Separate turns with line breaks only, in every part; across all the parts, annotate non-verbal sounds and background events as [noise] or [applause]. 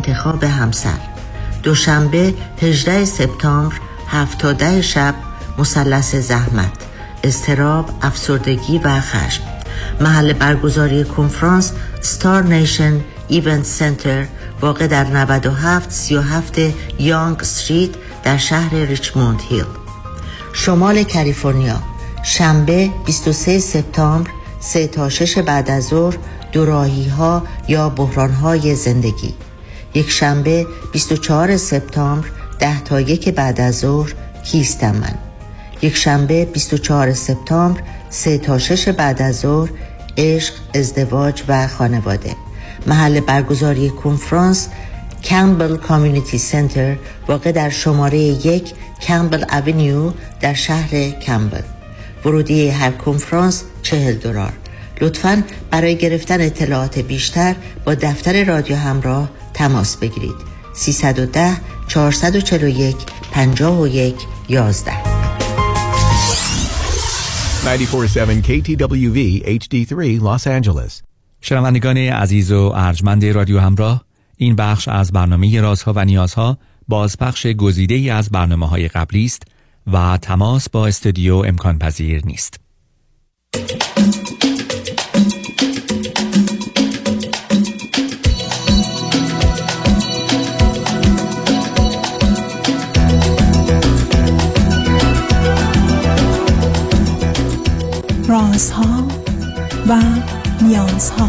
انتخاب همسر. دوشنبه 18 سپتامبر 7 تا 10 شب مثلث زحمت. استراب افسردگی و خشم. محل برگزاری کنفرانس ستار نیشن ایونت سنتر واقع در 97 37 یانگ استریت در شهر ریچموند هیل. شمال کالیفرنیا. شنبه 23 سپتامبر 3 تا 6 بعد از ظهر دوراهی ها یا بحران های زندگی. یک شنبه 24 سپتامبر 10 تا یک بعد از ظهر کیستم من. یک شنبه 24 سپتامبر 3 تا 6 بعد از ظهر عشق ازدواج و خانواده. محل برگزاری کنفرانس کمبل کامیونیتی سنتر واقع در شماره یک کمبل اونیو در شهر کمبل. ورودی هر کنفرانس چهل دلار. لطفا برای گرفتن اطلاعات بیشتر با دفتر رادیو همراه تماس بگیرید. 310 441 51 11
947 KTWV HD3 Los Angeles.
شنوندگان عزیز و ارجمند رادیو همراه این بخش از برنامه رازها و نیازها بازپخش گزیده ای از برنامه های قبلی است و تماس با استودیو امکان پذیر نیست.
رازها و نیازها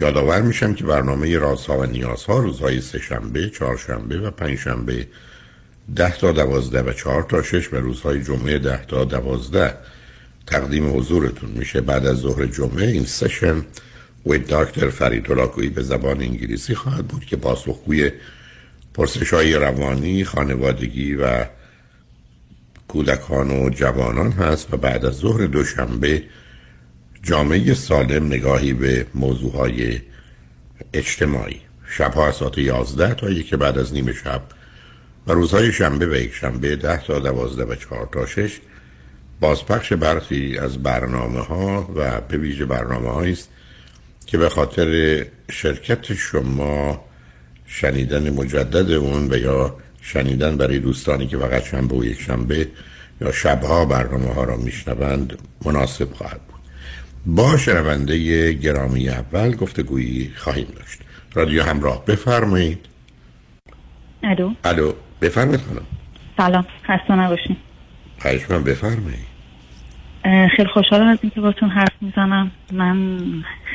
یادآور میشم که برنامه رازها و نیازها روزهای سهشنبه، چهارشنبه و پنجشنبه ده تا دوازده و چهار تا شش و روزهای جمعه ده تا دوازده تقدیم حضورتون میشه. بعد از ظهر جمعه این سشن و دکتر فرید به زبان انگلیسی خواهد بود که پاسخگوی پرسش های روانی، خانوادگی و کودکان و جوانان هست و بعد از ظهر دوشنبه جامعه سالم نگاهی به موضوع های اجتماعی. شبها از ساعت 11 تا یک بعد از نیم شب و روزهای شنبه و یک شنبه 10 تا 12 و 4 تا 6 بازپخش برخی از برنامه ها و به ویژه برنامه است که به خاطر شرکت شما شنیدن مجدد اون و یا شنیدن برای دوستانی که فقط شنبه و یک شنبه یا شبها برنامه ها را میشنوند مناسب خواهد بود. با شنونده گرامی اول گفتگویی خواهیم داشت. رادیو همراه بفرمایید.
الو.
الو بفرمایید خانم.
سلام خسته نباشین.
خواهش من بفرمایید.
خیلی خوشحالم از اینکه باتون حرف می‌زنم. من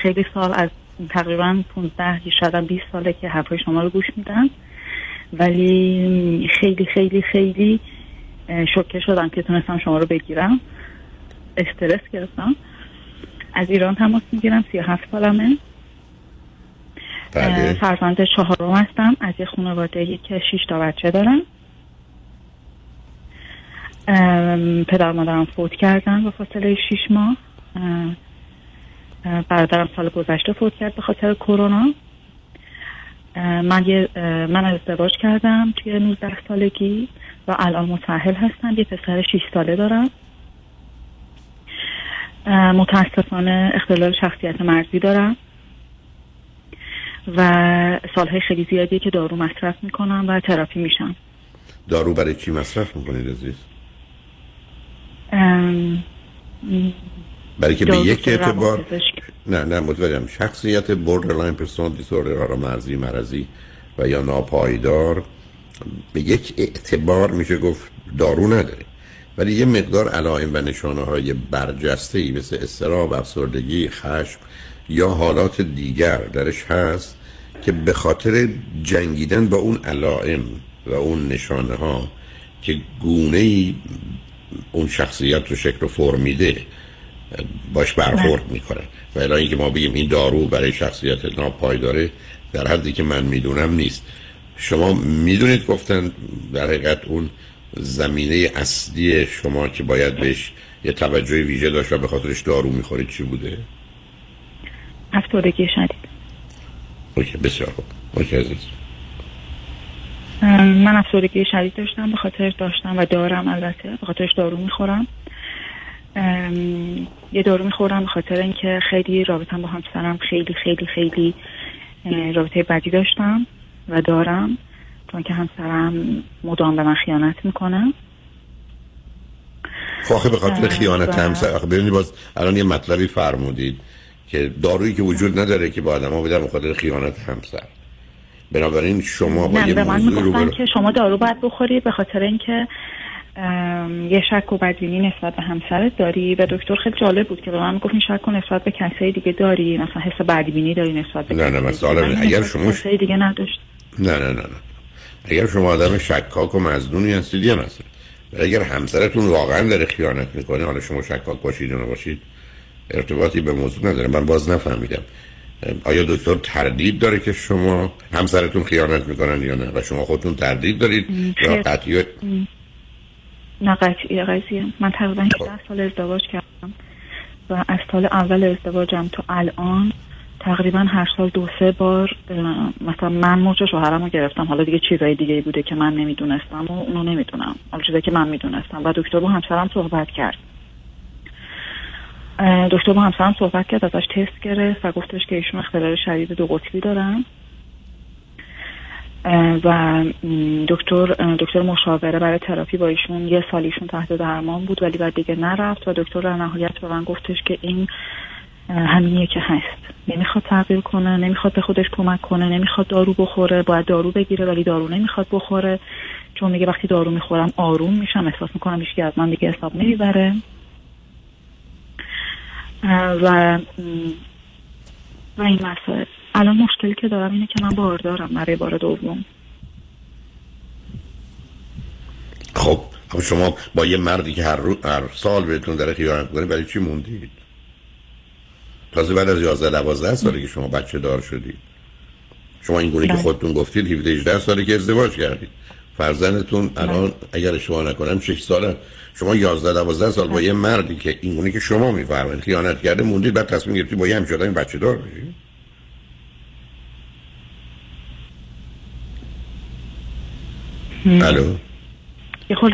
خیلی سال از تقریبا 15 شاید 20 ساله که حرفای شما رو گوش میدم. ولی خیلی خیلی خیلی شوکه شدم که تونستم شما رو بگیرم. استرس گرفتم. از ایران تماس می‌گیرم سی هفت سالمه.
بله.
فرزند چهارم هستم از یه خانواده که شیش تا بچه دارم پدر مادرم فوت کردن به فاصله شیش ماه. برادرم سال گذشته فوت کرد به خاطر کرونا. من, من ازدواج کردم توی 19 سالگی و الان متحل هستم. یه پسر 6 ساله دارم. متاسفانه اختلال شخصیت مرزی دارم و سالهای خیلی زیادی که دارو مصرف می‌کنم و تراپی میشم.
دارو برای چی مصرف می‌کنید عزیز؟
ام،
برای که به یک اعتبار. نه نه متوجهم. شخصیت borderline personality disorder یا مرزی مرزی و یا ناپایدار به یک اعتبار میشه گفت دارو نداره. ولی یه مقدار علائم و نشانه های برجسته ای مثل اضطراب افسردگی خشم یا حالات دیگر درش هست که به خاطر جنگیدن با اون علائم و اون نشانه ها که گونه ای اون شخصیت رو شکل و فرم میده باش برخورد می‌کنن و الان اینکه ما بگیم این دارو برای شخصیت ناپایداره در حدی که من می‌دونم نیست. شما می‌دونید گفتن در حقیقت اون زمینه اصلی شما که باید بهش یه توجه ویژه داشت و به خاطرش دارو می‌خورید چی بوده؟
افسردگی شدید.
اوکی بسیار خوب. اوکی عزیز.
من افسردگی شدید داشتم به خاطرش داشتم و دارم البته به خاطرش دارو می‌خورم. یه دارو می‌خورم به خاطر اینکه خیلی رابطم با همسرم خیلی خیلی خیلی رابطه بدی داشتم و دارم. چون که همسرم مدام به من خیانت می‌کنه.
خب آخه به خاطر خیانت
و-
همسر ببینید باز الان یه مطلبی فرمودید که دارویی که وجود نداره که با آدم ها بدن خاطر خیانت همسر. بنابراین شما با
نه
یه
به من
موضوع رو برو...
که شما دارو باید بخوری به خاطر اینکه یه شک و بدبینی نسبت به همسرت داری. و دکتر خیلی جالب بود که به من می‌گفت این شک و نسبت به کسای دیگه داری. مثلا حس بدبینی داری نسبت به
نه، نه، مثلا اگر شما-
کسای دیگه نداشت
نه نه نه نه. اگر شما آدم شکاک و مزدونی هستید یه مسئله. ولی اگر همسرتون واقعا داره خیانت می‌کنه حالا شما شکاک باشید یا نباشید ارتباطی به موضوع نداره. من باز نفهمیدم. آیا دکتر تردید داره که شما همسرتون خیانت می‌کنن یا نه؟ و شما خودتون تردید دارید؟ یا. قطعی؟
نه قطعی قضیه من تقریبا 18 سال ازدواج کردم و از سال اول ازدواجم تا الان تقریبا هر سال دو سه بار مثلا من موج شوهرم رو گرفتم. حالا دیگه چیزای دیگه بوده که من نمی‌دونستم و اونو نمی‌دونم. حالا چیزایی که من می‌دونستم. و دکتر با همسرم صحبت کرد. دکتر با همسرم صحبت کرد ازش تست گرفت و گفتش که ایشون اختلال شدید دو قطبی دارن. و دکتر دکتر مشاوره برای تراپی با ایشون یه سال ایشون تحت درمان بود ولی بعد دیگه نرفت و دکتر در نهایت به من گفتش که این همینیه که هست. نمی‌خواد تغییر کنه نمی‌خواد به خودش کمک کنه نمی‌خواد دارو بخوره باید دارو بگیره ولی دارو نمی‌خواد بخوره. چون میگه وقتی دارو می‌خورم آروم میشم احساس می‌کنم هیچکی از من دیگه حساب نمی‌بره. و و این مسائل. الان مشکلی که دارم اینه که من باردارم برای بار دوم.
خب خب شما با یه مردی که هر, رو... هر سال بهتون داره خیانت کنه برای چی موندید؟ تازه بعد از 11 12 سالی که شما بچه دار شدید شما این گونه که
بله.
خودتون گفتید 17 18 سالی که ازدواج کردید. فرزندتون الان اگر اشتباه نکنم 6 ساله. شما 11 12 سال با یه مردی که این گونه که شما میفرمایید خیانت کرده موندید بعد تصمیم گرفتید با یه همچین آدمی بچه دار بشید. الو؟
یه خود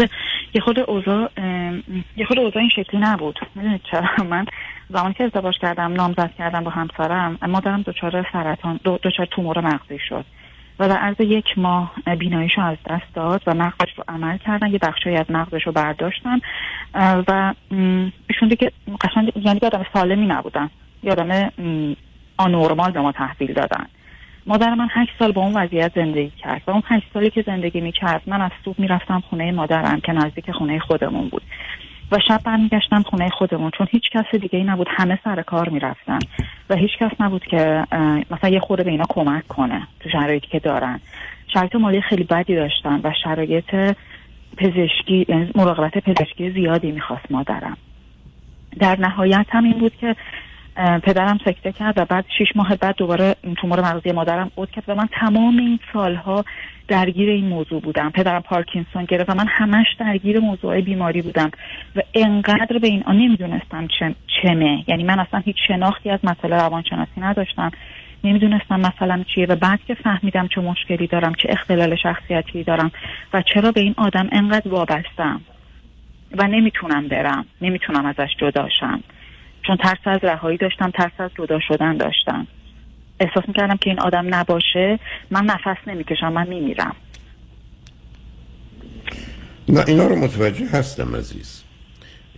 یه خود اوضاع یه خود اوضاع این شکلی نبود. می‌دونید چرا؟ من زمانی که ازدواج کردم نامزد کردم با همسرم مادرم دچار سرطان دچار تومور مغزی شد. و در عرض یک ماه بیناییشو از دست داد و مغزش رو عمل کردن. یه بخشی از مغزش رو برداشتن. و ایشون دیگه قشنگ یعنی آدم سالمی نبودن. یه آدم م، آنورمال به ما تحویل دادن. مادر من هشت سال با اون وضعیت زندگی کرد و اون هشت سالی که زندگی می‌کرد من از صبح می‌رفتم خونه مادرم که نزدیک خونه خودمون بود. و شب برمیگشتم خونه خودمون چون هیچ کس دیگه ای نبود. همه سر کار می‌رفتن و هیچ کس نبود که مثلا یه خورده به اینا کمک کنه تو شرایطی که دارن. شرایط مالی خیلی بدی داشتن و شرایط پزشکی یعنی مراقبت پزشکی زیادی می‌خواست مادرم. در نهایت هم این بود که پدرم سکته کرد و بعد شش ماه بعد دوباره تومور مغزی مادرم عود کرد و من تمام این سالها درگیر این موضوع بودم. پدرم پارکینسون گرفت و من همش درگیر موضوع بیماری بودم و انقدر به این آن نمی‌دونستم چمه. یعنی من اصلا هیچ شناختی از مسئله روانشناسی نداشتم. نمی‌دونستم مثلا چیه و بعد که فهمیدم چه مشکلی دارم چه اختلال شخصیتی دارم و چرا به این آدم انقدر وابستم و نمی‌تونم برم نمی‌تونم ازش جداشم چون ترس از رهایی داشتم ترس از جدا شدن داشتم. احساس می‌کردم که این آدم نباشه. من نفس نمی‌کشم من میمیرم.
نه اینا رو متوجه هستم عزیز.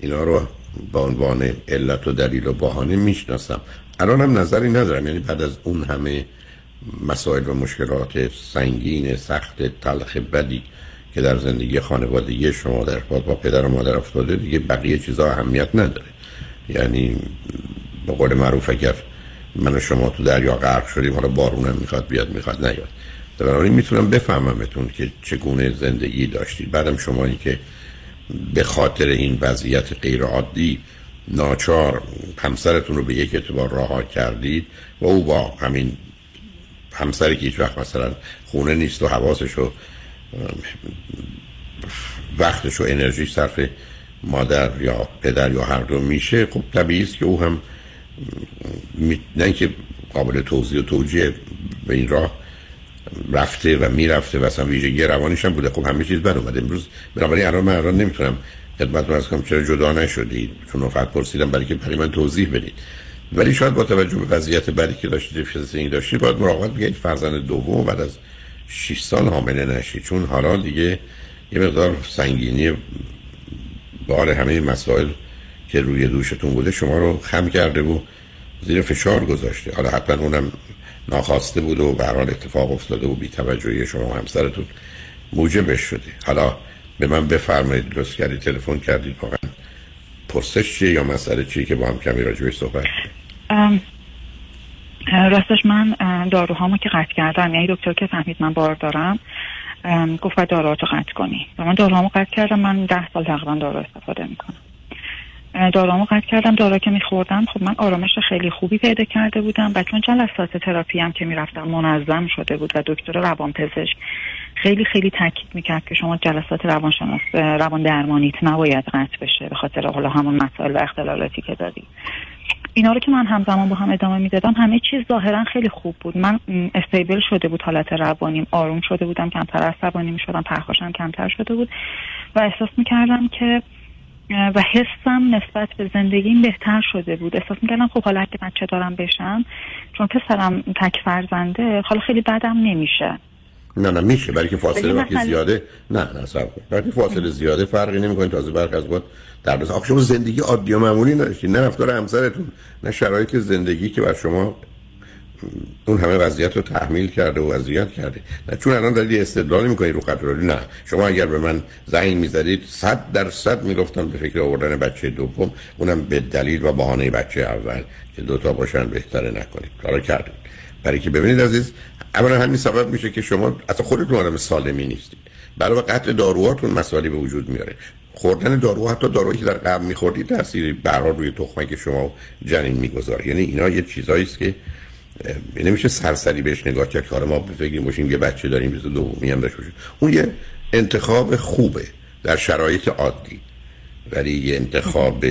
اینا رو با عنوان علت و دلیل و بهانه می‌شناسم. الان هم نظری ندارم. یعنی بعد از اون همه مسائل و مشکلات سنگین سخت تلخ بدی که در زندگی خانوادگی شما در با پدر و مادر افتاده دیگه بقیه چیزا اهمیت نداره. یعنی به قول معروف اگر من و شما تو دریا غرق شدیم حالا بارونم می‌خواد بیاد می‌خواد نیاد. بنابراین می‌تونم بفهممتون که چگونه زندگی داشتید. بعدم شمایی که به خاطر این وضعیت غیر عادی ناچار همسرتون رو به یک اعتبار رها کردید و او با همین همسری که هیچ وقت مثلا خونه نیست و حواسش و وقتش و انرژی صرف مادر یا پدر یا هر دو میشه خب طبیعی است که او هم نه که قابل توضیح و توجیه به این راه رفته و می‌رفته و اصلا ویژگی روانیش هم بوده. خب همه چیز بر اومده. امروز بنابراین الان من الان نمی‌تونم خدمت از کنم چرا جدا نشدید چون وقت پرسیدم برای که برای من توضیح بدید. ولی شاید با توجه به وضعیت بعدی که داشتید فیزیکی داشتید باید مراقبت بگید فرزند دوم بعد از 6 سال حامله نشید چون حالا دیگه یه مقدار سنگینی بار همه مسائل که روی دوشتون بوده شما رو خم کرده و زیر فشار گذاشته. حالا حتما اونم ناخواسته بوده و به اتفاق افتاده و بی توجهی شما همسرتون موجبش شده. حالا به من بفرمایید لطف کردید تلفن کردید واقعا پرسش چیه یا مسئله چیه که با هم کمی راجبش صحبت
راستش من داروهامو که قطع کردم یعنی دکتر که فهمید من بار دارم گفت داروهاتو قطع کنی. و من داروهامو قطع کردم من ده سال تقریبا دارو استفاده می‌کنم. دارامو قطع کردم دارا که میخوردم خب من آرامش خیلی خوبی پیدا کرده بودم و چون جلسات تراپی هم که می‌رفتم منظم شده بود و دکتر روان پزشک خیلی خیلی تاکید می‌کرد که شما جلسات روانشناس روان درمانیت نباید قطع بشه به خاطر حالا همون مسائل و اختلالاتی که داری. اینا رو که من همزمان با هم ادامه می‌دادم همه چیز ظاهرا خیلی خوب بود. من استیبل شده بود حالت روانیم آروم شده بودم کمتر عصبانی می‌شدم پرخاشم کمتر شده بود و احساس می‌کردم که و حسم نسبت به زندگیم بهتر شده بود. احساس می‌کردم خب حالا که بچه دارم بشم چون پسرم تک فرزنده حالا خیلی بدم نمیشه.
نه نه میشه. برای که فاصله وقتی زیاده نه نه سب برای فاصله زیاده فرقی نمی‌کنه. تازه برق از بود در بس شما زندگی عادی و معمولی نداشتید نه رفتار همسرتون نه شرایط زندگی که بر شما اون همه وضعیت رو تحمیل کرده و وضعیت کرده. نه چون الان دارید استدلال می‌کنید رو خط نه. شما اگر به من زنگ می‌زدید صد درصد می‌گفتم به فکر آوردن بچه دوم اونم به دلیل و بهانه بچه اول که دوتا باشن بهتره نکنید. کارا کردید. برای که ببینید عزیز اولا همین سبب میشه که شما اصلا خودتون آدم سالمی نیستید. برای قطع داروهاتون مسائلی به وجود میاره. خوردن دارو حتی دارویی که در قبل میخوردید تاثیر برها روی تخمه که شما جنین می‌گذاره. یعنی اینا یه چیزایی است که نمیشه سرسری بهش نگاه کرد کار ما بفکریم باشیم یه بچه داریم بیزو دومی هم داشته باشیم اون یه انتخاب خوبه در شرایط عادی. ولی یه انتخاب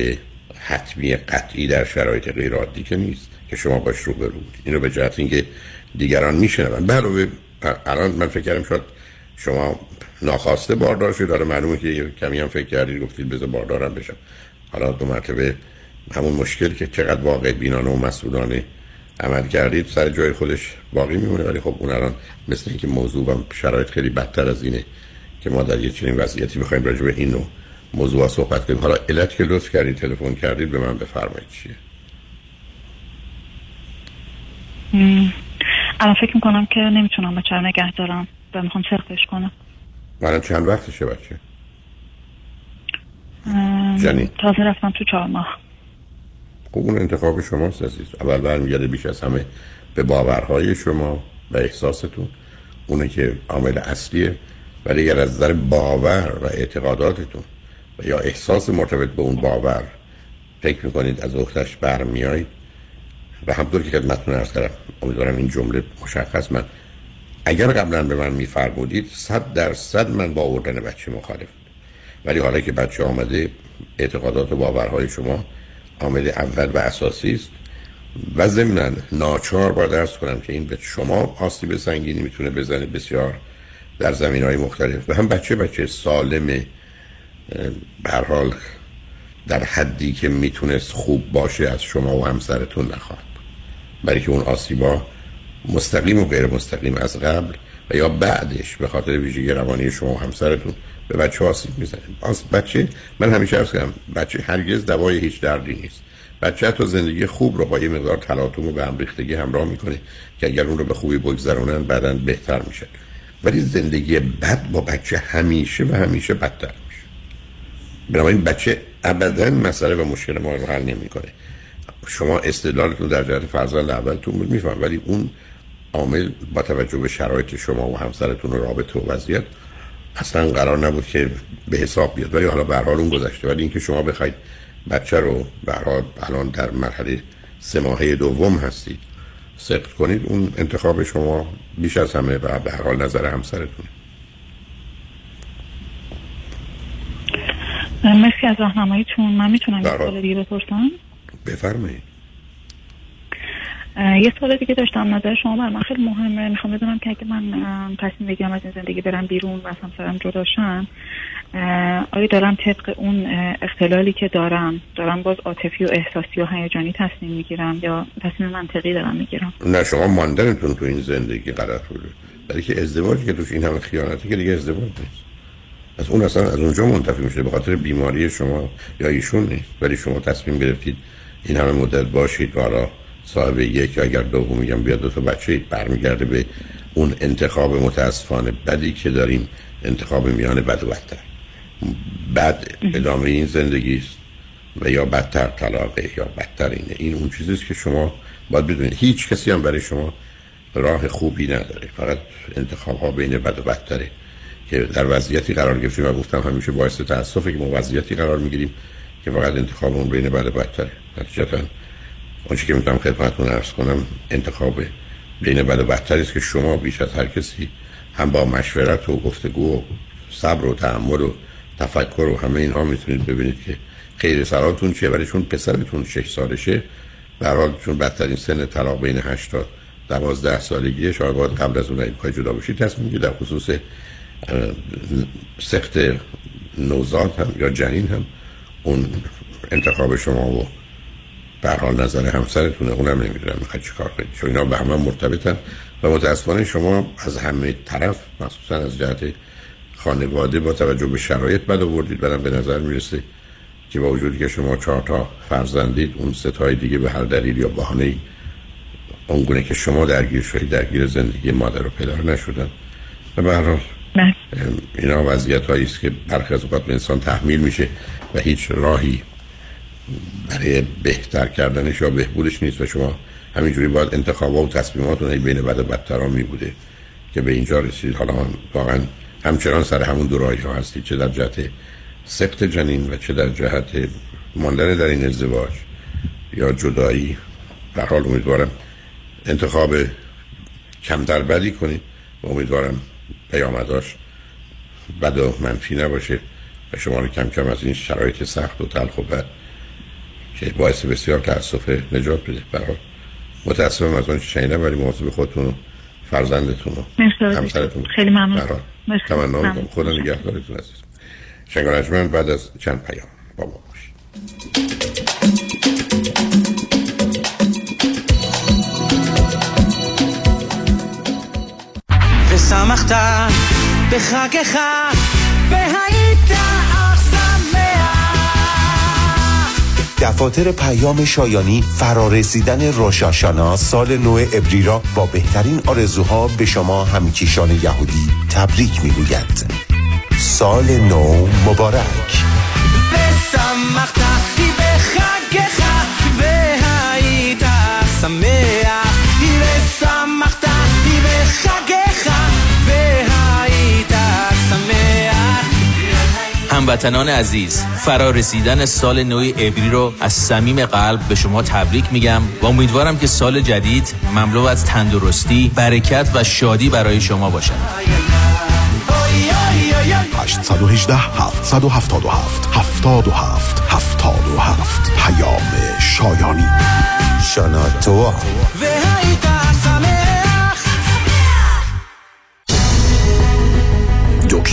حتمی قطعی در شرایط غیر عادی که نیست که شما باش رو برو اینو به جهت اینکه دیگران میشنون. علاوه الان من فکر کردم شاید شما ناخواسته باردار شد داره معلومه که کمی هم فکر کردید گفتید بذار باردارم بشم. حالا دو مرتبه همون مشکل که چقدر واقع بینانه و مسئولانه عمل کردید سر جای خودش باقی میمونه. ولی خب اون الان مثل اینکه موضوع و شرایط خیلی بدتر از اینه که ما در یه چنین وضعیتی بخوایم راجع به این نوع موضوع صحبت کنیم. حالا علت که لطف کردید تلفن کردید به من بفرمایید چیه؟
الان فکر می‌کنم که نمی‌تونم بچه نگه دارم و می‌خوام سختش کنم.
الان چند وقتشه بچه؟
جنی تازه رفتم تو چهار ماه.
خب اون انتخاب شماست عزیز. اول برمیگرده بیش از همه به باورهای شما و احساستون. اونه که عامل اصلیه. ولی اگر از نظر باور و اعتقاداتتون و یا احساس مرتبط به اون باور فکر می‌کنید از اختش برمیایید و همطور که خدمتتون ارز کردم امیدوارم این جمله مشخص من. اگر قبلا به من میفرمودید صد درصد من با آوردن بچه مخالف ولی حالا که بچه آمده اعتقادات و باورهای شما عامل اول و اساسی است. و ضمنا ناچار باید درس کنم که این به شما آسیب سنگینی می‌تونه بزنه بسیار در زمین های مختلف. و هم بچه بچه سالم حال در حدی که می‌تونست خوب باشه از شما و همسرتون نخواهد. برای که اون آسیبا مستقیم و غیر مستقیم از قبل و یا بعدش به خاطر ویژگی روانی شما و همسرتون به بچه آسیب می‌زنه. باز بچه من همیشه ارز کردم بچه هرگز دوای هیچ دردی نیست. بچه حتی زندگی خوب رو با یه مقدار تلاطم و به هم ریختگی همراه می‌کنه که اگر اون رو به خوبی بگذرونن بعدا بهتر میشه. ولی زندگی بد با بچه همیشه و همیشه بدتر میشه. بنابراین بچه ابدا مسئله و مشکل ما رو حل نمی‌کنه. شما استدلالتون در جهت فرزند اولتون بود ولی اون عامل با توجه به شرایط شما و همسرتون و رابطه و وضعیت اصلا قرار نبود که به حساب بیاد. ولی حالا به حال اون گذشته. ولی اینکه شما بخواید بچه رو به حال الان در مرحله سه ماهه دوم هستید سقط کنید اون انتخاب شما بیش از همه و به هر حال نظر همسرتون
مرسی از راهنماییتون. من می‌تونم یه. سوال دیگه بپرسم؟
بفرمایید.
یه سوال دیگه داشتم نظر شما بر من خیلی مهمه. می‌خوام بدونم که اگه من تصمیم بگیرم از این زندگی برم بیرون و همسرم جداشم اه، آیا دارم طبق اون اختلالی که دارم دارم باز عاطفی و احساسی و هیجانی تصمیم می‌گیرم یا تصمیم منطقی دارم می‌گیرم؟
نه شما ماندنتون تو این زندگی غلط بوده. برای که ازدواجی که توش این همه خیانته که دیگه ازدواج نیست. از اون اصلا از اونجا منتفی میشه به خاطر بیماری شما یا ایشون نیست. ولی شما تصمیم گرفتید این همه مدت باشید و صاحب یک اگر دوم میگم بیاد دو تا بچه برمیگرده به اون انتخاب متاسفانه بدی که داریم انتخاب میان بد و بدتر. بد ادامه این زندگی است و یا بدتر طلاقه یا بدتر اینه. این اون چیزی است که شما باید بدونید. هیچ کسی هم برای شما راه خوبی نداره. فقط انتخاب ها بین بد و بدتره که در وضعیتی قرار گرفتیم و گفتم همیشه باعث تاسفه که ما وضعیتی قرار می‌گیریم که فقط انتخاب اون بین بد و بدتره. نتیجتا اونچه که می‌تونم خدمتتون عرض کنم انتخاب بین بد و بدتری است که شما بیش از هر کسی هم با مشورت و گفتگو و صبر و تحمل و تفکر و همه اینها می‌تونید ببینید که خیر سراتون چیه. ولی چون پسرتون شش سالشه به حال چون بدترین سن طلاق بین 8 تا 12 سالگیه شاید باید قبل از اون این جدا بشید تصمیم می‌گیرید در خصوص سخت نوزاد هم یا جنین هم اون انتخاب شما و به حال نظر همسرتونه اونم نمی‌دونم می‌خواد چیکار کنید چون اینا به هم مرتبطن و متاسفانه شما از همه طرف مخصوصا از جهت خانواده با توجه به شرایط بد آوردید. برم به نظر می‌رسه که با وجودی که شما چهار تا فرزندید اون ستای دیگه به هر دلیل یا بهانه اونگونه که شما درگیر شدید درگیر زندگی مادر و پدر نشدن. و به هر حال ام، اینا وضعیت است که برخی از اوقات به انسان تحمیل میشه و هیچ راهی برای بهتر کردنش یا بهبودش نیست و شما همینجوری باید انتخابات و تصمیماتون بین بد و بدتر می بوده که به اینجا رسید حالا هم واقعا همچنان سر همون دو راهی ها هستید چه در جهت سخت جنین و چه در جهت ماندن در این ازدواج یا جدایی. در حال امیدوارم انتخاب کمتر بدی کنید و امیدوارم پیامداش بد و منفی نباشه و شما رو کم کم از این شرایط سخت و تلخ و بد که باعث بسیار تاسف نجات بده برای متاسفم از اون چه شنیدم ولی مواظب خودتون و فرزندتون و
مرسی آقای
همسرتون
دکتر. خیلی ممنون.
به هر حال
مرسی.
تمنا میکنم
ممنون.
خدا نگهدارتون عزیز شنگانجمن بعد از چند پیام با ما باشید
ושמחת בחגיך והיית
دفاتر پیام شایانی فرارسیدن روشاشانا سال نو عبری را با بهترین آرزوها به شما همکیشان یهودی تبریک میگوید سال نو مبارک
ושמחת בחגיך והיית אך שמח ושמחת בחגיך והיית
هموطنان عزیز فرا رسیدن سال نوی ابری رو از صمیم قلب به شما تبریک میگم و امیدوارم که سال جدید مملو از تندرستی برکت و شادی برای شما باشد.
818 777 77 77 پیام شایانی.
شاناتوه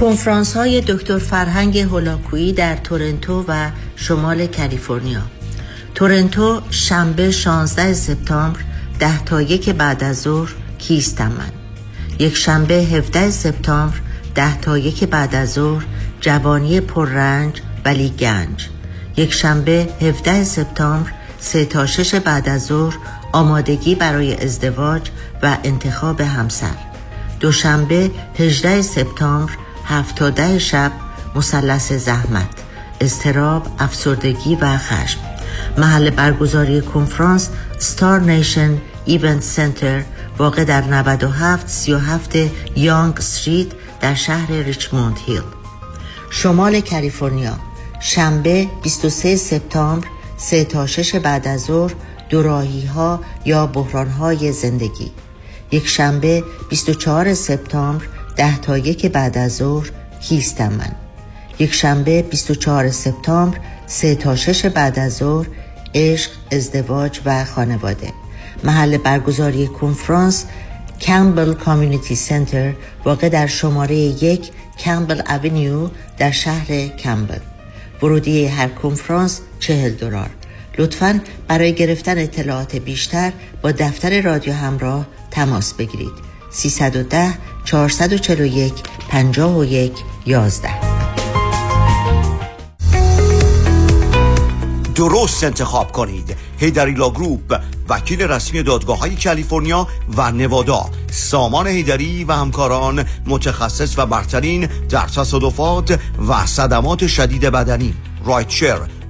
کنفرانس های دکتر فرهنگ هولاکویی در تورنتو و شمال کالیفرنیا. تورنتو شنبه 16 سپتامبر ده تا یک بعد از ظهر کیستم من یک شنبه 17 سپتامبر ده تا یک بعد از ظهر جوانی پررنج ولی گنج. یک شنبه 17 سپتامبر سه تا شش بعد از ظهر آمادگی برای ازدواج و انتخاب همسر. دوشنبه 18 سپتامبر هفت تا ده شب مثلث زحمت استراب افسردگی و خشم. محل برگزاری کنفرانس ستار نیشن ایونت سنتر واقع در 97 37 یانگ استریت در شهر ریچموند هیل. شمال کالیفرنیا شنبه 23 سپتامبر 3 تا 6 بعد از ظهر دوراهی ها یا بحران های زندگی. یک شنبه 24 سپتامبر 10 تا یک بعد از ظهر کیستم من. یک شنبه 24 سپتامبر 3 تا 6 بعد از ظهر عشق ازدواج و خانواده. محل برگزاری کنفرانس کمبل کامیونیتی سنتر واقع در شماره یک کمبل اونیو در شهر کمبل ورودی هر کنفرانس چهل دلار. لطفا برای گرفتن اطلاعات بیشتر با دفتر رادیو همراه تماس بگیرید. 310 441 51 11
درست انتخاب کنید. هیدریلا گروپ وکیل رسمی دادگاه های کالیفرنیا و نوادا. سامان حیدری و همکاران متخصص و برترین در تصادفات و صدمات شدید بدنی. rideshare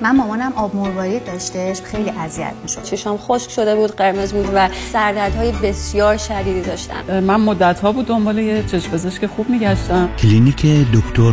من مامانم آب مروارید داشتش خیلی اذیت می‌شد.
چشام خشک شده بود قرمز بود و سردردهای بسیار شدیدی داشتم.
من مدت ها بود دنبال یه چشم پزشک خوب میگشتم.
کلینیک دکتر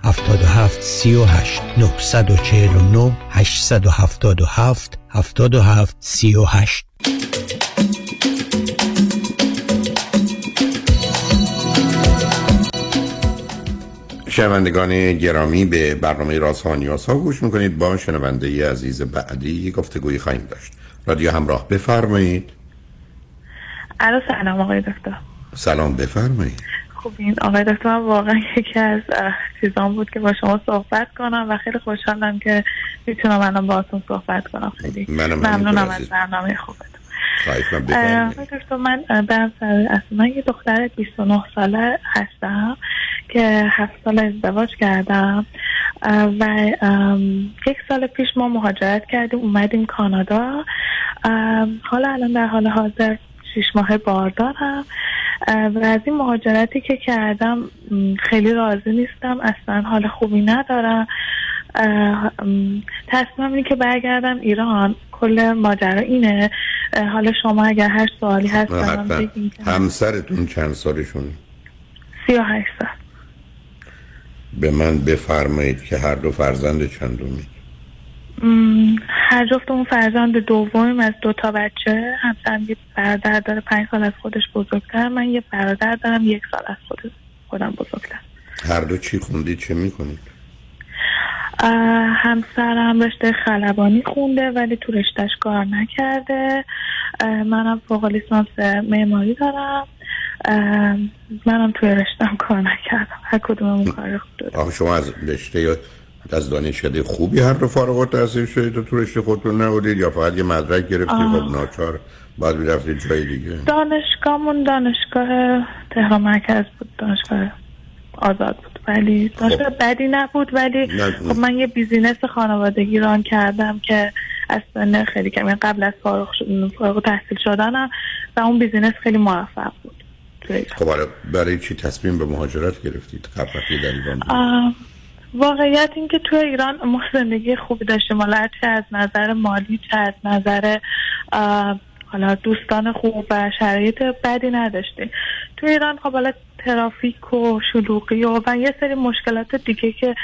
77 38 949 877 77 38
شنوندگان گرامی به برنامه رازها و نیازها گوش می‌کنید با شنونده عزیز بعدی گفتگویی خواهیم داشت. رادیو همراه بفرمایید.
الو سلام آقای دکتر.
سلام بفرمایید.
خب این آقای دکتر من واقعا یکی از اه، چیزان بود که با شما صحبت کنم و خیلی خوشحالم که می‌تونم الان باهاتون صحبت کنم. خیلی
منم
ممنونم از. برنامه خوبتون. دکتر من برم سر اصلا من یه دختر 29 ساله هستم که هفت سال ازدواج کردم. و یک سال پیش ما مهاجرت کردیم اومدیم کانادا. حالا الان در حال حاضر شیش ماه باردارم. و از این مهاجرتی که کردم خیلی راضی نیستم. اصلا حال خوبی ندارم. اه، م، تصمیمم اینه که برگردم ایران. کل ماجرا اینه. حالا شما اگر هر سوالی هست
همسرتون چند سالشون؟
سی و هشت سال.
به من بفرمایید که هر دو فرزند چندمی
هر جفتمون فرزند دومیم از دو تا بچه همسرم یه برادر داره پنج سال از خودش بزرگتر من یه برادر دارم یک سال از خود خودم بزرگتر.
هر دو چی خوندید چه می‌کنید
همسرم رشته خلبانی خونده ولی تو رشتهش کار نکرده. منم فوق لیسانس معماری دارم. منم توی رشتم کار نکردم. هر کدوممون کار.
آخه شما از رشته یا از دانشکده خوبی هر دو فارغ التحصیل شدید و تو رشته خودتون نبودید یا فقط یه مدرک گرفتید. خب ناچار باید می‌رفتید جای دیگه
دانشگاهمون دانشگاه تهران مرکز بود دانشگاه آزاد بود ولی دانشگاه بدی نبود ولی
نه.
خب من یه business خانوادگی run کردم که از سن خیلی کم یعنی قبل از فارغ, شد- فارغ تحصیل شدنم و اون business خیلی موفق بود.
خب برای چی تصمیم به مهاجرت گرفتید قبل در ایران
واقعیت این که توی ایران ما زندگی خوبی داشتیم. حالا چه از نظر مالی چه از نظر حالا دوستان خوب و شرایط بدی نداشتیم. توی ایران خب حالا ترافیک و شلوغی و, و یه سری مشکلات دیگه که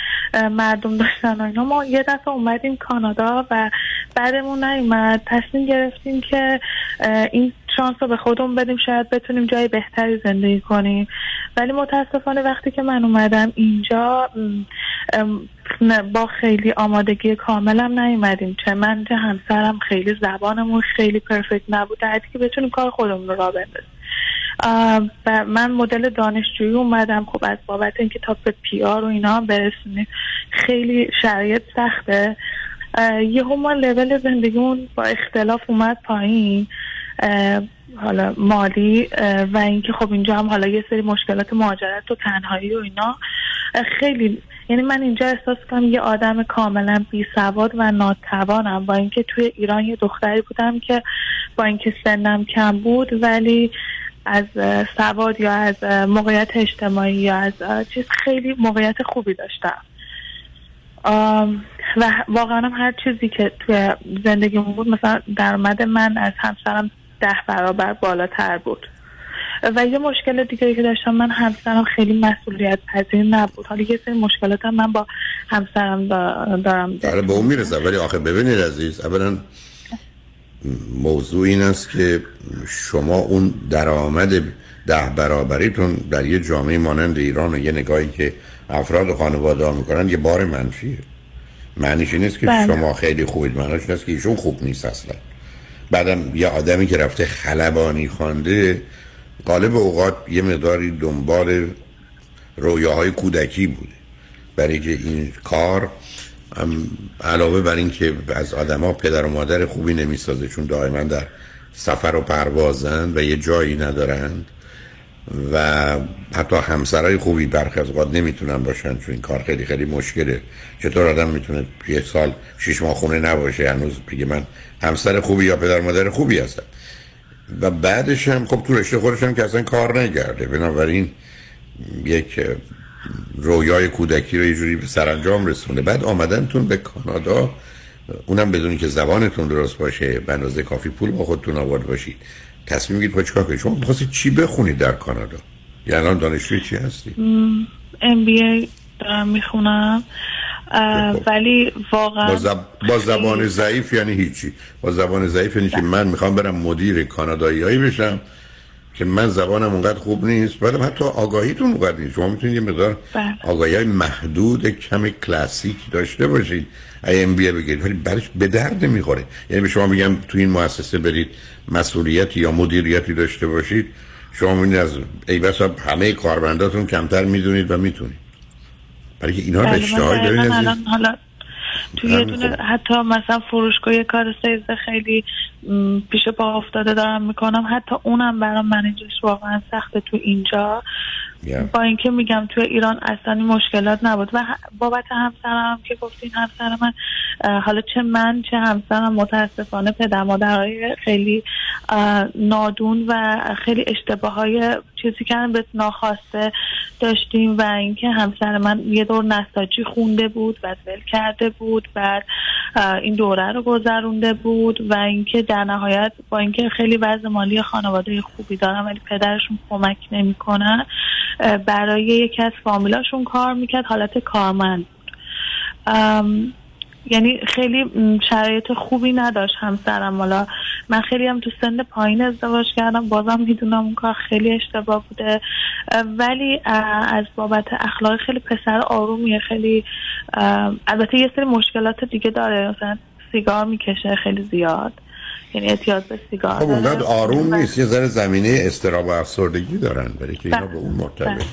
مردم داشتن و اینا ما یه دفعه اومدیم کانادا و بعدمون نیومد. تصمیم گرفتیم که این شانس رو به خودمون بدیم شاید بتونیم جای بهتری زندگی کنیم. ولی متاسفانه وقتی که من اومدم اینجا با خیلی آمادگی کاملم نیومدیم. چه من چه همسرم خیلی زبانمون خیلی پرفکت نبود. در که بتونیم کار خودمون رو راه بندازیم. و من مدل دانشجویی اومدم. خب از بابت اینکه تا به پی آر و اینا هم خیلی شرایط سخته. یهو ما لول زندگیمون با اختلاف اومد پایین. حالا مالی و اینکه خب اینجا هم حالا یه سری مشکلات مهاجرت و تنهایی و اینا. خیلی یعنی من اینجا احساس کنم یه آدم کاملا بی سواد و ناتوانم. با اینکه توی ایران یه دختری بودم که با اینکه سنم کم بود ولی از سواد یا از موقعیت اجتماعی یا از چیز خیلی موقعیت خوبی داشتم. و واقعا هم هر چیزی که توی زندگیمون بود مثلا درآمد من از همسرم ده برابر بالاتر بود. و یه مشکل دیگه که داشتم من همسرم خیلی مسئولیت پذیر نبود. حالا یه سری مشکلات هم من با همسرم دا- دارم.
آره به اون می‌رسه. ولی آخه ببینید عزیز اولا موضوع این است که شما اون درآمد ده برابریتون در یه جامعه مانند ایران و یه نگاهی که افراد و خانواده ها می‌کنن یه بار منفیه. معنیش این نیست که
بله.
شما خیلی خوبید. معنیش این است که ایشون خوب نیست اصلا. بعدم یه آدمی که رفته خلبانی خوانده غالب اوقات یه مقداری دنبال رویاهای کودکی بوده. برای که این کار علاوه بر این که از آدما پدر و مادر خوبی نمی‌سازه چون دائما در سفر و پروازند و یه جایی ندارند و حتی همسرای خوبی برخی از اوقات نمی‌تونن باشن چون این کار خیلی خیلی مشکله. چطور آدم می‌تونه یه سال شش ماه خونه نباشه هنوز بگه من همسر خوبی یا پدر مادر خوبی هستم؟ و بعدش هم خب تو رشته خودش هم که اصلا کار نگرده بنابراین یک رویای کودکی رو یه جوری به سرانجام رسونه. بعد آمدنتون به کانادا. اونم بدونی که زبانتون درست باشه به کافی پول با خودتون آورد باشید. تصمیم می‌گیرید خود چیکار کنید؟ شما می‌خواستید چی بخونید در کانادا؟ یعنی الان دانشجوی چی هستی؟
ام بی ای دارم می‌خونم. ولی واقعا
با, زب... با زبان ضعیف یعنی هیچی. با زبان ضعیف یعنی که من می‌خوام برم مدیر کاناداییایی بشم که من زبانم اونقدر خوب نیست. بعدم حتی آگاهیتون اونقدر نیست. شما می‌تونید یه مقدار
بله.
آگاهی های محدود کم کلاسیک داشته باشید. ای ام بی بگیرید. ولی برش به درد نمی‌خوره. یعنی به شما میگم تو این مؤسسه برید. مسئولیتی یا مدیریتی داشته باشید شما می‌دونید از ای بسا همه کارمنداتون کمتر می‌دونید و می‌تونید. برای که اینها
بله،
رشته های.
الان حالا توی یه دونه حتی مثلا فروشگاه یه کار سیز خیلی پیش پا افتاده دارم می‌کنم. حتی اونم برام منیجش واقعا سخته تو اینجا. با اینکه میگم توی ایران اصلا مشکلات نبود. و بابت همسرم هم که گفتین همسر من حالا چه من چه همسرم متاسفانه پدر مادرهای خیلی نادون و خیلی اشتباه های چیزی که به ناخواسته داشتیم و اینکه همسر من یه دور نساجی خونده بود بعد ول کرده بود اه، این دوره رو گذرونده بود و اینکه در نهایت با اینکه خیلی وضع مالی خانواده خوبی دارم ولی پدرشون کمک نمی‌کنن برای یکی از فامیلاشون کار می‌کرد حالت کارمند یعنی خیلی شرایط خوبی نداشت همسرم. حالا من خیلی هم تو سن پایین ازدواج کردم. بازم می‌دونم اون کار خیلی اشتباه بوده. ولی از بابت اخلاق خیلی پسر آرومیه. خیلی البته یه سری مشکلات دیگه داره. مثلا سیگار می‌کشه خیلی زیاد. یعنی اعتیاد به سیگار
خب. اونقدر آروم نیست. یه ذره زمینه استراب و افسردگی دارن برای که اینا
بله.
به اون مرتبطه.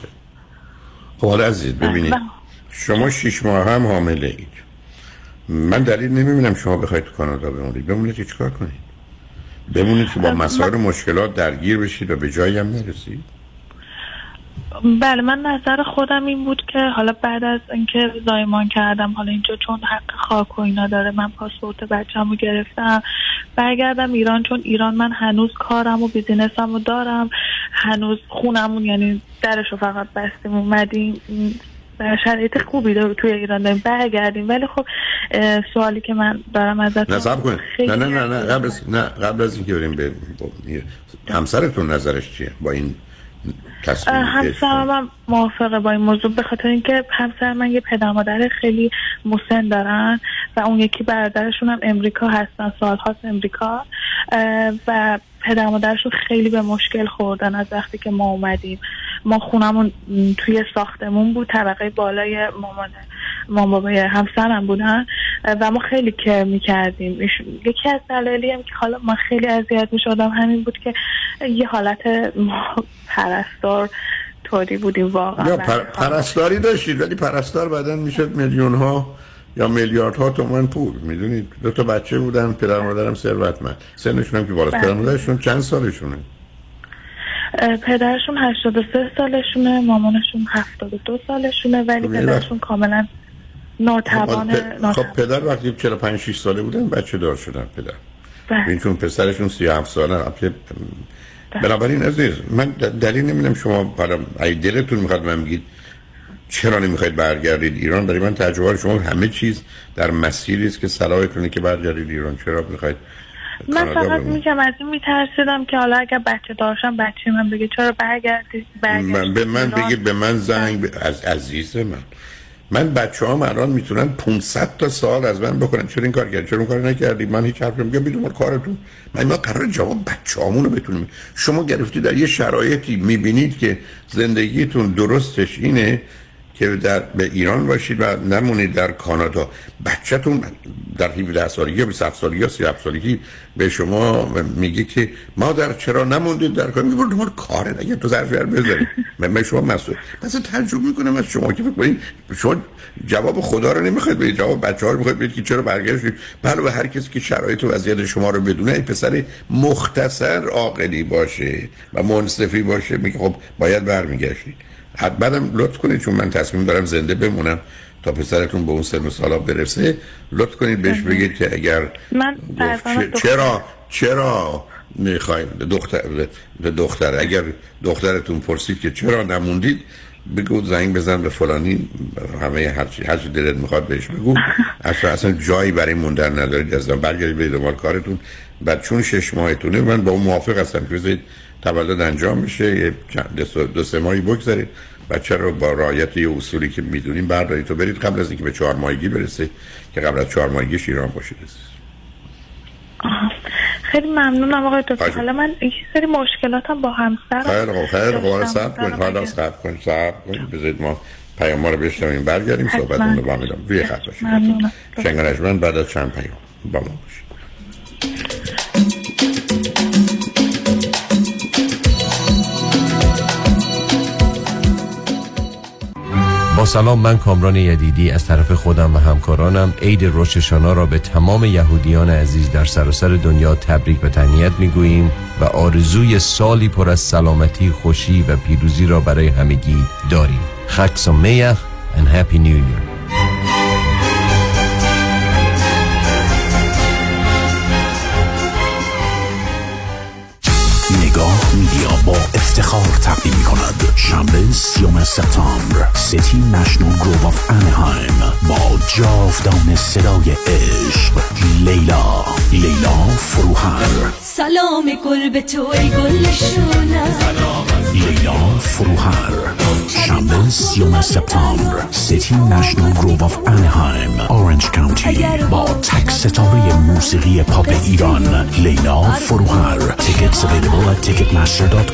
خب حالا عزیز ببینید.
بله.
شما شیش ماه هم حامله اید. من دلیل نمی‌بینم شما بخواید تو کانادا بمونید. بمونید که چیکار کنید. بمونید که با مسائل و مشکلات درگیر بشید و به جایی هم نرسید.
بله من نظر خودم این بود که حالا بعد از اینکه زایمان کردم حالا اینجا چون حق خاک و اینا داره من پاسپورت بچم رو گرفتم. برگردم ایران چون ایران من هنوز کارم و بیزینسم رو دارم. هنوز خونمون یعنی درش رو فقط بستیم اومدیم. شرایط خوبی داره توی ایران داریم. برگردیم. ولی خب سوالی که من دارم ازت
نه صبر کنید. نه نه نه نه قبل از نه قبل از اینکه بریم به همسرتون نظرش چیه با این
همسرم هم موافقه با این موضوع به خاطر اینکه همسر من یه پدر مادر خیلی مسن دارن و اون یکی برادرشون هم امریکا هستن سالهاست امریکا. اه، و پدر مادرشون خیلی به مشکل خوردن از وقتی که ما اومدیم. ما خونمون توی ساختمون بود طبقه بالای مامان مامان بابای همسرم بودن. و ما خیلی کر می‌کردیم. یکی از دلایلی هم که حالا ما خیلی اذیت می‌شدم همین بود که یه حالت ما پرستار طوری بودیم واقعا.
پر... پرستاری داشتید ولی پرستار بعدا می‌شد میلیون ها یا میلیارد ها تومن پول. می‌دونید؟ دو تا بچه بودن پدر مادرم ثروتمند. سنشون هم که بالاست
بله.
پدر مادرشون چند سالشونه؟
پدرشون 83 سالشونه مامانشون 72 سالشونه ولی
خب،
پدرشون کاملا ناتوان
خب خب پدر وقتی 45 6 ساله بودن؟ بچه دار شدن پدر.
بله.
این چون پسرشون 37 ساله بنابراین عزیز من دلیل نمی‌دونم شما برای اگه دلتون می‌خواد من بگید چرا نمی‌خواید برگردید ایران؟ برای من تجربه شما همه چیز در مسیری است که صلاحتونه که برگردید ایران. چرا می‌خواید
من فقط؟ میگم از این میترسیدم که حالا اگر بچه داشتم بچه من بگه چرا برگردی؟
من به من؟ بگید به من زنگ ب... از عزیز من. من بچه هم الان می‌تونن 500 تا سال از من بکنن چرا این کار کردی؟ چرا اون کار نکردی؟ من هیچ حرفی میگم بدون کارتون. من ما قرار جواب بچه رو بتونیم. شما گرفتی در یه شرایطی می‌بینید که زندگیتون درستش اینه که در به ایران باشید و نمونید در کانادا. بچهتون در 17 سالگی یا 27 سالگی یا 37 سالگی به شما میگه که مادر چرا نموندید در کانادا میگه دنبال کاره اگه تو ظرف در بذارید من شما مسئول مثلا تعجب می‌کنم از شما که فکر کنید شما جواب خدا رو نمی‌خواید بدید جواب بچه ها رو می‌خواید که چرا برگشتید بله به هر کسی که شرایط و وضعیت شما رو بدونه این پسر مختصر عاقلی باشه و منصفی باشه. میگه خب باید برمیگشتید بعدم لطف کنید چون من تصمیم دارم زنده بمونم تا پسرتون به اون سن و سالا برسه. لطف کنید بهش بگید که اگر
من
گفت چرا چرا می‌خوایم دختر به دختر. اگر دخترتون پرسید که چرا نموندید بگو زنگ بزن به فلانی. همه هر چی هر دلت می‌خواد بهش بگو. [laughs] اصلا اصلا جایی برای موندن ندارید. از برگردید به دنبال کارتون. بعد چون شش ماهتونه من با اون موافق هستم. که بذارید تولد انجام میشه. یه دو سه- ماهی بگذارید. بچه رو با رعایت یه اصولی که می‌دونیم بردارید تو برید قبل از اینکه به چهار ماهگی برسه که قبل از چهار ماهگیش ایران باشید
خیلی ممنونم آقای دکتر. حالا من یه سری مشکلاتم با
خوب خیلی خوب حالا
داشتم.
صبر کنید حالا صبر کنید صبر کنید بذارید ما پیام رو بشنویم برگردیم. صحبتون رو با میدم روی خط باشید
ممنونم.
شنگانجمن بعد از چند پیام. با ما باشید.
با سلام من کامران یدیدی از طرف خودم و همکارانم عید روششانا را به تمام یهودیان عزیز در سراسر دنیا تبریک و تهنیت می‌گوییم و آرزوی سالی پر از سلامتی، خوشی و پیروزی را برای همگی داریم. خک سمیخ and happy new year.
با افتخار تقدیم می کند شنبه سی‌ام سپتامبر City National Grove of Anaheim با جاودان صدای عشق. لیلا لیلا فروهر.
سلام گل به تو ای گل
لیلا فروهر. شنبه سی‌ام سپتامبر City National Grove of Anaheim اورنج کانتی با تک ستاره موسیقی پاپ ایران لیلا فروهر. tickets available at ticketmaster.com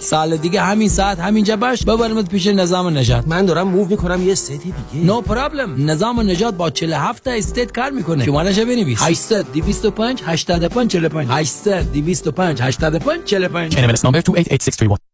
سال دیگه همین ساعت همینجا باش. ببرمت پیش نظام نجات
من دارم move می‌کنم یه state دیگه.
no no problem نظام نجات با 47 تا state کار می‌کنه. شمارش بنویس 800 225 85 45 800 225 85 45
NMLS number 288631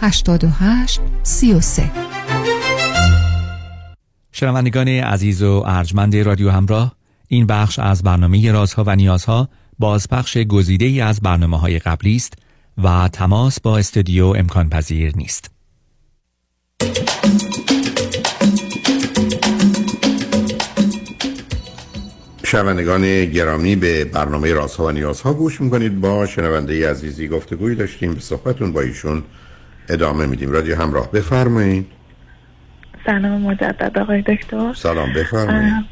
88 33
شنوندگان عزیز و ارجمند رادیو همراه این بخش از برنامه رازها و نیازها بازپخش گزیده ای از برنامه های قبلی است و تماس با استودیو امکان پذیر نیست.
شنوندگان گرامی به برنامه رازها و نیازها گوش می‌کنید. با شنونده عزیزی گفتگوی داشتیم. به صحبتون با ایشون ادامه میدیم. رادیو همراه. بفرمایید
سلام مجدد آقای دکتر.
سلام بفرمایید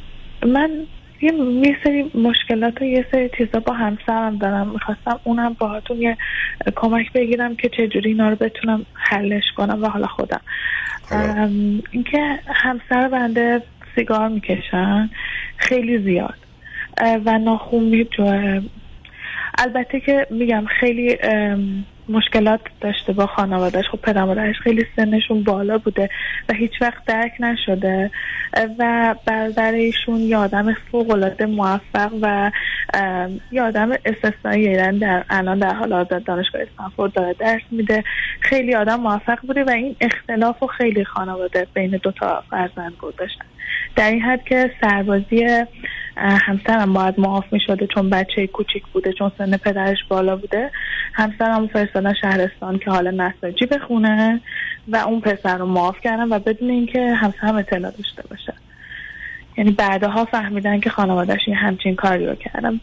من یه یه سری مشکلات و یه سری چیزا با همسرم دارم. می‌خواستم اونم باهاتون یه کمک بگیرم که چجوری اینا رو بتونم حلش کنم و حالا خودم. اینکه همسر بنده سیگار می‌کشن خیلی زیاد و ناخون میجوه البته که میگم خیلی مشکلات داشته با خانوادهش خب پدر مادرش خیلی سنشون بالا بوده و هیچ وقت درک نشده. و برادر ایشون یه آدم فوق العاده موفق و یه آدم استثنایی یعنی در الان در حال حاضر دانشگاه استنفورد داره درس میده. خیلی آدم موفق بوده و این اختلاف و خیلی خانواده بین دو تا فرزند گذاشتن. در این حد که سربازی همسرم باید معاف می شده چون بچه کوچیک بوده چون سن پدرش بالا بوده. همسرم فرستادن شهرستان که حالا نساجی بخونه و اون پسر رو معاف کردن و بدون اینکه همسرم اطلاع داشته باشه. یعنی بعدها فهمیدن که خانوادهش یه همچین کاری رو کردم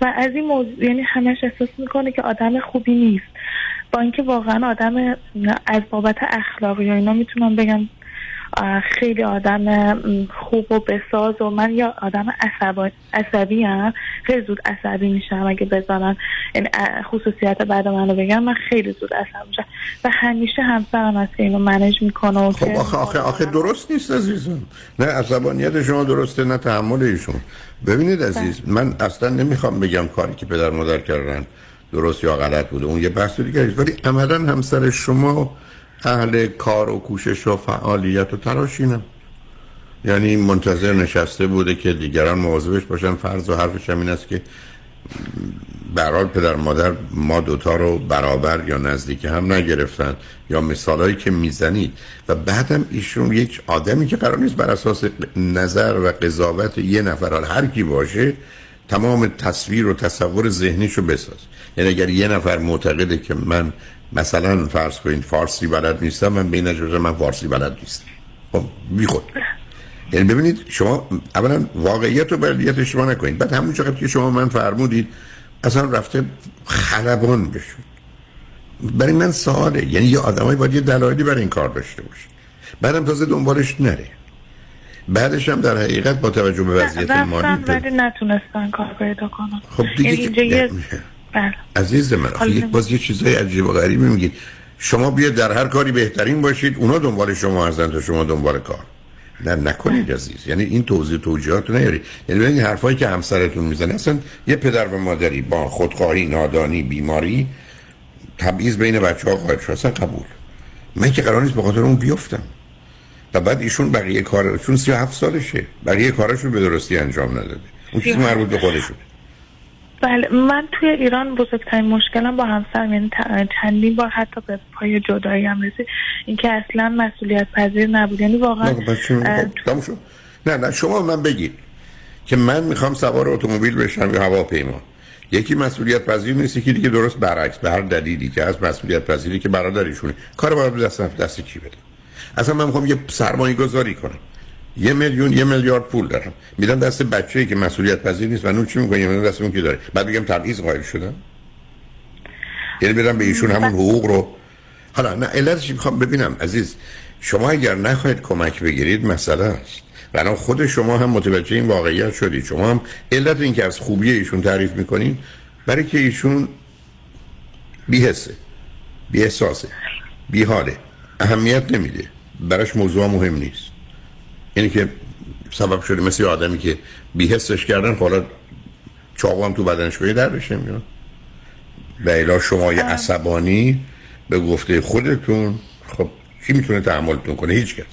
و از این موضوع یعنی همش احساس می‌کنه که آدم خوبی نیست. با اینکه واقعا آدم از بابت اخلاقی و اینا می‌تونم بگم خیلی آدم خوب و بساز و من یا آدم عصبا- عصبی هم خیلی زود عصبی میشم اگه بزنن این اه، خصوصیت بعد منو بگم من خیلی زود عصبی میشم. و همیشه همسرم هست که اینو منیج می‌کنه و
خب آخه آخه آخه درست نیست عزیزم. نه عصبانیت شما درسته نه تحمل ایشون. ببینید عزیز من اصلا نمی‌خوام بگم کاری که پدر مادر کردن درست یا غلط بوده. اون یه بحث دیگه ولی عملا همسر شما اهل کار و کوشش و فعالیت و تراشینم یعنی منتظر نشسته بوده که دیگران مواظبش باشن. فرض و حرفش هم این است که برحال پدر مادر ما دوتا رو برابر یا نزدیک هم نگرفتن. یا مثالهایی که می‌زنید. و بعدم ایشون یک آدمی که قرار نیست بر اساس نظر و قضاوت یه نفر هر کی باشه تمام تصویر و تصور ذهنیشو بساز. یعنی اگر یه نفر معتقده که من مثلا فرض کنید فارسی بلد نیستم من به این نتیجه من فارسی بلد نیستم. خب بی خود یعنی ببینید شما اولا واقعیت و بلدیت شما نکنید. بعد همون چقدر که شما من فرمودید اصلا رفته خلبان بشون برای من سواله. یعنی یه آدمایی باید یه دلایلی برای این کار داشته باشه. بعدم تازه دنبالش نره. بعدش هم در حقیقت با توجه به وضعیت مالی
ولی نتونستن کار پیدا کنن
خب دیگه
یعنی اینجا یه بله.
عزیز من آخه یک باز یه چیزای عجیب و غریبی میگید. شما بیاد در هر کاری بهترین باشید اونا دنبال شما هستن تا شما دنبال کار. نه نکنید عزیز. یعنی این توضیح توجیهات نیاری یعنی ببینید حرفایی که همسرتون می‌زنه اصلا یه پدر و مادری با خودخواهی نادانی بیماری تبعیض بین بچه ها قاعد شد. اصلا قبول. من که قرار نیست به خاطر اون بیفتم. و بعد ایشون بقیه کار چون 37 سالشه. بقیه کاراشو به درستی انجام نداده. اون چیز مربوط به خودشون
بله من توی ایران بزرگترین مشکلم با همسرم یعنی چندین بار حتی به پای جدایی هم رسید. اینکه اصلا مسئولیت پذیر نبود. یعنی واقعا
نه، خب،. نه نه شما من بگید که من می‌خوام سوار اتومبیل بشم یا هواپیما. یکی مسئولیت پذیر نیست یکی دیگه درست برعکس. به هر دلیلی که از مسئولیت پذیری که برادرشونه کار باید دست دست کی بده؟ اصلا من می‌خوام یه سرمایه گذاری کنم. یه میلیون یه میلیارد پول دارم. میدم دست بچه‌ای که مسئولیت پذیر نیست. و اون چی می‌کنه میدم دست اون که داره؟ بعد بگم تبعیض قائل شدم. یعنی بدم به ایشون همون حقوق رو. حالا نه علتش می‌خوام ببینم. عزیز شما اگر نخواهید کمک بگیرید مسئله است. بنا خود شما هم متوجه این واقعیت شدید. شما هم علت این که از خوبی ایشون تعریف می‌کنین برای که ایشون بیهسه بی احساسه بی حاله اهمیت نمیده. براش موضوع مهم نیست. یعنی که سبب شده مثل آدمی که بیهستش کردن حالا چاقو هم تو بدنش به دردش نمیاد و الا شما یه عصبانی به گفته خودتون خب کی می‌تونه تحملتون کنه؟ هیچ کس.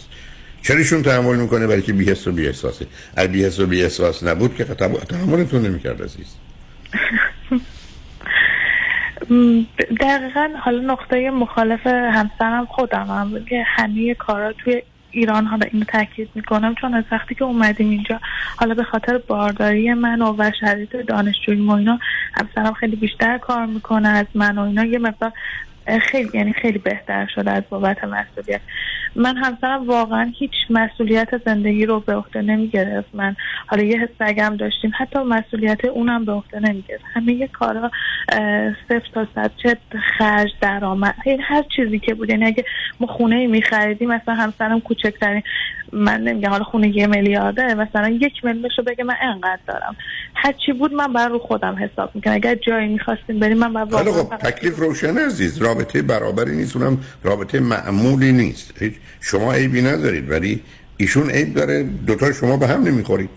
چرا ایشون تحمل می‌کنه؟ برای که بیهست و بیاحساسه. اگه بیهست و بیاحساس نبود که تحملتون نمی‌کرد عزیز.
دقیقا حالا نقطه مخالف همسرم خودم هم که همه کارا توی ایران حالا اینو تاکید می‌کنم چون از وقتی که اومدیم اینجا حالا به خاطر بارداری من و شرایط دانشجویی و اینا همسرم خیلی بیشتر کار می‌کنه از من و اینا. یه مقدار خیلی یعنی خیلی بهتر شده از بابت مسئولیت. من همسرم واقعا هیچ مسئولیت زندگی رو به عهده نمی گرفت من حالا یه سگم داشتیم. حتی مسئولیت اونم به عهده نمی گرفت همه یه کارا صفر تا صد چه خرج درآمد هر چیزی که بود. یعنی اگه ما خونه می خریدیم مثلا همسرم کوچکترین من نمیگم حالا خونه یه میلیارده مثلا یک میلیون رو بگه من انقدر دارم. هر چی بود من بر رو خودم حساب می‌کنم اگر جایی می‌خواستیم بریم من بر
خب تکلیف روشن عزیز. رابطه برابری نیست. اونم رابطه معمولی نیست. شما عیبی ندارید ولی ایشون عیب داره. دوتا شما به هم نمی‌خورید.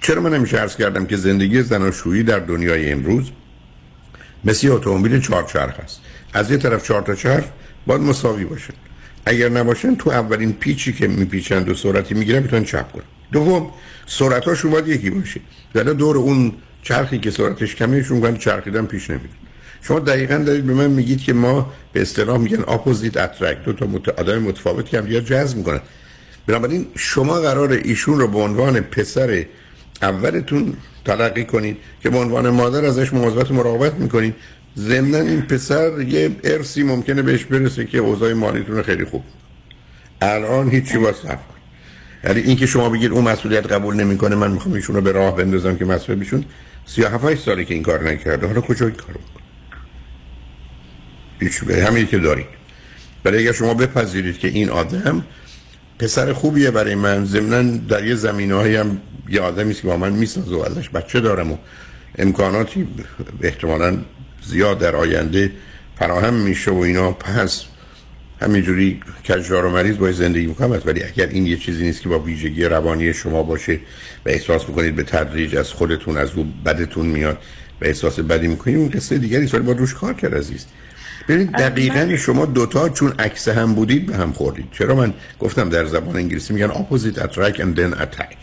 چرا من همیشه عرض کردم که زندگی زناشویی در دنیای امروز مثل اتومبیل چهارچرخ است؟ از یه طرف چهار تا چرخ باید مساوی باشه. اگر نباشن تو اولین پیچی که میپیچند و سرعتی می‌گیرن می‌تونن چپ کنن. دوم سرعتاشون باید یکی باشه. در دور اون چرخی که سرعتش کمه شون چرخیدن پیش نمیره شما دقیقا دارید به من میگید که ما به اصطلاح میگن opposite attract دو تا مت... آدم متفاوتی هم دیگه جذب می‌کنن. بنابراین شما قرار ایشون رو به عنوان پسر اولتون تلقی کنید که به عنوان مادر ازش مواظبت مراقبت می‌کنید. ضمن این پسر یه ارسی ممکنه بهش برسه که اوضاع مالیتون خیلی خوب. الان هیچی واسه یعنی اینکه شما بگید اون مسئولیت قبول نمی‌کنه من می‌خوام ایشون رو به راه بندازم که مسئول بشون. 37 سالی که این کار نکرده. حالا کجا این کارو هیچ به همین که دارید برای اگر شما بپذیرید که این آدم پسر خوبیه برای من ضمنا در یه زمینه هم یه آدمی که با من می‌سازه و ازش بچه دارم و امکاناتی احتمالا زیاد در آینده فراهم میشه و اینا. پس همینجوری کجدار و مریض باید زندگی می‌کنم ولی اگر این یه چیزی نیست که با ویژگی روانی شما باشه و احساس می‌کنید به تدریج از خودتون از او بدتون میاد و احساس بدی می‌کنید اون قصه دیگری ولی با روش کار کرد عزیز. ببینید دقیقا شما دوتا چون عکس هم بودید به هم خوردید. چرا من گفتم در زبان انگلیسی میگن opposite attract and then attack.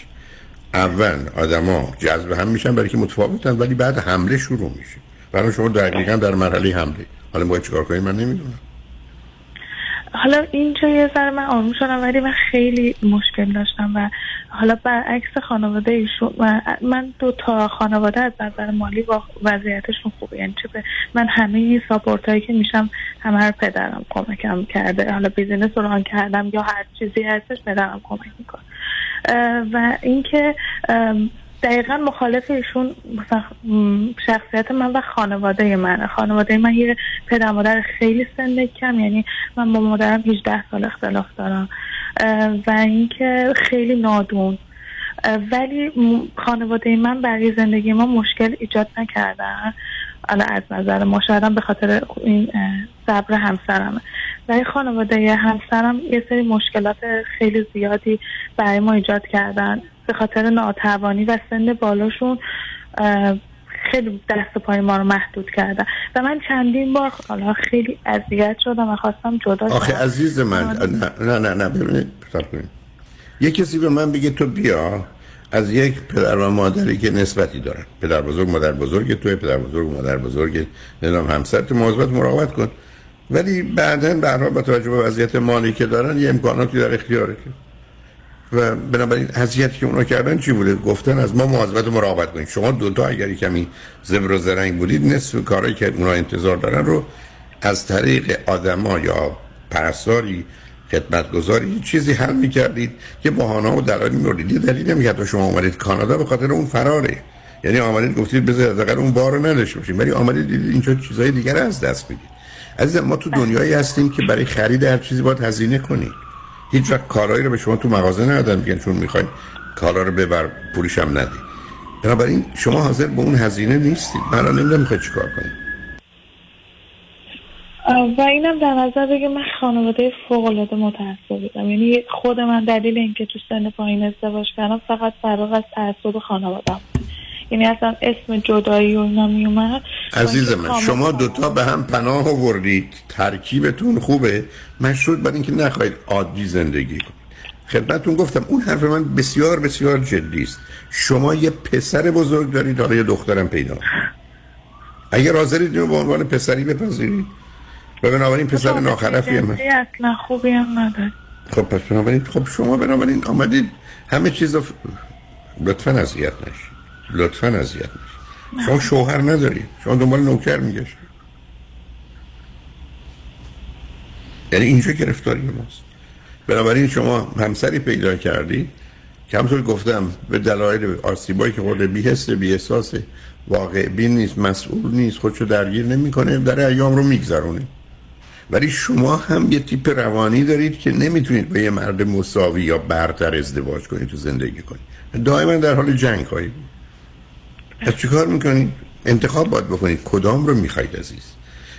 اول آدما جذب هم میشن برای که متفاوتن ولی بعد حمله شروع میشه. برای شما دقیقا در مرحله حمله. حالا باید چیکار کنید من نمی‌دونم.
حالا اینجا یه ذره من آروم شدم ولی من خیلی مشکل داشتم و حالا برعکس خانواده ایشون من دو تا خانواده از نظر مالی با وضعیتشون خوبه. یعنی چه من همه ساپورت هایی که میشم همه رو پدرم کمکم کرده. حالا بیزینس رو کردم یا هر چیزی هستش پدرم کمک می‌کنه. و اینکه دقیقا مخالف ایشون شخصیت من و خانواده من خانواده من یه پدر مادر خیلی سن کم یعنی من با مادرم 18 سال اختلاف دارم. و اینکه خیلی نادون. ولی خانواده من برای زندگی ما مشکل ایجاد نکردن. حالا از نظر ما به خاطر این صبر همسرم برای خانواده همسرم یه سری مشکلات خیلی زیادی برای ما ایجاد کردن. به خاطر ناتوانی و سن بالاشون خیلی دست پای ما رو محدود کردن. و من چندین بار حالا خیلی اذیت شدم و خواستم جدا
آخه عزیز من نه نه نه ببینید یه کسی به من بگه تو بیا از یک پدر و مادری که نسبتی دارن. پدر بزرگ مادر بزرگ توی پدر بزرگ مادر بزرگ نظام همسر تو مواظبت مراقبت کن. ولی بعدا به هر با توجه به وضعیت مالی که دارن یه امکاناتی در اختیاره و بنابراین حضیتی که اونا کردن چی بوده؟ گفتن از ما مواظبت و مراقبت کنید. شما دوتا اگر کمی زبر و زرنگ بودید نصف کارهایی که اونا انتظار دارن رو از طریق آدما یا پرستاری خدمتگذاری چیزی حل می‌کردید که بهانه و دلالی موردی دلیل نمی‌کرد تو شما آمدید کانادا به خاطر اون فراره. یعنی آمدید گفتید بذار از اون بار رو نداشته باشیم. ولی آمدید دیدید اینجا چیزای دیگر از دست می‌دید. عزیز ما تو دنیایی هستیم که برای خرید هر چیزی باید هزینه کنید هیچ وقت کارایی رو به شما تو مغازه ندادن میگن چون می‌خواین کالا رو ببر پولش هم ندی. بنابراین شما حاضر به اون هزینه نیستید. من نمی‌دونم می‌خواید چیکار کنید.
و اینم در نظر بگه من خانواده فوق العاده متعصب بودم یعنی خود من دلیل اینکه تو سن پایین ازدواج کردم فقط فرق از تعصب خانوادم یعنی اصلا اسم جدایی و اینا میومد.
عزیز من شما دوتا به هم پناه آوردید. ترکیبتون خوبه. مشروط بر اینکه نخواهید عادی زندگی کنید. خدمتتون گفتم اون حرف من بسیار بسیار جدی است. شما یه پسر بزرگ دارید حالا یه دخترم پیدا اگر حاضرید اینو به عنوان پسری بپذیرید. و بنابراین پسر ناخرفی هم
اصلا خوبی هم
خب پس بنابراین خب شما بنابراین آمدید همه چیز رو لطفا اذیت نشید. لطفا اذیت نشید شما شوهر ندارید شما دنبال نوکر میگشید یعنی اینجا گرفتاری ماست. بنابراین شما همسری پیدا کردی. که همطور گفتم به دلایل آسیبایی که خورده بی حس بی واقع بین نیست مسئول نیست خودشو درگیر نمی‌کنه در ایام رو میگذرونه. ولی شما هم یه تیپ روانی دارید که نمی‌تونید با یه مرد مساوی یا برتر ازدواج کنید تو زندگی کنید. دائما در حال جنگ خواهید پس چیکار می‌کنید انتخاب باید بکنید کدام رو می‌خواید عزیز؟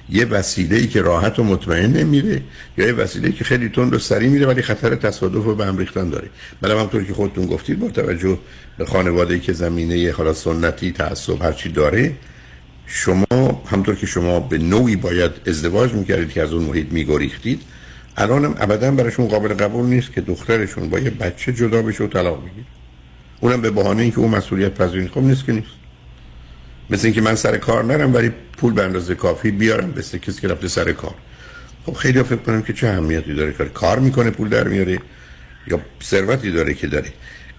یه وسیله ای که راحت و مطمئن نمیره یا یه وسیله که خیلی تند و سریع میره ولی خطر تصادف و به هم ریختن داره. بله همونطور که خودتون گفتید با توجه به خانواده ای که زمینه حالا سنتی تعصب هر چی داره شما همطور که شما به نوعی باید ازدواج می‌کردید که از اون محیط میگریختید الان هم ابدا براشون قابل قبول نیست که دخترشون با یه بچه جدا بشه و طلاق بگیره. اونم به بهانه اینکه اون مسئولیت پذیری خب نیست که نیست. مثل اینکه من سر کار نرم ولی پول به اندازه کافی بیارم مثل کسی که رفته سر کار. خب خیلی فکر کنم که چه اهمیتی داره. کار کار می‌کنه پول در میاره یا ثروتی داره که داره.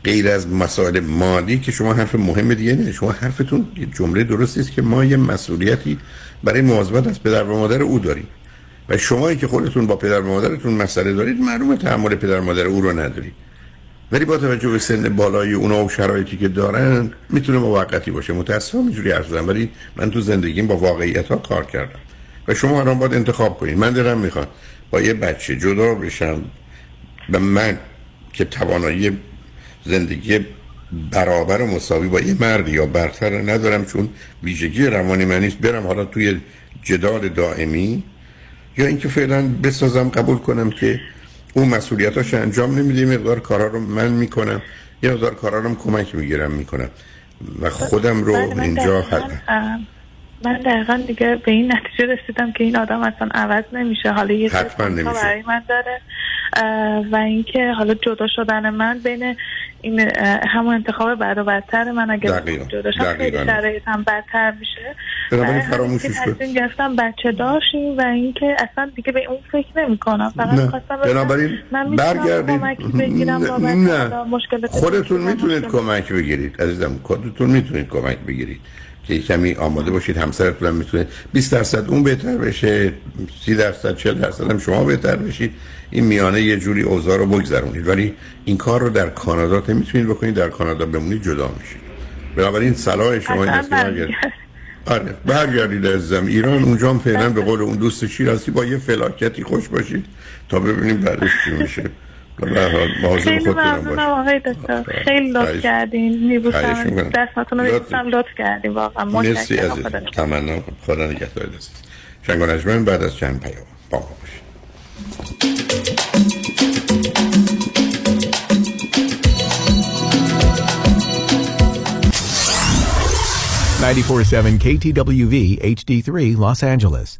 غیر از مسائل مالی که شما حرف مهم دیگه نه. شما حرفتون جمله درستی است که ما یه مسئولیتی برای مواظبت از پدر و مادر او داریم. و شما که خودتون با پدر و مادرتون مسئله دارید معلومه تحمل پدر و مادر او رو ندارید. ولی با توجه به سن بالای اونا و شرایطی که دارن می‌تونه موقتی باشه. متاسفم اینجوری عرض ولی من تو زندگیم با واقعیت ها کار کردم. و شما الان باید انتخاب کنید. من دلم می‌خواد با یه بچه جدا بشم و من که توانایی زندگی برابر و مساوی با یه مرد یا برتر ندارم چون ویژگی روانی من نیست برم حالا توی جدال دائمی یا اینکه فعلا بسازم قبول کنم که اون مسئولیتاش انجام نمیده مقدار کارا رو من می‌کنم. یه مقدار کارا رو کمک می‌گیرم می‌کنم. و خودم رو اینجا حد
من دقیقا دیگه به این نتیجه رسیدم که این آدم اصلا عوض نمیشه. حالا یه
حتما نمیشه
برای من داره. و اینکه حالا جدا شدن من بین این همون انتخاب بعد و بدتر من اگر جدا شم خیلی شرایطم بدتر میشه. کن گرفتم بچه داشتیم و اینکه اصلا دیگه به اون فکر نمی کنم فقط خواستم
بنابراین برگردید.
نه.
خودتون می‌تونید کمک بگیرید. عزیزم خودتون می‌تونید کمک بگیرید. که کمی آماده باشید همسرتون هم می‌تونه 20 درصد اون بهتر بشه 30 درصد 40 درصد هم شما بهتر بشید. این میانه یه جوری اوضاع رو بگذرونید. ولی این کار رو در کانادا می‌تونید بکنید در کانادا بمونید جدا میشید. بنابراین صلاح شما این است که آره برگردید عزیزم. ایران اونجا هم فعلا به قول اون دوست شیرازی با یه فلاکتی خوش باشید تا ببینیم بعدش چی میشه.
خیلی ممنونم آقای دکتر خیلی لطف کردین میبوسم دستاتون رو میبوسم لطف کردین واقعا
مرسی عزیز تمنا خدا نگهدار عزیز شنگ و بعد از چند پیام با ما باشید
94.7 KTWV HD3 Los Angeles.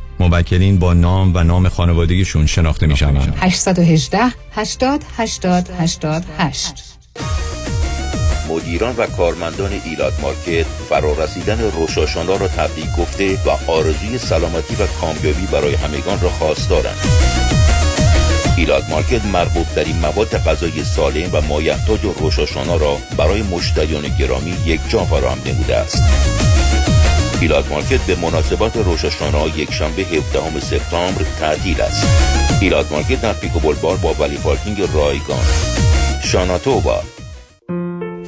موکلین با نام و نام خانوادگیشون شناخته می شوند
818 80 80 88
مدیران و کارمندان Elat Market فرارسیدن روشاشانا را تبریک گفته و آرزوی سلامتی و کامیابی برای همگان را خواستارند. Elat Market مرغوب ترین مواد غذایی سالم و مایحتاج روشاشانا را برای مشتریان گرامی یک جا فراهم نموده است. Elat Market به مناسبت روشاشانا یک شنبه 17 سپتامبر تعطیل است. Elat Market در پیکو با valet parking رایگان. שנה טובה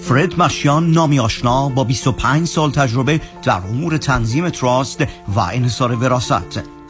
فرد مشیان نامی آشنا با 25 سال تجربه در امور تنظیم trust و انحصار وراثت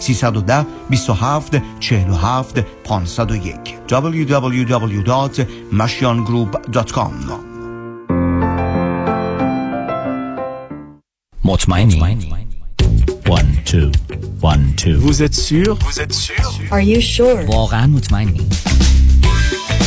310 27 47 501 www.mashiangroup.com
مطمئنی؟ One, two, one, two.
Vous êtes sûr Vous êtes sûr
Are you sure?
واقعا مطمئنی؟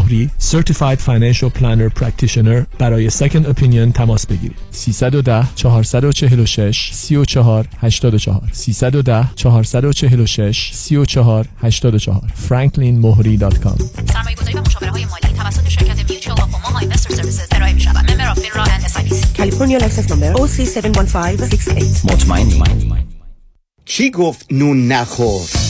مهری Certified Financial Planner Practitioner برای Second Opinion تماس بگیرید. 310 446 34 84 310 446 34 84 franklinmohri.com
سرمایه گذاری و مشاوره های مالی توسط شرکت Mutual of Omaha Investor Services ارائه می شود member of FINRA and S
California license number OC71568
مطمئنی؟
کی گفت نون نخور؟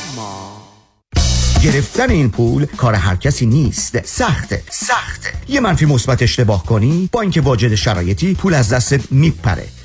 گرفتن این پول کار هر کسی نیست. سخته سخته. یه منفی مثبت اشتباه کنی با اینکه واجد شرایطی پول از دستت میپره.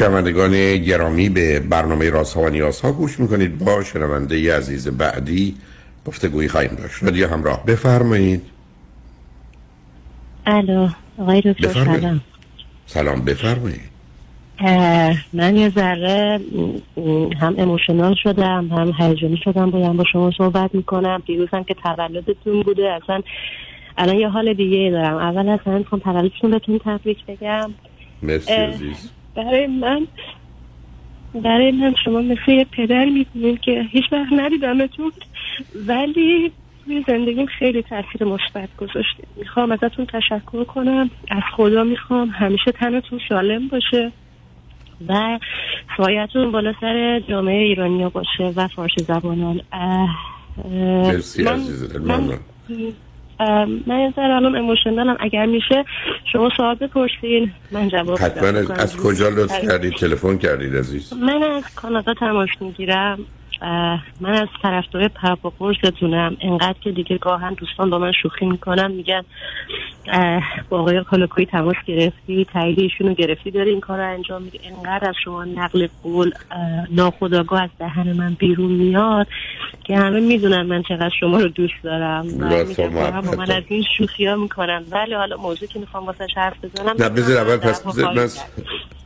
شنوندگان گرامی به برنامه راست ها و نیاز ها گوش می‌کنید. با شنونده ی عزیز بعدی گفتگویی خواهیم داشت. رادیو همراه. بفرمایید.
الو آقای دکتر. سلام.
سلام بفرمایید.
اه، من یه ذره هم اموشنال شدم هم هیجانی شدم باید با شما صحبت می‌کنم. دیروزم که تولدتون بوده اصلا الان یه حال دیگه دارم. اول از همه می‌خوام تولدتون بهتون تبریک بگم.
مرسی عزیز.
برای من برای من شما مثل یه پدر می‌دونین که هیچ وقت ندیدمتون ولی روی زندگیم خیلی تاثیر مثبت گذاشته. می‌خوام ازتون تشکر کنم. از خدا می‌خوام همیشه تنتون سالم باشه و سایتون بالا سر جامعه ایرانیا باشه و فارسی زبانان. اه، اه،
مرسی
من- من من یه ذره الان اموشنالم اگر میشه شما سوال بپرسین من جواب
حتما
بدم.
از, از کجا لطف کردید تلفن کردید عزیز؟
من از کانادا تماس می‌گیرم. من از طرفدار پرپا قرصتونم انقدر که دیگه گاهن دوستان با من شوخی می‌کنن میگن با آقای کالاکوی تماس گرفتی تایید ایشون رو گرفتی داری این کار رو انجام میدی انقدر از شما نقل قول اه، ناخودآگاه از دهن من بیرون میاد که همه می‌دونن من چقدر شما رو دوست دارم. و من. از این شوخی ها می‌کنن. ولی حالا موضوع که می‌خوام واسه حرف بزنم
نه بذار اول پس بذار من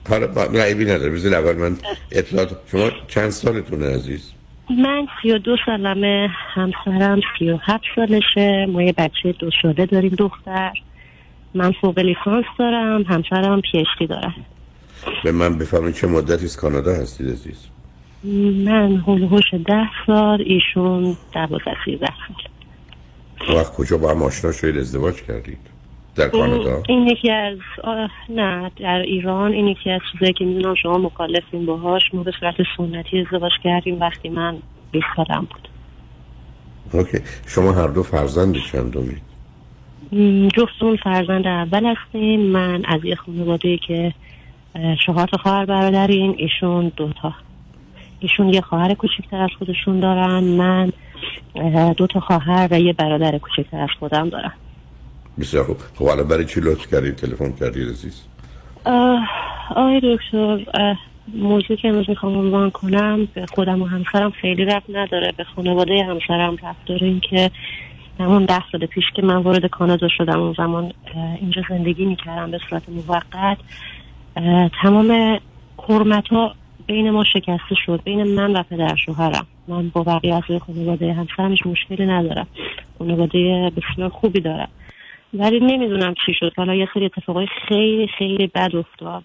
حالا عیبی نداره. بذار اول من اطلاعات شما چند سالتونه عزیز؟
من سی و دو سالمه همسرم سی و هفت سالشه. ما یه بچه دو ساله داریم دختر. من فوق لیسانس دارم همسرم پیشتی دارم
به من بفرمایید چه مدتی از کانادا هستید عزیز؟
من هلوهوش ده سال ایشون دوازده سیزده سال.
وقت کجا با هم آشنا شدید ازدواج کردید؟ در کانادا؟
این یکی از آه، نه در ایران این یکی از چیزایی که می‌دونم شما مخالفین باهاش ما به صورت سنتی ازدواج کردیم وقتی من 20 سالم بود.
اوکی. شما هر دو فرزند چندمی
م، جفتمون فرزند اول هستیم من از یه خانواده که چهار تا خواهر برادریم ایشون دوتا ایشون یه خواهر کوچکتر از خودشون دارن من دو تا خواهر و یه برادر کوچکتر از خودم دارم.
بسیار خوب. خب حالا برای چی لطف کردید تلفن کردید عزیز؟
آقای دکتر موضوع که امروز می‌خوام عنوان کنم. به خودم و همسرم خیلی رفت نداره. به خانواده همسرم رفت داره. این که همون ده سال پیش که من وارد کانادا شدم اون زمان اینجا زندگی می‌کردم به صورت موقت. تمام حرمت ها بین ما شکسته شد. بین من و پدر شوهرم. من با بقیه اعضای خانواده همسرم هیچ مشکلی ندارم. خانواده بسیار خوبی دارم. ولی نمی‌دونم چی شد. حالا یه سری اتفاقای خیلی خیلی بد افتاد.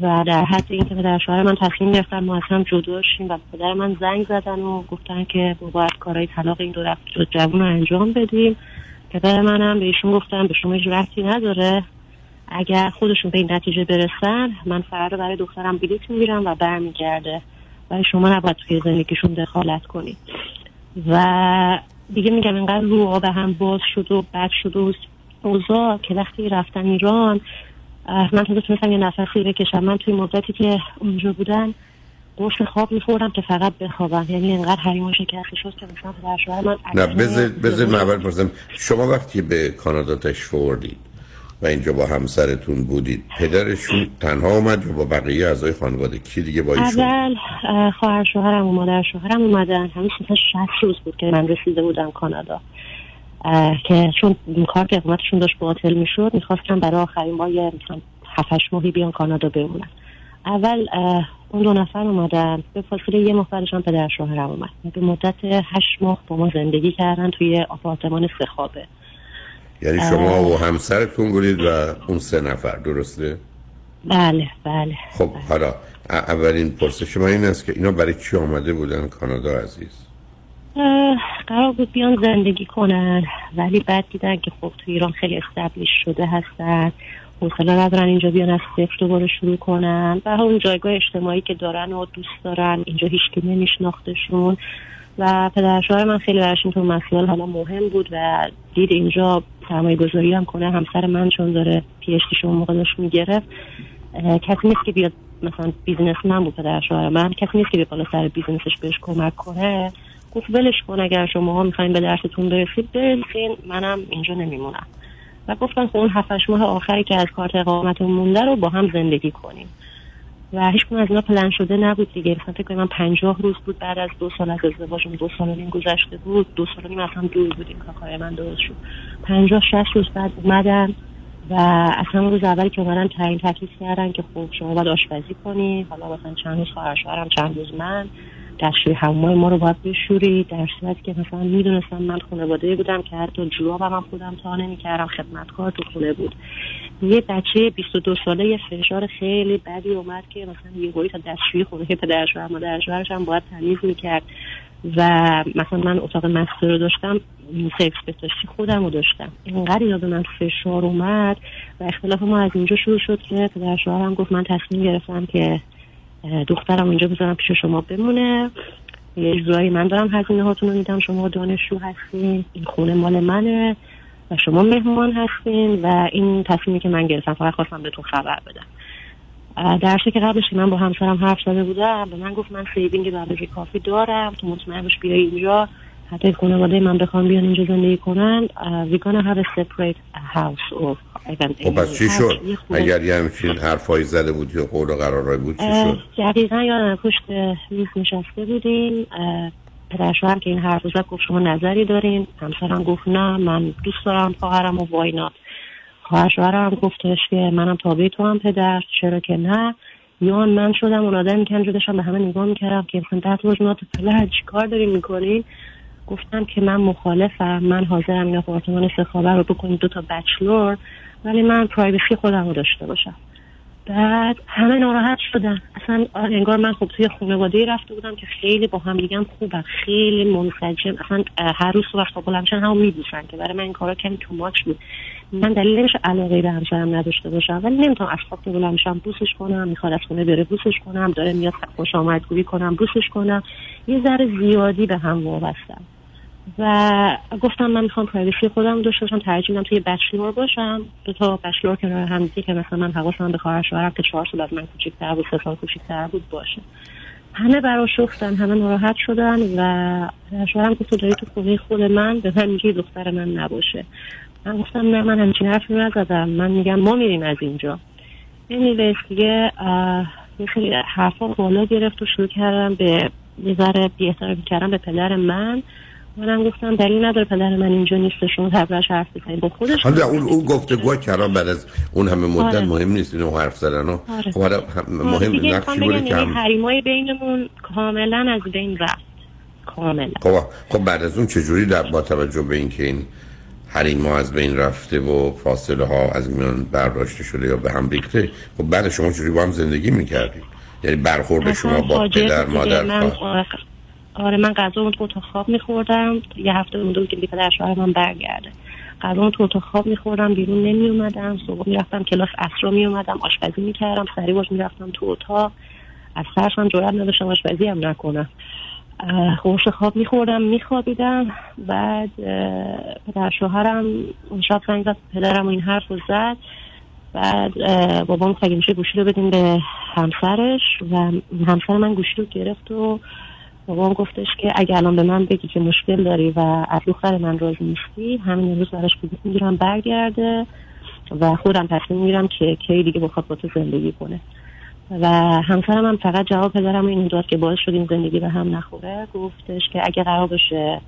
و در حد اینکه پدر شوهر من تصمیم گرفتن ما هم جدا شیم و پدر من زنگ زدن و گفتن که ما باید کارهای طلاق این دو رفت جوون رو انجام بدیم. پدر منم به ایشون گفتم به شما هیچ نداره. اگر خودشون به این نتیجه برسن من فردا برای دخترم بلیط می‌گیرم و برمیگرده. و شما نباید توی زندگیشون دخالت کنید. و دیگه میگم اینقدر رو آب هم باز شد و بد شد و اوضاع که وقتی رفتن ایران من تازه تونستم یه نفسی بکشم. من توی مدتی که اونجا بودن قرص خواب میخوردم که فقط بخوابم. یعنی انقدر حریما شکسته شد که مثلا پدر شوهر من
نه بذار بذار من اول پرسم. شما وقتی به کانادا تشریف آوردید و اینجا با همسرتون بودید پدرشون تنها اومد یا با بقیه اعضای خانواده؟ کی دیگه با ایشون؟
اول اه، خواهر شوهرم و مادر شوهرم اومدن. همین مثلا 60 روز بود که من رسیده بودم کانادا. که چون کارت اقامتشون داشت باطل می‌شد می‌خواستم برای آخرین بار یه 7 ماهی بیان کانادا بمونن. اول اون دو نفر اومدن. به فاصله یه ماه هم پدر شوهرم اومد. به مدت هشت ماه با ما زندگی کردن توی آپارتمان سه خوابه
یعنی شما و همسرتون بودید و اون سه نفر درسته؟
بله بله.
خب حالا اولین پرسش من این است که اینا برای چی آمده بودن کانادا عزیز؟
قرار بود بیان زندگی کنن ولی بعد دیدن که خب تو ایران خیلی establish شده هستن. حوصله ندارن اینجا بیان از صفر دوباره شروع کنن. و اون جایگاه اجتماعی که دارن و دوست دارن اینجا هیچکی نمیشناختشون. و پدر شوهر من خیلی براش این تو مسائل حالا مهم بود و دید اینجا سرمایه گذاری هم کنه. همسر من چون داره PhD ش اون موقع داشت می‌گرفت کسی نیست که بیاد مثلا businessman بود پدر شوهر من. کسی نیست که بیاد سر business ش بهش کمک کنه. گفت ولش کن اگر شما می‌خواین به درستون برسید برسین منم اینجا نمیمونم. و گفتن خب اون هفتش ماه آخری که از کارت اقامتون مونده رو با هم زندگی کنیم. و هیچ از اینا پلن شده نبود دیگه. مثلا فکر من پنجاه روز بود بعد از دو سال از ازدواجم دو سال نیم گذشته بود. دو سال نیم اصلا دور بودیم کاکای من درست شد. پنجاه شست روز بعد اومدن و از همون روز اولی که اومدن تعیین تکلیف کردن که خب شما باید آشپزی کنی. حالا مثلا چند روز خواهر شوهرم چند روز من. دستشوی حمام ما رو باید بشوری در صورتی که مثلا می‌دونستم من خانواده بودم که حتی جورابم هم خودم تا نمی‌کردم خدمتکار تو خونه بود. یه بچه 22 ساله یه فشار خیلی بدی اومد که مثلا یه تا دستشویی خونه پدر شوهر مادر شوهرش هم باید تمیز می‌کرد. و مثلا من اتاق مستر رو داشتم سیف داشتی خودم رو داشتم. اینقدر به من فشار اومد و اختلاف ما از اینجا شروع شد که پدر شوهرم گفت من تصمیم گرفتم که دخترم اینجا بذارم پیش شما بمونه. یه جورایی من دارم هزینه هاتون رو میدم. شما دانشجو هستین این خونه مال منه و شما مهمان هستین و این تصمیمی که من گرفتم فقط خواستم بهتون خبر بدم. در که قبلش که من با همسرم حرف زده بودم به من گفت من saving به کافی دارم تو مطمئن بیای اینجا. حتی خانواده من بخوام بیان اینجا زندگی کنن we're gonna have a separate house or
خب پس چی
هر-
شد؟ اگر یه همچین حرفایی زده بود یا قول و قرارایی بود چی شد؟
دقیقا یادم پشت میز نشسته بودیم. اه، پدر شوهرم که این حرف رو زد گفت شما نظری دارین؟ همسرم گفت نه من دوست دارم خواهرم و واینات خواهر شوهرم گفتش که منم تابع تو هم پدر چرا که نه؟ یان من شدم اون که همجور داشتم به همه نگاه می‌کردم که مثلا ده روز نات پله چی کار دارین می‌کنین؟ گفتم که من مخالفم من حاضرم این آپارتمان سخابه رو بکنید دو تا بچلور ولی من پرایوسی خودم رو داشته باشم. بعد همه ناراحت شدن. اصلا انگار من خب توی خانواده رفته بودم که خیلی با هم دیگه خوبن خیلی منسجم. اصلا هر روز صبح صبح بلند همو میبوسن که برای من این کارا کمی تو ماچ بود. من دلیل نمیشه علاقه به همسرم نداشته باشم ولی نمی‌تونم از خواب بلند بوسش کنم می‌خواد از خونه بره بوسش کنم داره میاد خوش آمدگویی کنم بوسش کنم. یه ذره زیادی به هم وابستم. و گفتم من می‌خوام پرایوسی خودم داشته باشم ترجیح میدم توی بچلور باشم. دو تا بچلور کنار هم دیگه که مثلا من حواسم به خواهر شوهرم که چهار سال از من کوچیک‌تر بود سه سال کوچیک‌تر بود باشه. همه براشفتن همه ناراحت شدن و شوهرم گفت تو داری تو خونه خود من به من میگی دختر من نباشه. من گفتم نه من همچین حرفی نزدم. من میگم ما میریم از اینجا. این دیگه یه سری حرفا بالا گرفت و شروع کردم به یه ذره بی‌احترامی کردم به پدر من. منم گفتم دلیل نداره پدر من اینجا نیست شما دربارش حرف بزنید. با خودش
حالا اون اون گفتگو کردم بعد از اون همه مدت
آره.
مهم نیست اینو حرف زدن و
آره.
خب
آره،
مهم نقشی بوده که هم
حریمای بینمون کاملا از بین رفت. کاملا.
خب خب بعد از اون چجوری در با توجه به اینکه این حریم ما از بین رفته و فاصله ها از میان برداشته شده یا به هم ریخته خب بعد شما چجوری با هم زندگی می‌کردید؟ یعنی برخورد شما با پدر. مادر
من آره, من غذا رو تو اتاق خواب میخوردم. یه هفته مونده که پدر شوهر من برگرده. غذا رو تو اتاق خواب میخوردم بیرون نمی اومدم صبح می‌رفتم کلاس عصر می اومدم آشپزی می‌کردم. سری باش می‌رفتم تو اتاق. از ترسم جرئت نداشتم آشپزی هم نکنم. قرص خواب میخوردم میخوابیدم. بعد پدر شوهرم اون شب زنگ زد پدرم این حرف رو زد. بعد بابام خیلی میشه گوشی رو بدیم به همسرش و همسر من گوشی رو گرفت و بابام گفتش که اگه الان به من بگی که مشکل داری و از دختر من راضی نیستی همین امروز براش بلیط می‌گیرم برگرده و خودم تصمیم می‌گیرم که کی دیگه بخواد با تو زندگی کنه. و همسرم هم فقط جواب پدرم این داد که باعث شد این زندگی به هم نخوره. گفتش که اگه قرار باشه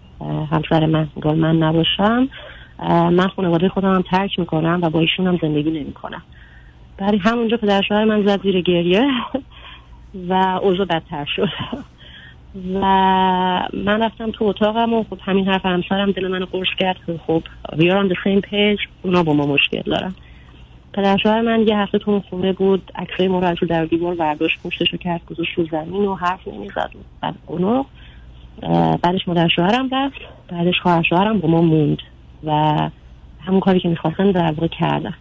همسر من گل من نباشم من خانواده خودم هم ترک می‌کنم و با ایشون هم زندگی نمی‌کنم. برای همونجا پدر شوهر من زد زیر گریه [laughs] و اوضاع بدتر شد. و من رفتم تو اتاقم و خب همین حرف همسرم دل منو قرص کرد. خب we are on the same page. اونا با ما مشکل دارن. پدر شوهر من یه هفته تو خونه بود. عکسای ما رو رو در دیوار برداشت پشتشو کرد گذاشت رو زمین و حرف نمی‌زد بعد اونو بعدش مادر شوهرم رفت. بعدش خواهر شوهرم با ما موند و همون کاری که می‌خواستن در واقع کردن.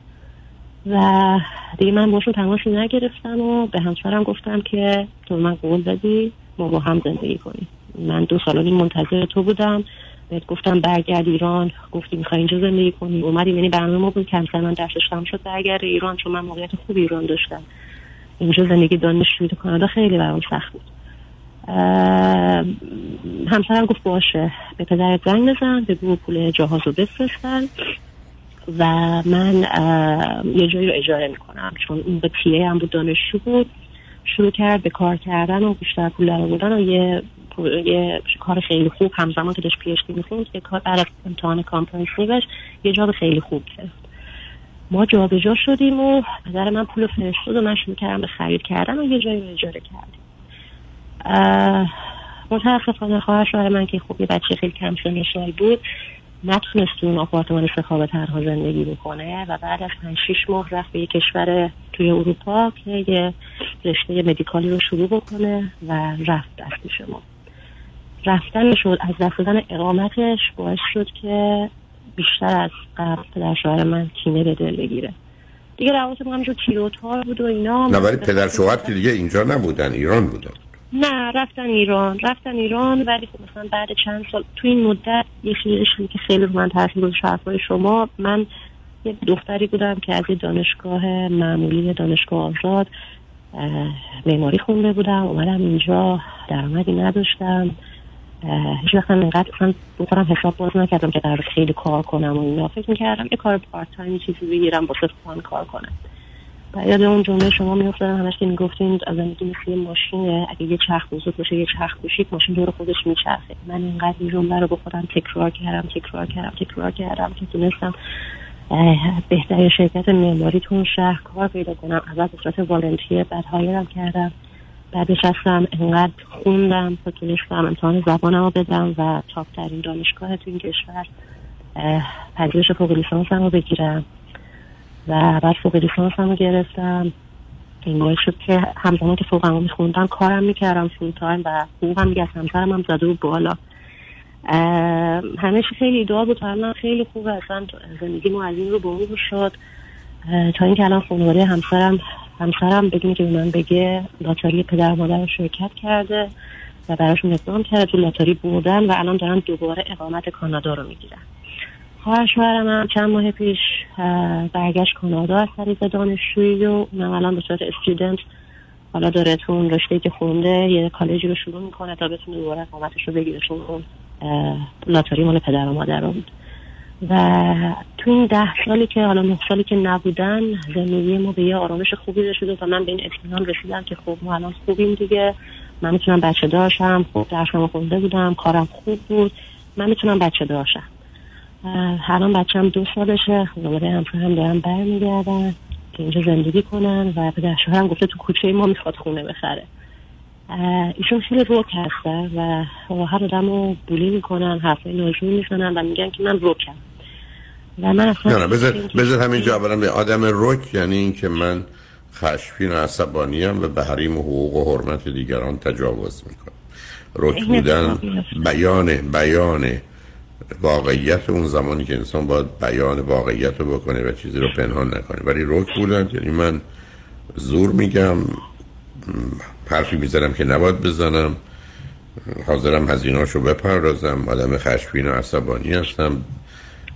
و دیگه من باشون تماسی نگرفتم و به همسرم گفتم که تو من قول دادی. ما با هم زندگی کنیم. من دو سال منتظر تو بودم. بهت گفتم برگرد ایران. گفتی می‌خوای اینجا زندگی کنی. اومدیم یعنی برنامه ما بود. همسر من درسش تمام شد. برگرد ایران چون من موقعیت خوب ایران داشتم. اینجا زندگی دانشجویی تو کانادا خیلی برام سخت بود. همسرم گفت باشه. به پدرت زنگ بزن. بگو پول جهاز رو بفرستن. و من یه جایی رو اجاره می‌کنم. چون اون یه TA هم بود دانشجو بود. شروع کرد به کار کردن و بیشتر پول در آوردن و یه یه کار خیلی خوب همزمان که داشت PhD کار بعد از امتحان comprehensive ش یه job خیلی خوب گرفت ما جابجا شدیم و پدر من پول فرستاد و من شروع کردم به خرید کردن و یه جایی رو اجاره کردیم. متاسفانه خواهر شوهر من که خب یه بچه خیلی کم سن و سال بود نتونست تو اون آپارتمان سخاوه تنها زندگی بکنه و بعد از پنج شیش ماه رفت به یه کشور توی اروپا که یه رشته مدیکالی رو شروع بکنه و رفت دست شما. رفتن شد از دادن اقامتش باعث شد که بیشتر از قبل پدر شوهر من کینه به دل بگیره. دیگه روابط ما همینجور تار بود و اینا.
نه ولی پدر شوهر که دیگه اینجا نبودن ایران بودن.
نه رفتن ایران رفتن ایران ولی خب مثلا بعد چند سال تو این مدت یه چیزی که خیلی رو من تاثیر گذاشت حرفای شما من یه دختری بودم که از دانشگاه معمولی دانشگاه آزاد معماری خونده بودم اومدم اینجا درآمدی نداشتم هیچ وقت اصلا بخورم حساب باز نکردم که قرار خیلی کار کنم و اینا. فکر می‌کردم یه کار پارت تایم چیزی بگیرم با فان کار کنم. و یاد اون جمله شما میافتادم همش که می‌گفتین زندگی مثل یه ماشینه اگه یه چرخ بزرگ باشه یه چرخ کوچیک ماشین دور خودش میچرخه. من اینقدر این جمله رو بخورم تکرار کردم تکرار کردم تکرار کردم که تونستم بهترین شرکت معماری تو اون شهر کار پیدا کنم. اول به صورت والنتیر بعد هایرم کردم. بعدش هستم انقدر خوندم تا تونستم امتحان زبانم رو بدم و تاپترین دانشگاه تو این کشور پذیرش فوق لیسانسم رو بگیرم. و بعد فوق لیسانسم رو گرفتم. باعث شد که همزمان که فوقم میخوندم کارم می‌کردم فول تایم و حقوقم دیگه از همسرم هم زده و بالا. همه خیلی ایدئال بود. من خیلی خوبه اصلا زندگی ما از این رو به شد تا اینکه الان خانواده همسرم همسرم بدون که من بگه لاتاری پدر مادر شرکت کرده و براشون اقدام کرده. تو لاتاری بودن و الان دارن دوباره اقامت کانادا رو می‌گیرن. خواهر هم چند ماه پیش برگشت کانادا از طریق دانشجویی و اونم الان به صورت استودنت حالا داره تو اون رشته که خونده یه کالجی رو شروع می‌کنه تا بتونه دوباره اقامتش رو بگیره چون اون لاتاری مال پدر و مادر بود و تو این ده سالی که حالا نه سالی که نبودن زندگی ما به یه آرامش خوبی رسیده و من به این اطمینان رسیدم که خب ما الان خوبیم دیگه. من می‌تونم بچه داشتم خوب درسم خونده بودم کارم خوب بود. من می‌تونم بچه داشتم. الان بچم دو سالشه. خانواده هم دارن برمیگردن که اینجا زندگی کنن و پدر شوهرم گفته تو کوچه ما می‌خواد خونه بخره. ایشون خیلی روک هستن و هر آدم رو بولی می‌کنن حرفای ناجون می‌زنن و میگن که من روکم و من اصلا
نه نه بذار همینجا به آدم روک یعنی این که من خشفین و عصبانیم و به حریم و حقوق و حرمت دیگران تجاوز می‌کنم. روک بودن بیان بیان واقعیت اون زمانی که انسان باید بیان واقعیت رو بکنه و چیزی رو پنهان نکنه. ولی روک بودن یعنی من زور میگم حرفی می‌زنم که نباید بزنم. حاضرم هزیناشو بپردازم. آدم خشبین و عصبانی هستم.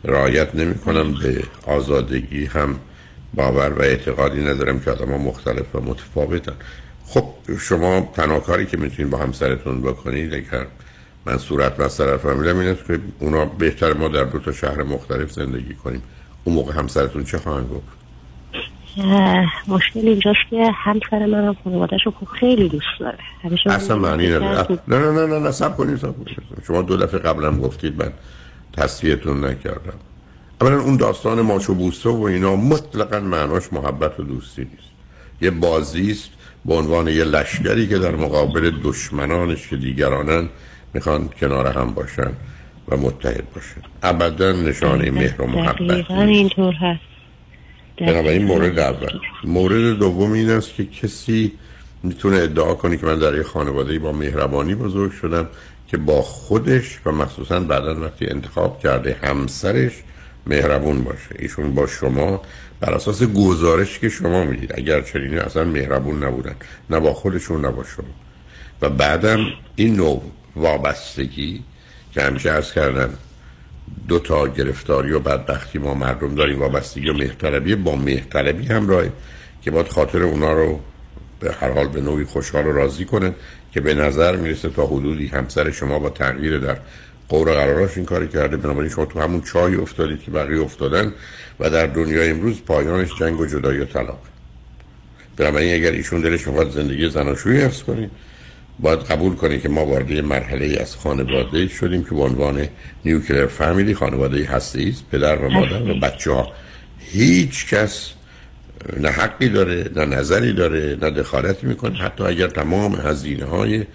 رعایت نمی کنم به آزادگی هم باور و اعتقادی ندارم که آدم مختلف و متفاوتن. خب شما تنها که می‌تونید با همسرتون بکنید اگر من صورت بستر فهمیدم این است که اونا بهتر ما در دو تا شهر مختلف زندگی کنیم. اون موقع همسرتون چه خواهند گفت؟
مشکل اینجاست که همسر من هم خانوادهش رو خیلی دوست داره.
اصلا معنی نداره. نه نه نه نه نه سب کنید سب کنید شما دو دفعه قبلم گفتید من تصفیهتون نکردم. اولا اون داستان ماچو بوسه و اینا مطلقا معناش محبت و دوستی نیست. یه بازی است به عنوان یه لشکری که در مقابل دشمنانش که دیگرانن می‌خوان کنار هم باشن و متحد باشن. ابدا نشانه مهر و محبت
اینطور هست.
بنابراین مورد اول. مورد دوم این است که کسی می‌تونه ادعا کنه که من در یه خانواده با مهربانی بزرگ شدم که با خودش و مخصوصا بعدا وقتی انتخاب کرده همسرش مهربون باشه. ایشون با شما بر اساس گزارش که شما می‌دید. اگر چنینه اصلا مهربون نبودن. نه با خودشون نه با شما. و بعدم این نوع وابستگی که همیشه از کردن دو تا گرفتاری و بدبختی ما مردم داریم وابستگی و مهتربی. با مهتربی همراه که باید خاطر اونا رو به هر حال به نوعی خوشحال و راضی کنن که به نظر می‌رسه تا حدودی همسر شما با تغییر در قور قراراش این کاری کرده. بنابراین شما تو همون چای افتادید که بقیه افتادن و در دنیای امروز پایانش جنگ و جدایی و طلاق. بنابراین اگر ایشون دلش می‌خواد زندگی زناشویی حفظ کنید باید قبول کنید که ما وارد مرحله از خانواده شدیم که به عنوان نیوکلر فامیلی خانواده هسته است پدر و مادر و بچه ها هیچ کس نه حقی داره نه نظری داره نه دخالتی می‌کنه. حتی اگر تمام هزینه های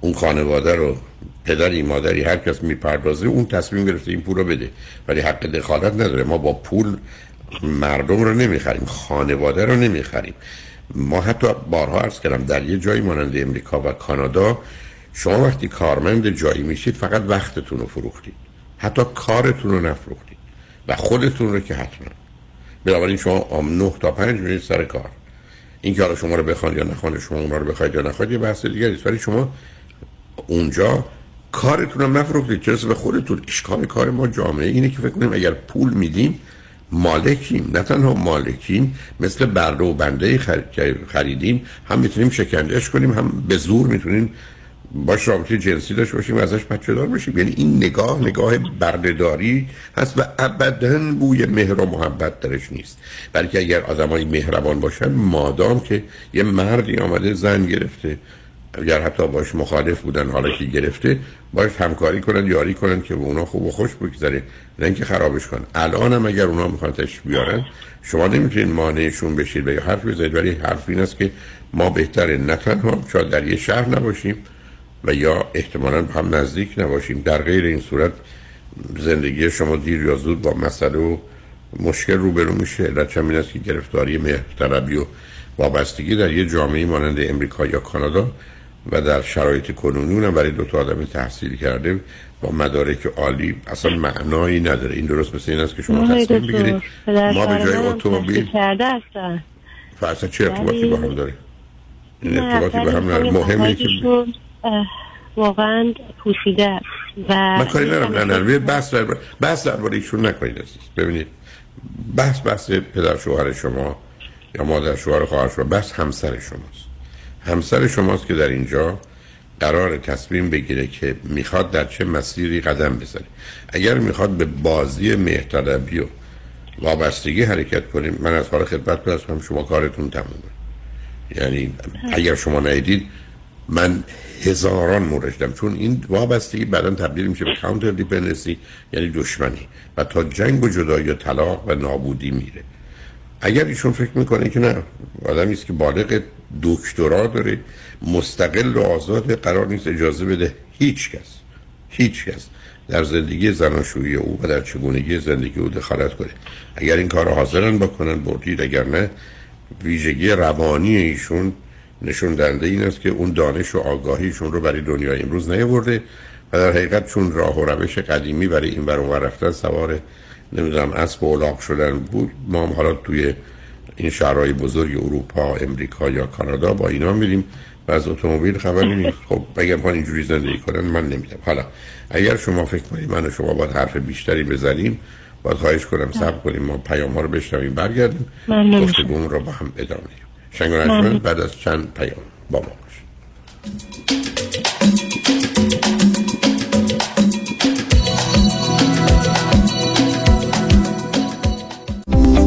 اون خانواده رو پدری مادری هر کس می‌پردازه اون تصمیم گرفته این پول رو بده. ولی حق دخالت نداره. ما با پول مردم رو نمی‌خریم خانواده رو نمی‌خریم. ما حتی بارها عرض کردم در یه جایی مانند امریکا و کانادا شما وقتی کارمند جایی میشید فقط وقتتون رو فروختید. حتی کارتون رو نفروختید. و خودتون رو که حتما. بنابراین شما آم نه تا پنج میرید سر کار. این که حالا شما رو بخوان یا نخوان شما اونها رو بخواید یا نخواید یه بحث دیگه است. ولی شما اونجا کارتون هم نفروختید. چرا؟ به خودتون. اشکال کار ما جامعه اینه که فکر کنیم اگر پول میدیم مالکیم. نه تنها مالکیم مثل برده و بنده خریدیم هم می‌تونیم شکندش کنیم هم به زور می‌تونیم باش رابطه جنسی داشته باشیم و ازش بچه دار بشیم. یعنی این نگاه نگاه بردهداری هست و ابدا بوی مهر و محبت درش نیست. بلکه اگر آدمای مهربان باشن مادام که یه مردی آمده زن گرفته اگر حتی باش مخالف بودن حالا که گرفته باش همکاری کنن یاری کنن که به اونا خوب و خوش بگذره نه اینکه خرابش کن الان هم اگر اونا می‌خوان تش بیارن شما نمی‌تونید مانعشون بشید یا حرف بزنید ولی حرف این است که ما بهتره نه تنها شاید در یه شهر نباشیم و یا احتمالا هم نزدیک نباشیم. در غیر این صورت زندگی شما دیر یا زود با مسئله و مشکل روبرو میشه. علت این است که گرفتاری مهرطلبی و وابستگی در یه جامعه مانند امریکا یا کانادا و در شرایط کنونی اونم برای دو تا آدم تحصیل کرده با مدارک عالی. اصلا معنایی نداره. این درست مثل این است که شما تصمیم بگیرید. ما به جای اتومبیل اصلا چه ارتباطی با هم داره؟ این ارتباطی به هم نداره. مهمه که
واقعا پوشیده و
من کاری ندارم. نه نه بحث در بحث درباره ایشون نکنید عزیز. ببینید بحث بحث پدر شوهر شما یا مادر شوهر خواهر شما بحث همسر شماست. همسر شماست که در اینجا قرار تصمیم بگیره که می‌خواد در چه مسیری قدم بزنه. اگر می‌خواد به بازی مهتدبی و وابستگی حرکت کنیم من از حال خدمت هم شما کارتون تمومه. یعنی اگر شما ندید من هزاران مورد دارم. چون این وابستگی بعدا تبدیل میشه به کانتر دیپندنسی یعنی دشمنی. و تا جنگ و جدایی و طلاق و نابودی میره. اگر ایشون فکر می‌کنه که نه آدمی است که بالغ دکترا داره مستقل و آزاد قرار نیست اجازه بده هیچ کس هیچ کس در زندگی زناشویی او و در چگونگی زندگی او دخالت کنه. اگر این کار حاضرن بکنن بردید. اگر نه ویژگی روانی ایشون نشون دهنده این است که اون دانش و آگاهیشون رو برای دنیای امروز نیاورده و در حقیقت چون راه و روش قدیمی برای این برون رفتن سوار نمی‌دونم اسب و الاغ شدن بود ما هم حالا توی این شهرهای بزرگ اروپا امریکا یا کانادا با اینا میریم و از اتومبیل خبری نیست. خب اگر ما اینجوری زندگی کنن من نمیدم حالا اگر شما فکر کنید من و شما باید حرف بیشتری بزنیم باید خواهش کنم صبر کنیم ما پیام ها رو بشنویم برگردیم. گفتگومون رو با هم ادامه شنگ بعد از چند پیام با ما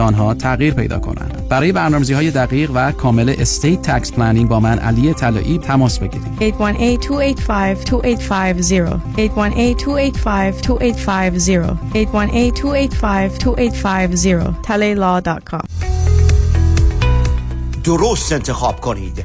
آنها تغییر پیدا کنند. برای برنامه‌ریزی های دقیق و کامل estate tax planning با من علی طلایی تماس بگیرید. 818-285-2850
818-285-2850 talaylaw.com
درست انتخاب کنید.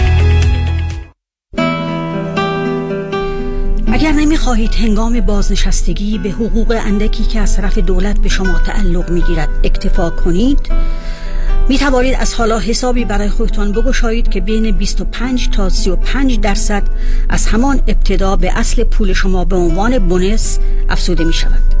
اگر نمی‌خواهید هنگام بازنشستگی به حقوق اندکی که از طرف دولت به شما تعلق می‌گیرد اکتفا کنید می توانید از حالا حسابی برای خودتان بگشایید که بین 25 تا 35 درصد از همان ابتدا به اصل پول شما به عنوان بونس افزوده می شود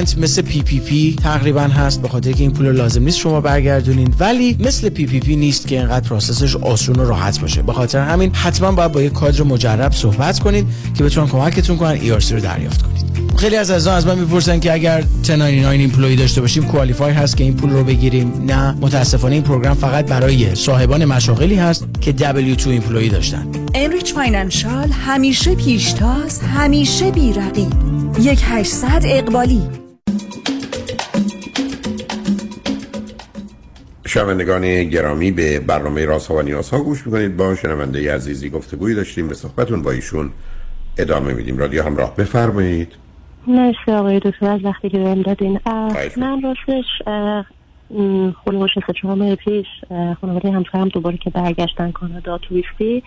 مثل PPP تقریبا هست به خاطر که این پول لازم نیست شما برگردونین. ولی مثل PPP نیست که اینقدر process ش آسون و راحت باشه. به خاطر همین حتما باید با یک کادر مجرب صحبت کنید که بتونن کمکتون کنن ای رو دریافت کنید خیلی از عزیزان از من می‌پرسن که اگر 1099 employee داشته باشیم qualify هست که این پول رو بگیریم؟ نه متاسفانه این program فقط برای صاحبان مشاغلی هست که W2 employee داشتن.
Enrich Financial همیشه پیشتاز همیشه بیرقیب. یک 800 اقبالی.
شنوندگان گرامی به برنامه راست ها و نیاز ها گوش می‌کنید. با شنونده عزیزی گفتگویی داشتیم. به صحبتون با ایشون ادامه میدیم. رادیو همراه بفرمایید.
مرسی آقای دکتر. از وقتی که بهم دادین. من راستش خلوش سه چهار ماه پیش خانواده همسرم دوباره که برگشتن کانادا توریستی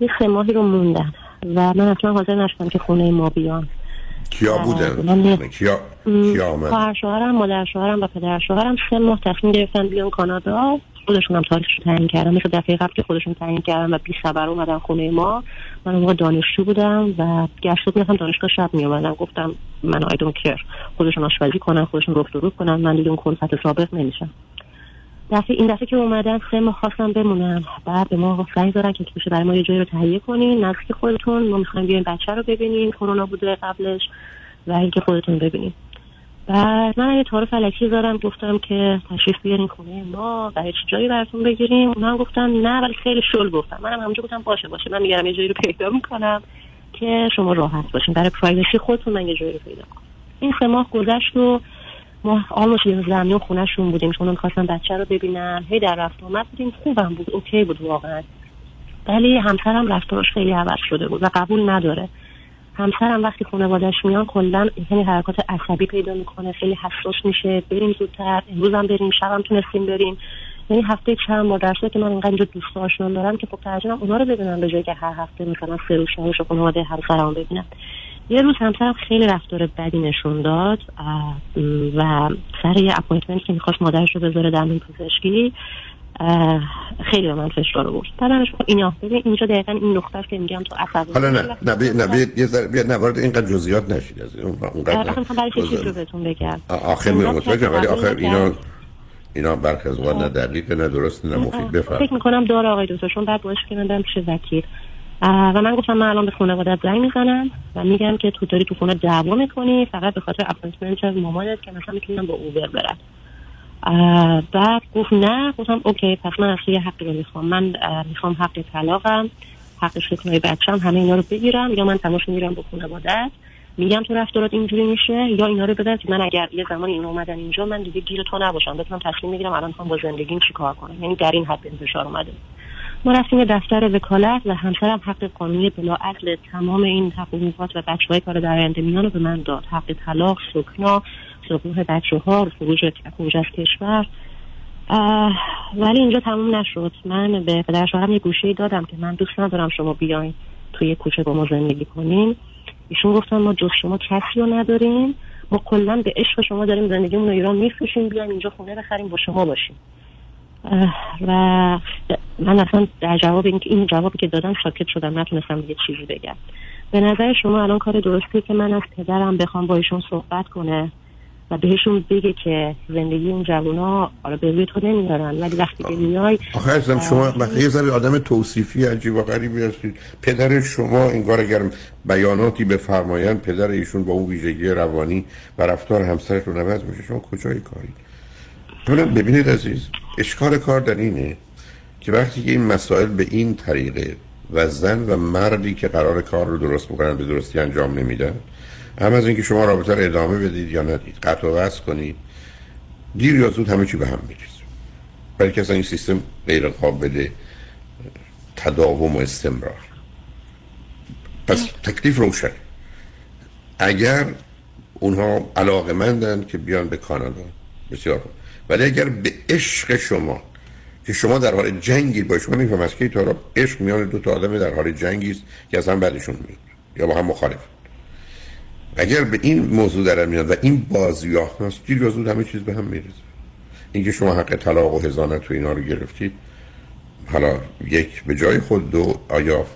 یه سه ماهی رو موندن. و من اصلا حاضر نشدم که خونه ما بیان.
کیا بودن؟ کیا کیا آمد؟
خواهر شوهرم مادر شوهرم و پدر شوهرم سه ماه تصمیم گرفتن بیان کانادا. خودشون هم تاریخش رو تعیین کردن. مثل دفعه قبل که خودشون تعیین کردن و بی خبر اومدن خونه ما. من اون موقع دانشجو بودم و گشت می‌رفتم دانشگاه شب می اومدم گفتم من آی دون کیر خودشون آشپزی کنن خودشون رفت رو کنن. من دیگه اون کلفت سابق نمیشم. دفعه این دفعه که اومدن سه ماه خواستم بمونم بعد به ما زنگ دارن که میشه برای ما یه جایی رو تهیه کنین. نزدیک خودتون. ما می‌خوایم بیایم بچه رو ببینیم. کرونا بوده قبلش و اینکه خودتون ببینیم بعد من یه تعارف فلکی دارم گفتم که تشریف بیارین خونه ما. و هیچ جایی براتون بگیریم؟ اونا گفتم نه ولی خیلی شل گفتم منم همونجا گفتم باشه باشه. من میگم یه جایی رو پیدا می‌کنم که شما راحت باشین. برای پرایوسی خودتون من یه جایی رو پیدا کنم این سه ماه گذشت و ما آلموس یه زمین خونهشون بودیم. چون خواستم بچه رو ببینن. هی در رفت آمد بودیم. خوبم بود. اوکی بود واقعا. ولی همسرم رفتارش خیلی عوض شده بود و قبول نداره. همسرم وقتی خانوادش میان کلا یعنی حرکات عصبی پیدا می‌کنه. خیلی حساس میشه. بریم زودتر. امروزم بریم. شبم تونستیم بریم. یعنی هفته چند بار درسته که من اینقدر دوست آشنا دارم که خب ترجمه اونا رو ببینم به جای که هر هفته مثلا سه روز شهرش خانواده همسرم ببینم. یه روز همسرم خیلی رفتار بدی نشون داد و سر یه appointment که می‌خواست مادرش رو بذاره در پزشکی خیلی به من فشار آورد. بعدش اینا ببین اینجا دقیقا این نقطه که میگم تو عصبی
حالا نه نه بی نه بی یه ذره بیا وارد اینقدر جزئیات نشید از اون
اونقدر اصلا برای چه چیزی رو بهتون بگم؟
آخر متوجهم ولی آخر اینا اینا برخی از نه دقیق نه درست نه مفید بفرم
فکر می‌کنم داره آقای دکتر چون بعد باش که من برم پیش وکیل. و من گفتم من الان به خانواده زنگ می‌زنم و میگم که تو داری تو خونه دعوا می‌کنی فقط به خاطر appointment مامانت که مثلا می‌تونم با Uber برم. بعد گفت نه گفتم اوکی پس من اصلا یه حقی رو می‌خوام. من می‌خوام حق طلاقم حق شکلای بچم همه اینا رو بگیرم. یا من تماش می‌گیرم با خانوادت میگم تو رفتارات اینجوری میشه یا اینا رو بدن که من اگر یه زمانی این اومدن اینجا من دیگه گیر تو نباشم. بتونم تصمیم می‌گیرم الان می‌خوام با زندگیم چیکار کنم. یعنی در این حد انتشار اومده. ما رفتیم دفتر وکالت و همسرم حق قانونی بلاعدل تمام این حقوقات و بچه های کار در آینده میان رو به من داد. حق طلاق سکنا سکوه بچه ها خروج از کشور. ولی اینجا تموم نشد. من به پدر شوهرم یه گوشه دادم که من دوست ندارم شما بیاین توی کوچه با ما زندگی کنین. ایشون گفتن ما جز شما کسی رو نداریم. ما کلا به عشق شما داریم زندگیمون رو ایران میفروشیم. بیایم اینجا خونه بخریم با شما باشیم. و من اصلا در جواب این, این جوابی که دادم ساکت شدم نتونستم یه چیزی بگم. به نظر شما الان کار درستیه که من از پدرم بخوام با ایشون صحبت کنه و بهشون بگه که زندگی اون جوونا آره به روی تو نمیارن ولی وقتی که میای
آخه عزیزم شما وقتی یه ذره آدم توصیفی عجیب و غریبی هستید. پدر شما انگار اگر بیاناتی بفرمایند پدر ایشون با اون ویژگی روانی و رفتار همسرتون عوض میشه. شما کجای اولا ببینید عزیز. اشکال کار در اینه که وقتی که این مسائل به این طریقه و زن و مردی که قرار کار رو درست بکنن به درستی انجام نمیدن هم از اینکه شما رابطه رو ادامه بدید یا ندید قطع و وصل کنید دیر یا زود همه چی به هم میریزه. برای اصلا این سیستم غیر قابل تداوم و استمرار. پس تکلیف روشن. اگر اونها علاقه مندن که بیان به کانادا بسیار خوب. ولی اگر به عشق شما که شما در حال جنگید با شما میفهم از که تا عشق میان دو تا آدم در حال جنگی است که اصلا بعدشون میاد یا با هم مخالف اگر به این موضوع در میاد و این بازیاه هست دیر زود همه چیز به هم میرزه اینکه شما حق طلاق و هزانت و اینا رو گرفتید حالا یک به جای خود دو آیا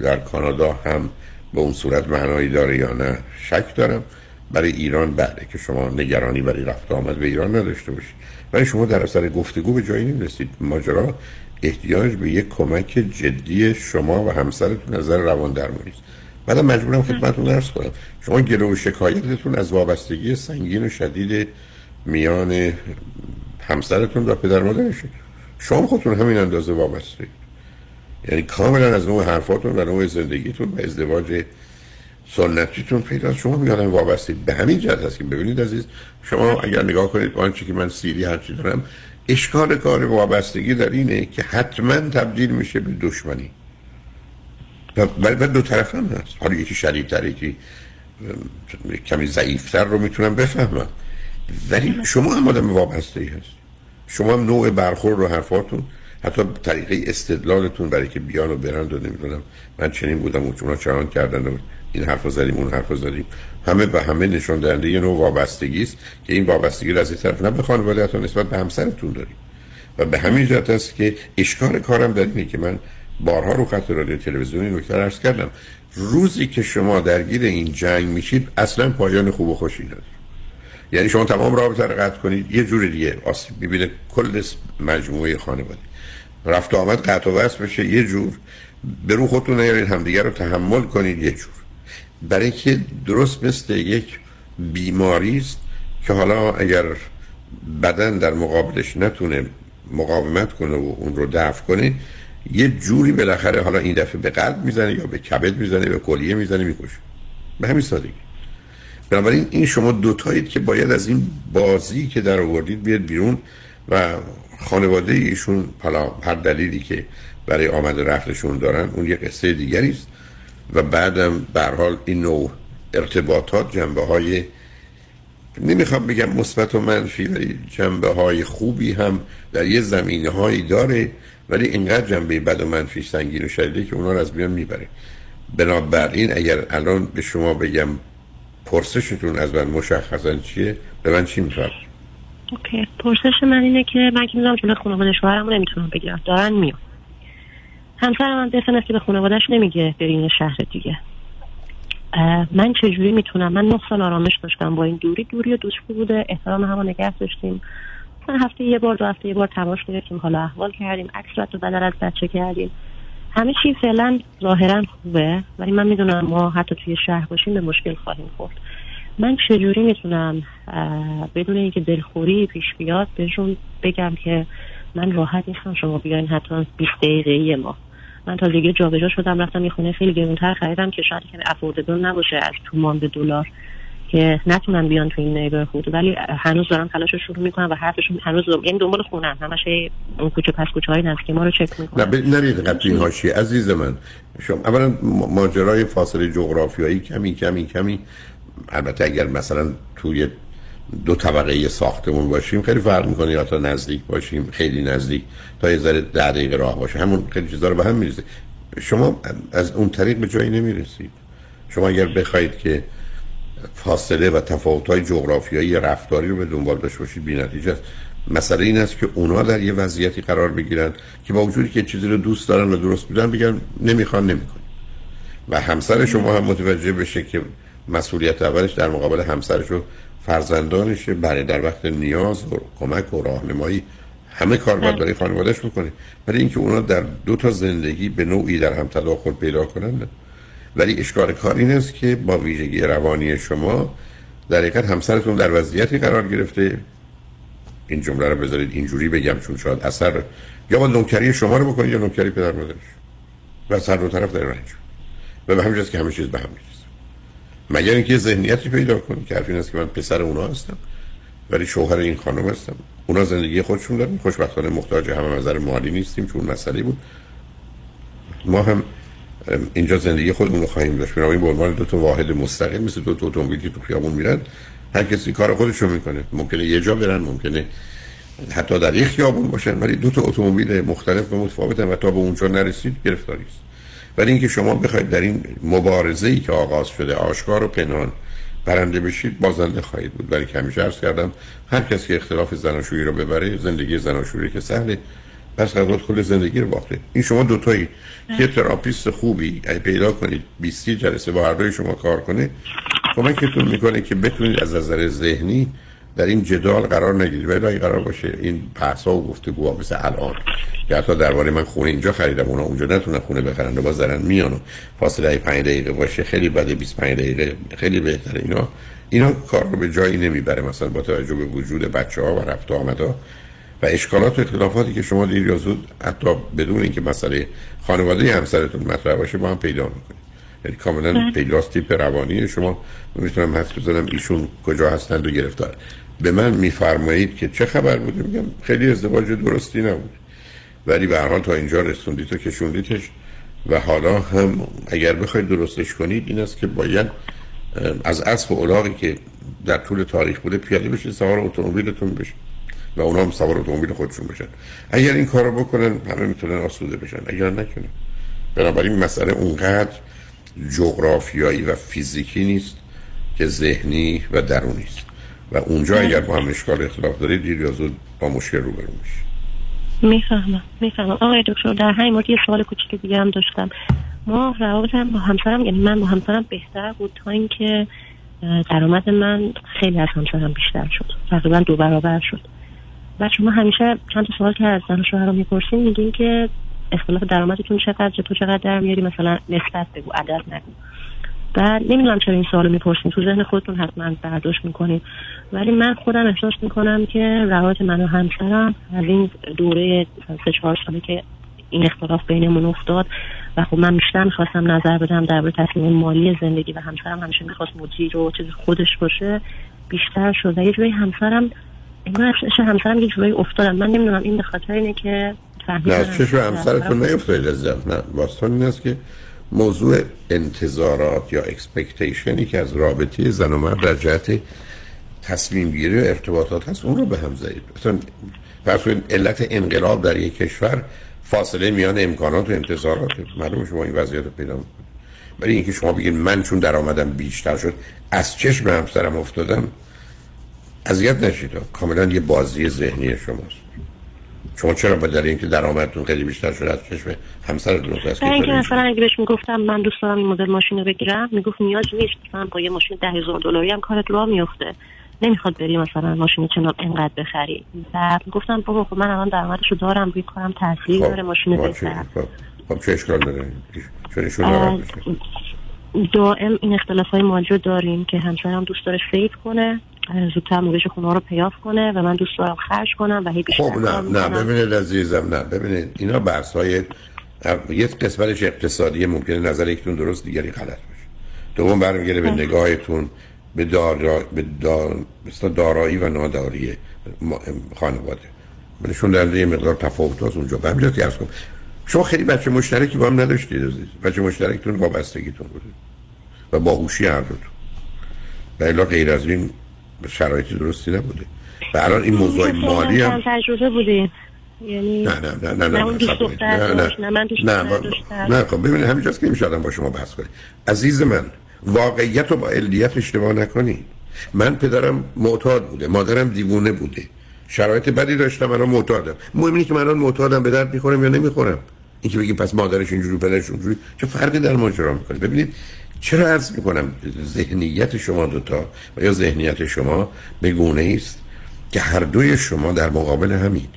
در کانادا هم به اون صورت معنایی داره یا نه شک دارم. برای ایران بله که شما نگرانی برای رفت آمد به ایران نداشته باشید. ولی شما در اثر گفتگو به جایی نمی‌رسید ماجرا احتیاج به یک کمک جدی شما و همسرتون نظر روان درمانی است بعدم مجبورم خدمتتون عرض کنم. شما گله و شکایتتون از وابستگی سنگین و شدید میان همسرتون و پدر مادرشه. شما خودتون همین اندازه وابسته یعنی کاملا از نوع حرفاتون و نوع زندگیتون و ازدواج سنتیتون پیدا شما میادم وابسته به همین جهت هست که ببینید عزیز شما اگر نگاه کنید آنچه که من سیری هرچی دارم اشکال کار وابستگی در اینه که حتما تبدیل میشه به دشمنی. و دو طرف هم هست. حالا یکی شدیدتر یکی کمی ضعیفتر رو می‌تونم بفهمم. ولی شما هم آدم وابسته ای هست شما هم نوع برخورد و حرفاتون. حتی طریقه استدلالتون برای که بیان و برند و نمی‌دونم. من چنین بودم و اونا چنان کردن این حرف زدیم اون حرف زدیم. همه به همه نشان دهنده یه نوع وابستگی است که این وابستگی رو از این طرف نه به خانوادهتون نسبت به همسرتون داریم. و به همین جهت است که اشکال کارم در اینه که من بارها رو خط رادیو تلویزیونی نکته عرض کردم. روزی که شما درگیر این جنگ میشید اصلا پایان خوب و خوشی نداره. یعنی شما تمام رابطه رو قطع کنید یه جور دیگه آسیب ببینه کل مجموعه خانواده. رفت و آمد قطع و بشه. یه جور به رو خودتون نیارید همدیگه رو تحمل کنید یه جور. برای که درست مثل یک بیماری است که حالا اگر بدن در مقابلش نتونه مقاومت کنه و اون رو دفع کنه یه جوری بالاخره حالا این دفعه به قلب می‌زنه یا به کبد می‌زنه به کلیه می‌زنه می‌کشه. به همین سادگی. بنابراین این شما دوتایید که باید از این بازی که در آوردید بیاد بیرون و خانواده ایشون حالا هر دلیلی که برای آمد رفتشون دارن اون یه قصه دیگری است. و بعدم به حال این نوع ارتباطات جنبه های نمی‌خوام بگم مثبت و منفی ولی جنبه های خوبی هم در یه زمینه هایی داره ولی اینقدر جنبه بد و منفی سنگین و شدیده که اونا رو از میان می‌بره. بنابراین اگر الان به شما بگم پرسشتون از من مشخصا چیه به من چی میفرد
اوکی. پرسش من اینه که من که می‌دونم جلو خانواده شوهرم رو نمی‌تونم بگیرم. دارن میان. همسر من دفن است که به خانوادهش نمیگه برین شهر دیگه. من چجوری می‌تونم؟ من نه سال آرامش داشتم با این دوری. دوری و دوستی بوده. احترام هم نگه داشتیم. مثلا هفته یه بار دو هفته یه بار تماس گرفتیم. حالا احوال کردیم. عکس رد و بدل از بچه کردیم. همه چی فعلا ظاهرا خوبه. ولی من می‌دونم ما حتی توی شهر باشیم به مشکل خواهیم خورد. من چجوری می‌تونم بدون اینکه دلخوری پیش بیاد بهشون بگم که من راحت نیستم شما بیاین حتی 20 دقیقه ما. من تازگی جابجا شدم رفتم یه خونه خیلی گرونتر خریدم که شاید که افوردبل نباشه از تومان به دلار که نتونن بیان تو این نیبرهود ولی هنوز دارن تلاش رو شروع می‌کنن و حرفشون هنوز دارن. یعنی دنبال خونن همش اون کوچه پس کوچه های نزدیک ما رو چک می‌کنن.
نه. نرید قبل این حاشیه. عزیز من شما اولا ماجرای فاصله جغرافیایی کمی کمی کمی. البته اگر مثلا توی دو طبقه ساختمون باشیم خیلی فرق می‌کنه. یا تا نزدیک باشیم خیلی نزدیک تا یه ذره ده دقیقه راه باشه. همون خیلی چیزا رو به هم میریزه. شما از اون طریق به جایی نمی‌رسید. شما اگر بخواید که فاصله و تفاوت‌های جغرافیایی رفتاری رو به دنبال داشته باشید بی‌نتیجه است. مسئله این است که اونا در یه وضعیتی قرار بگیرن که با وجودی که چیزی رو دوست دارن و درست میدن بگن نمی‌خوان نمیکن و همسر شما هم متوجه بشه که مسئولیت اولش در مقابل همسرش و فرزندانشه برای در وقت نیاز و کمک و راهنمایی همه کار باید برای خانوادهش بکنه. ولی اینکه اونا در دو تا زندگی به نوعی در هم تداخل پیدا کنن نه. ولی اشکال کار این است که با ویژگی روانی شما در حقیقت همسرتون در وضعیتی قرار گرفته. این جمله رو بذارید اینجوری بگم چون شاید اثر یا با نوکری شما رو بکنید یا نوکری پدر مادرش. و هر دو طرف در رنج. و به همین که همه چیز به هم می‌رسه مگر اینکه ذهنیتی پیدا کنی که حرف این است که من پسر اونا هستم ولی شوهر این خانم هستم. اونا زندگی خودشون دارن. خوشبختانه محتاج همه نظر مالی نیستیم چون مسئله بود. ما هم اینجا زندگی خودمون رو خواهیم داشت. بنابراین به عنوان دو تا واحد مستقل مثل دو تا اتومبیل که تو خیابون میرن هر کسی کار خودش رو می‌کنه. ممکنه یه جا برن ممکنه حتی در یک خیابون باشن ولی دو تا اتومبیل مختلف و متفاوتن و تا به اونجا نرسید گرفتاری است. ولی اینکه شما بخواید در این مبارزه ای که آغاز شده آشکار و پنهان برنده بشید بازنده خواهید بود. ولی که همیشه عرض کردم هر کسی که اختلاف زناشویی رو ببره زندگی زناشویی که سهله پس قرار کل زندگی رو باخته. این شما دوتایی که تراپیست خوبی اگه پیدا کنید 20 جلسه با هر دوی شما کار کنه کمکتون می‌کنه که بتونید از نظر ذهنی در این جدال قرار نگیرید ولی اگه قرار باشه این بحث ها و گفتگوها مثل الان که حتی درباره من خونه اینجا خریدم اونا اونجا نتونن خونه بخرن و باز دارن میان و فاصله 5 دقیقه باشه خیلی بده 25 دقیقه خیلی بهتره. اینا اینا کار رو به جایی نمی‌بره مثلا با توجه به وجود بچه ها و رفت و آمدها. و اشکالات و اختلافاتی که شما دیر یا زود حتی بدون اینکه مسئله خانواده همسرتون مطرح باشه با هم پیدا می‌کنید. یعنی کاملا پیداست تیپ روانی. شما می‌تونم حس بزنم ایشون کجا هستند و گرفتار. به من میفرمایید که چه خبر بوده؟ میگم خیلی ازدواج درستی نبود. ولی به حال تا اینجا رسوندید و کشوندیدش و حالا هم اگر بخواید درستش کنید این است که باید از اسب و الاغی که در طول تاریخ بوده پیاده بشید سوار اتومبیلتون بشید و اونا هم سوار اتومبیل خودشون بشن. اگر این کار رو بکنن همه می‌تونن آسوده بشن. اگر نکنن. بنابراین مسئله اونقدر جغرافیایی و فیزیکی نیست که ذهنی و درونی است. و اونجا اگر با هم اشکال اختلاف دارید دیر یا زود با مشکل روبرو میشید.
می‌فهمم می‌فهمم. آقای دکتر در همین مورد یه سوال کوچیک دیگه هم داشتم. ما روابطم با همسرم یعنی من با همسرم بهتر بود تا اینکه درآمد من خیلی از همسرم بیشتر شد. تقریبا دو برابر شد. و شما همیشه چند تا سوال که از زن شوهر رو میگین که اختلاف درآمدتون چقدر تو چقدر در میاری؟ مثلا نسبت بگو عدد نگو. و نمی‌دونم چرا این سوال می‌پرسین. تو ذهن خودتون حتما برداشت می‌کنین. ولی من خودم احساس می‌کنم که روابط من و همسرم از این دوره سه چهار ساله که این اختلاف بینمون افتاد و خب من بیشتر می‌خواستم نظر بدم درباره تصمیم مالی زندگی و همسرم همیشه می‌خواست مدیر و چیز خودش باشه بیشتر شد. و یه جوری همسرم انگار همسرم یه جوری افتادم من نمی‌دونم این به خاطر اینه که
نه چشم همسرتون نیفتادید نه. داستان این است که موضوع انتظارات یا expectation ی که از رابطه زن و مرد در جهت تصمیم گیری و ارتباطات هست اون رو به هم زدید. مثلا کنید علت انقلاب در یک کشور فاصله میان امکانات و انتظارات. معلومه شما این وضعیت رو پیدا ولی اینکه شما بگید من چون درآمدم بیشتر شد از چشم همسرم افتادم اذیت نشید. کاملا یه بازی ذهنی شماست. شما چرا با در اینکه درآمدتون خیلی بیشتر شده از چشم همسرتون افتاد
برای اینکه مثلا اگه بهش می‌گفتم من دوست دارم این مدل ماشین رو بگیرم می‌گفت نیاز نیست. مثلا با یه ماشین ده هزار دلاری هم کارت راه میفته. نمی‌خواد بری مثلا ماشین چنان انقدر بخری. و گفتم بابا خب من الان درآمدش رو دارم روی کارم تاثیر داره ماشین
خب
بهتر.
خب خب چه اشکال داره؟ چون؟
دائم این اختلاف های مالی رو داریم که همسرم دوست داره سیف کنه. زودتر موقعش خونه رو پیاف کنه و من دوست دارم خرج کنم و هی بیشتر
خب نه نه. ببینید عزیزم نه ببینید اینا بحث های یک قسمتش اقتصادی ممکنه نظر یکتون درست دیگری غلط باشه دوم برمیگره به نگاهتون به, دارا... به دار... دارایی و ناداری خانواده. ولیشون در یه مقدار تفاوت هست اونجا. به همین که کنم شما خیلی بچه مشترکی با هم نداشتید عزیز. بچه مشترکتون وابستگیتون بوده و باهوشی هر دوتون. و الا غیر از این شرایط درستی نبوده. و الان این موضوع مالی هم
تجربه بودیم یعنی
نه نه نه نه نه
نه
نه
نه
نه. خب ببینید همینجاست که نمیشه با شما بحث کنه عزیز من واقعیت رو با علیت اشتباه نکنید. من پدرم معتاد بوده مادرم دیوونه بوده. شرایط بدی داشتم الان معتادم. مهم اینه که من الان معتادم به درد می‌خورم یا نمی‌خورم. اینکه بگیم پس مادرش اینجوری پدرش اونجوری چه فرقی در ماجرا می‌کنه؟ ببینید چرا عرض می‌کنم ذهنیت شما دوتا و یا ذهنیت شما به گونه است که هر دوی شما در مقابل همید؟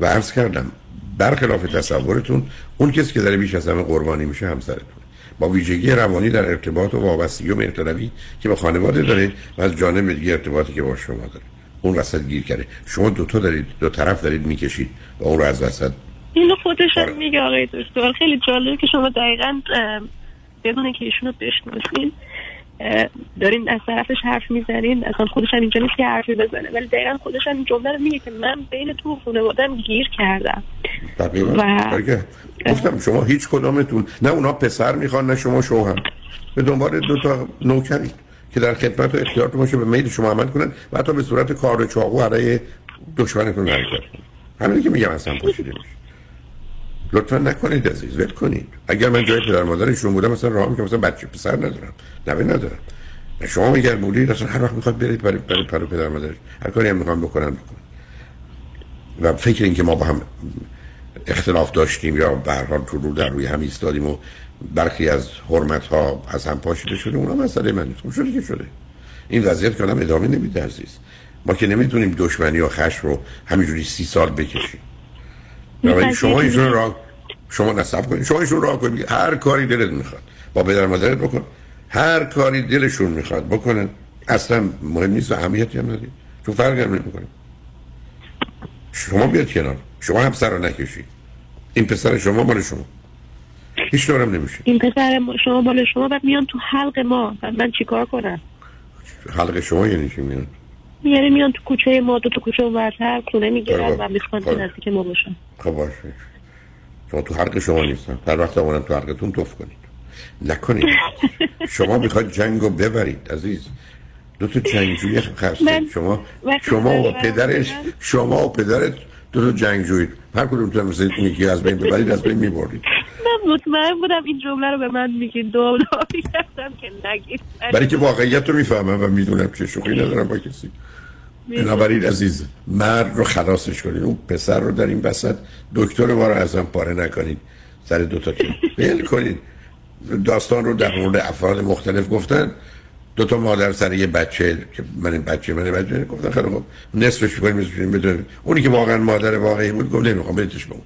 و عرض کردم برخلاف تصورتون اون کسی که داره بیش از همه قربانی میشه همسرتون با ویژگی روانی در ارتباط و وابستگی و مهرطلبی که با خانواده داره و از جانب دیگه ارتباطی که با شما داره. اون وسط گیر کرده. شما دوتا دارید دو طرف دارید می‌کشید و اون رو از وسط
اینو خودش هم میگه آقای دکتر. خیلی جالبه که شما دقیقا بدون که ایشونو بشناسین دارین از طرفش حرف می‌زنین اصلا خودش هم اینجا نیست که حرفی بزنه ولی دقیقا خودش هم این جمله رو میگه که من بین تو و خانوادم گیر کردم
دقیقاً.
و-.
گفتم شما هیچ کدامتون نه اونا پسر می‌خوان نه شما شوهر به دنبال دو تا نوکرید که در خدمت و اختیارتون باشه به میل شما عمل کنن و حتی به صورت کار و چاقو علیه دشمنتون حرکت کنن همینی که میگم اصلا پوشیده میشه لطفا نکنید عزیز ول کنید. اگر من جای پدر مادرشون بودم مثلا راه که مثلا بچه پسر ندارم نوه ندارم. شما میگر بودید اصلا هر وقت می‌خواد برید برای برای پدر مادرش هر کاری هم می‌خوان بکنن بکنن. و فکر این که ما با هم اختلاف داشتیم یا به هر حال رو در روی هم ایستادیم و برخی از حرمت ها از هم پاشیده شده اونا مسئله من نیست. خب شده که شده. این وضعیت که آدم ادامه نمیده عزیز. ما که نمی‌تونیم دشمنی و خشم رو همینجوری سی سال بکشیم. شما ایشون را شما نصب کنید. شما ایشون راه کنید. هر کاری دلت می‌خواد. با پدر مادرت بکن. هر کاری دلشون می‌خواد بکنن. اصلا مهم نیست و اهمیتی هم ندید چون فرقی هم نمی‌کنه. شما بیاد کنار. شما هم سر رو نکشید. این پسر شما مال شما. هیچ دارم نمیشه.
این پسر ما- شما مال شما بعد میان تو حلق ما. من چیکار کنم؟
حلقه شما یعنی چی میاد
یعنی میان تو کوچه ما دو تا کوچه ورتر خونه می‌گیرن
خب.
و می‌خوان که
خب.
نزدیک ما باشن.
خب باشه. شما تو حلق شما نیستن. هر وقت آمدن تو حلقتون توف کنید. نکنید. [laughs] شما می‌خواید جنگ رو ببرید عزیز. دو تا جنگجوی خسته. شما شما و پدرش شما و پدرت دو تا جنگجویید هر کدوم مثل یکی از بین ببرید از بین می‌برید
من مطمئن بودم این جمله رو به من میگین. دو کردم که نگید.
برای که واقعیت رو می‌فهمم و می‌دونم چه شوخی ندارم با کسی. بنابراین عزیز مرد رو خلاصش کنید. اون پسر رو در این وسط دکتر ما رو از هم پاره نکنید. سر دو تا که ول کنید. داستان رو در مورد افراد مختلف گفتن. دو تا مادر سر یه بچه که من این بچه من بچه گفتن خیلی خب نصفش می‌کنیم نصفش بدون اونی که واقعا مادر واقعی بود گفت نمی‌خوام بهتش بگم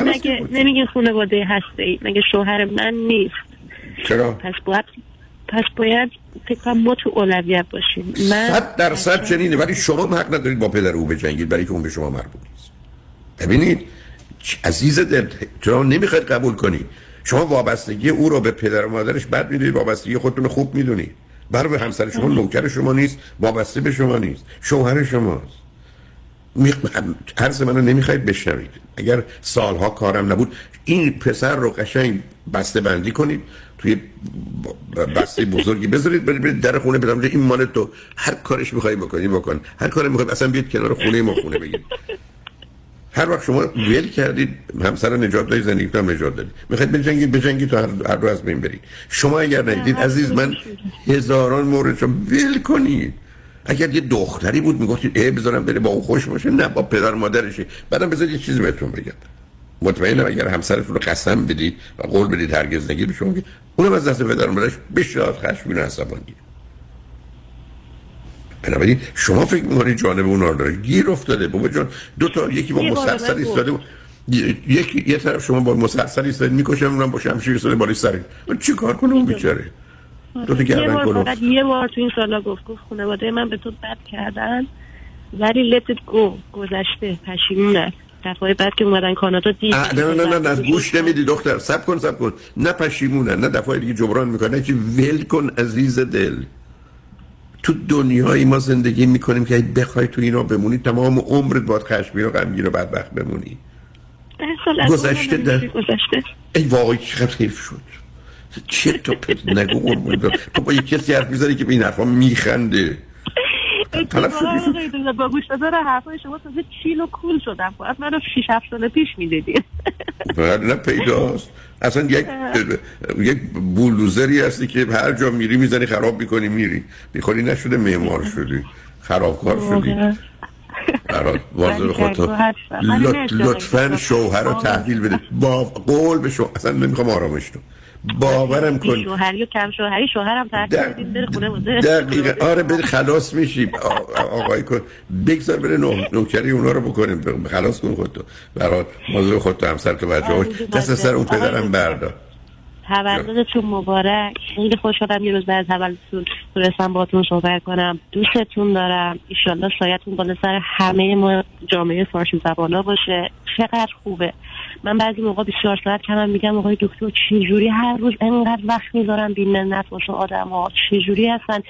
مگه نمیگین خانواده هسته ای مگه شوهر من نیست؟
چرا؟
پس باید پس باید فکر ما تو اولویت باشیم. من
صد درصد چنینه ولی شما حق ندارید با پدر او بجنگید برای که اون به شما مربوط نیست. ببینید عزیز دل شما نمی‌خواید قبول کنید شما وابستگی او رو به پدر و مادرش بد می‌دونید وابستگی خودتون خوب می‌دونید. برای به همسر شما نوکر شما نیست وابسته به شما نیست شوهر شماست. عرض منو نمی‌خواید بشنوید. اگر سالها کارم نبود این پسر رو قشنگ بسته بندی کنید توی بسته بزرگی بذارید برید در خونه بدم این مال تو. هر کارش می‌خوای بکنی بکن. هر کاری می‌خوای اصلا بیاد کنار خونه ما خونه بگید هر وقت شما ول کردید همسر نجات دادید زندگی هم نجات دادید می‌خواید بجنگید بجنگید تا هر, هر رو از بین برید. شما اگر ندید عزیز من هزاران مورد رو ول کنید. اگر یه دختری بود می‌گفتید ای بذارم بره با اون خوش باشه. نه با پدر مادرشه. بعدم بذارید یه چیزی بهتون بگم. مطمئنم اگر همسرتون رو قسم بدید و قول بدید هرگز نگید به شما اونم از دست پدر مادرش بسیار خشمگین و عصبانی بنابراین شما فکر می‌کنید جانب اون داره. گیر افتاده. بابا جان دو تا یکی با مسلسل ایستاده یکی یه طرف شما با مسلسل ایستاده می‌کشم اونم با شمشیر ایستاده بالای سر. من چی کار کنه اون بیچاره؟ دو تا
یه بار. فقط یه بار تو این سالا گفت گفت خانواده من به تو بد کردن ولی it go گذشته پشیمونم دفعه بعد که اومدن کانادا دید
نه نه نه نه گوش نمیدی دختر. سب کن سب کن. نه پشیمونن نه دفعه دیگه جبران می‌کنه نه چی ول کن عزیز دل. تو دنیایی ما زندگی می‌کنیم که بخوای تو اینا بمونی تمام عمرت باید خشمگین و غمگین و بدبخت بمونی. گذشته در
گذشته؟
ای واقعی چقدر حیف شد. چه تو پت نگو. تو با یکی کسی حرف می‌زنی که به این حرفا میخنده. شدی
با گوش دادن حرفای شما تازه چیل و کول شدم. باید منو 6 7 سال پیش می‌دیدید.
بله نه پیداست. اصلا یک یک بولدوزری هستی که هر جا میری می‌زنی خراب می‌کنی میری. می‌خوری نشده معمار شدی. خرابکار شدی. برات واضح لط- لطفا شوهر رو تحویل بده با قول به شو اصلا نمی‌خوام آرامش تو. باورم کن.
شوهری و کم شوهری شوهرم تحت بدید بره خونه واسه
دقیقا. آره بری خلاص میشی آ- آقای کن. بگذار بره نو... نوکری اونا رو بکنیم. خلاص کن خودتو. برات موضوع خودتو همسر تو بچه هاش دست سر اون پدرم بردار
تولدتون مبارک. خیلی خوشحالم یه روز بعد تولدتون تونستم باتون صحبت کنم. دوستتون دارم. ایشالله سایتون بالا سر همه ما جامعه فارسی زبانا باشه. چقدر خوبه. من بعضی موقع 24 ساعت کمم میگم آقای دکتر چجوری هر روز انقدر وقت می‌ذارم بی منت واسه آدم ها چجوری هستن؟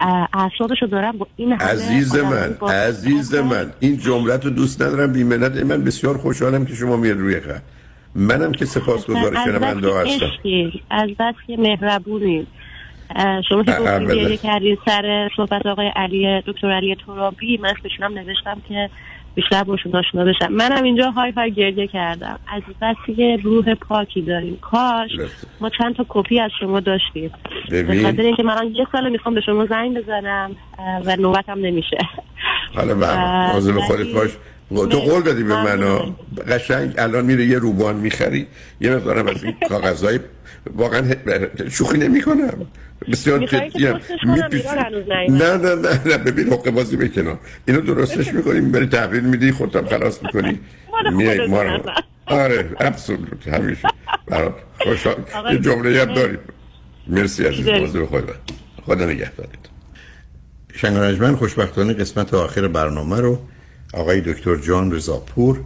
اه، اعصابشو دارم با این همه
عزیز من عزیز من این جملت رو دوست ندارم بیمنت من بسیار خوشحالم که شما میاد روی خط. منم که سپاسگزار شنونده
بس
هستم.
از بس که مهربونی. شما که گفتید کردین سر صحبت آقای علی دکتر علی ترابی. من اسمشونم نوشتم که بیشتر باشون آشنا بشم. منم اینجا های های گریه کردم. از بسی که روح پاکی داریم. کاش ما چند تا کپی از شما داشتیم. به. خاطر اینکه من یه سال می‌خوام به شما زنگ بزنم و نوبتم نمیشه.
حالا مواظب
ولی-
خودت باش. تو قول دادی به من ها. قشنگ الان میره یه روبان می‌خری. یه مقدارم از این کاغذهای واقعا شوخی نمی کنم بسیار
هنوز نیومده.
نه نه نه نه. ببین حقه بازی به کنار. اینو درستش می‌کنی می‌بری تحویل میدی خودت خلاص می‌کنی. [laughs] میای ما رو. آره ابسولوت همیشه. برات. خوشحال
آقای
یه جمله هم. دارید مرسی عزیز. موضوع خود خدا نگهدارید شنگانجمن خوشبختانه قسمت آخر برنامه رو آقای دکتر جان رضاپور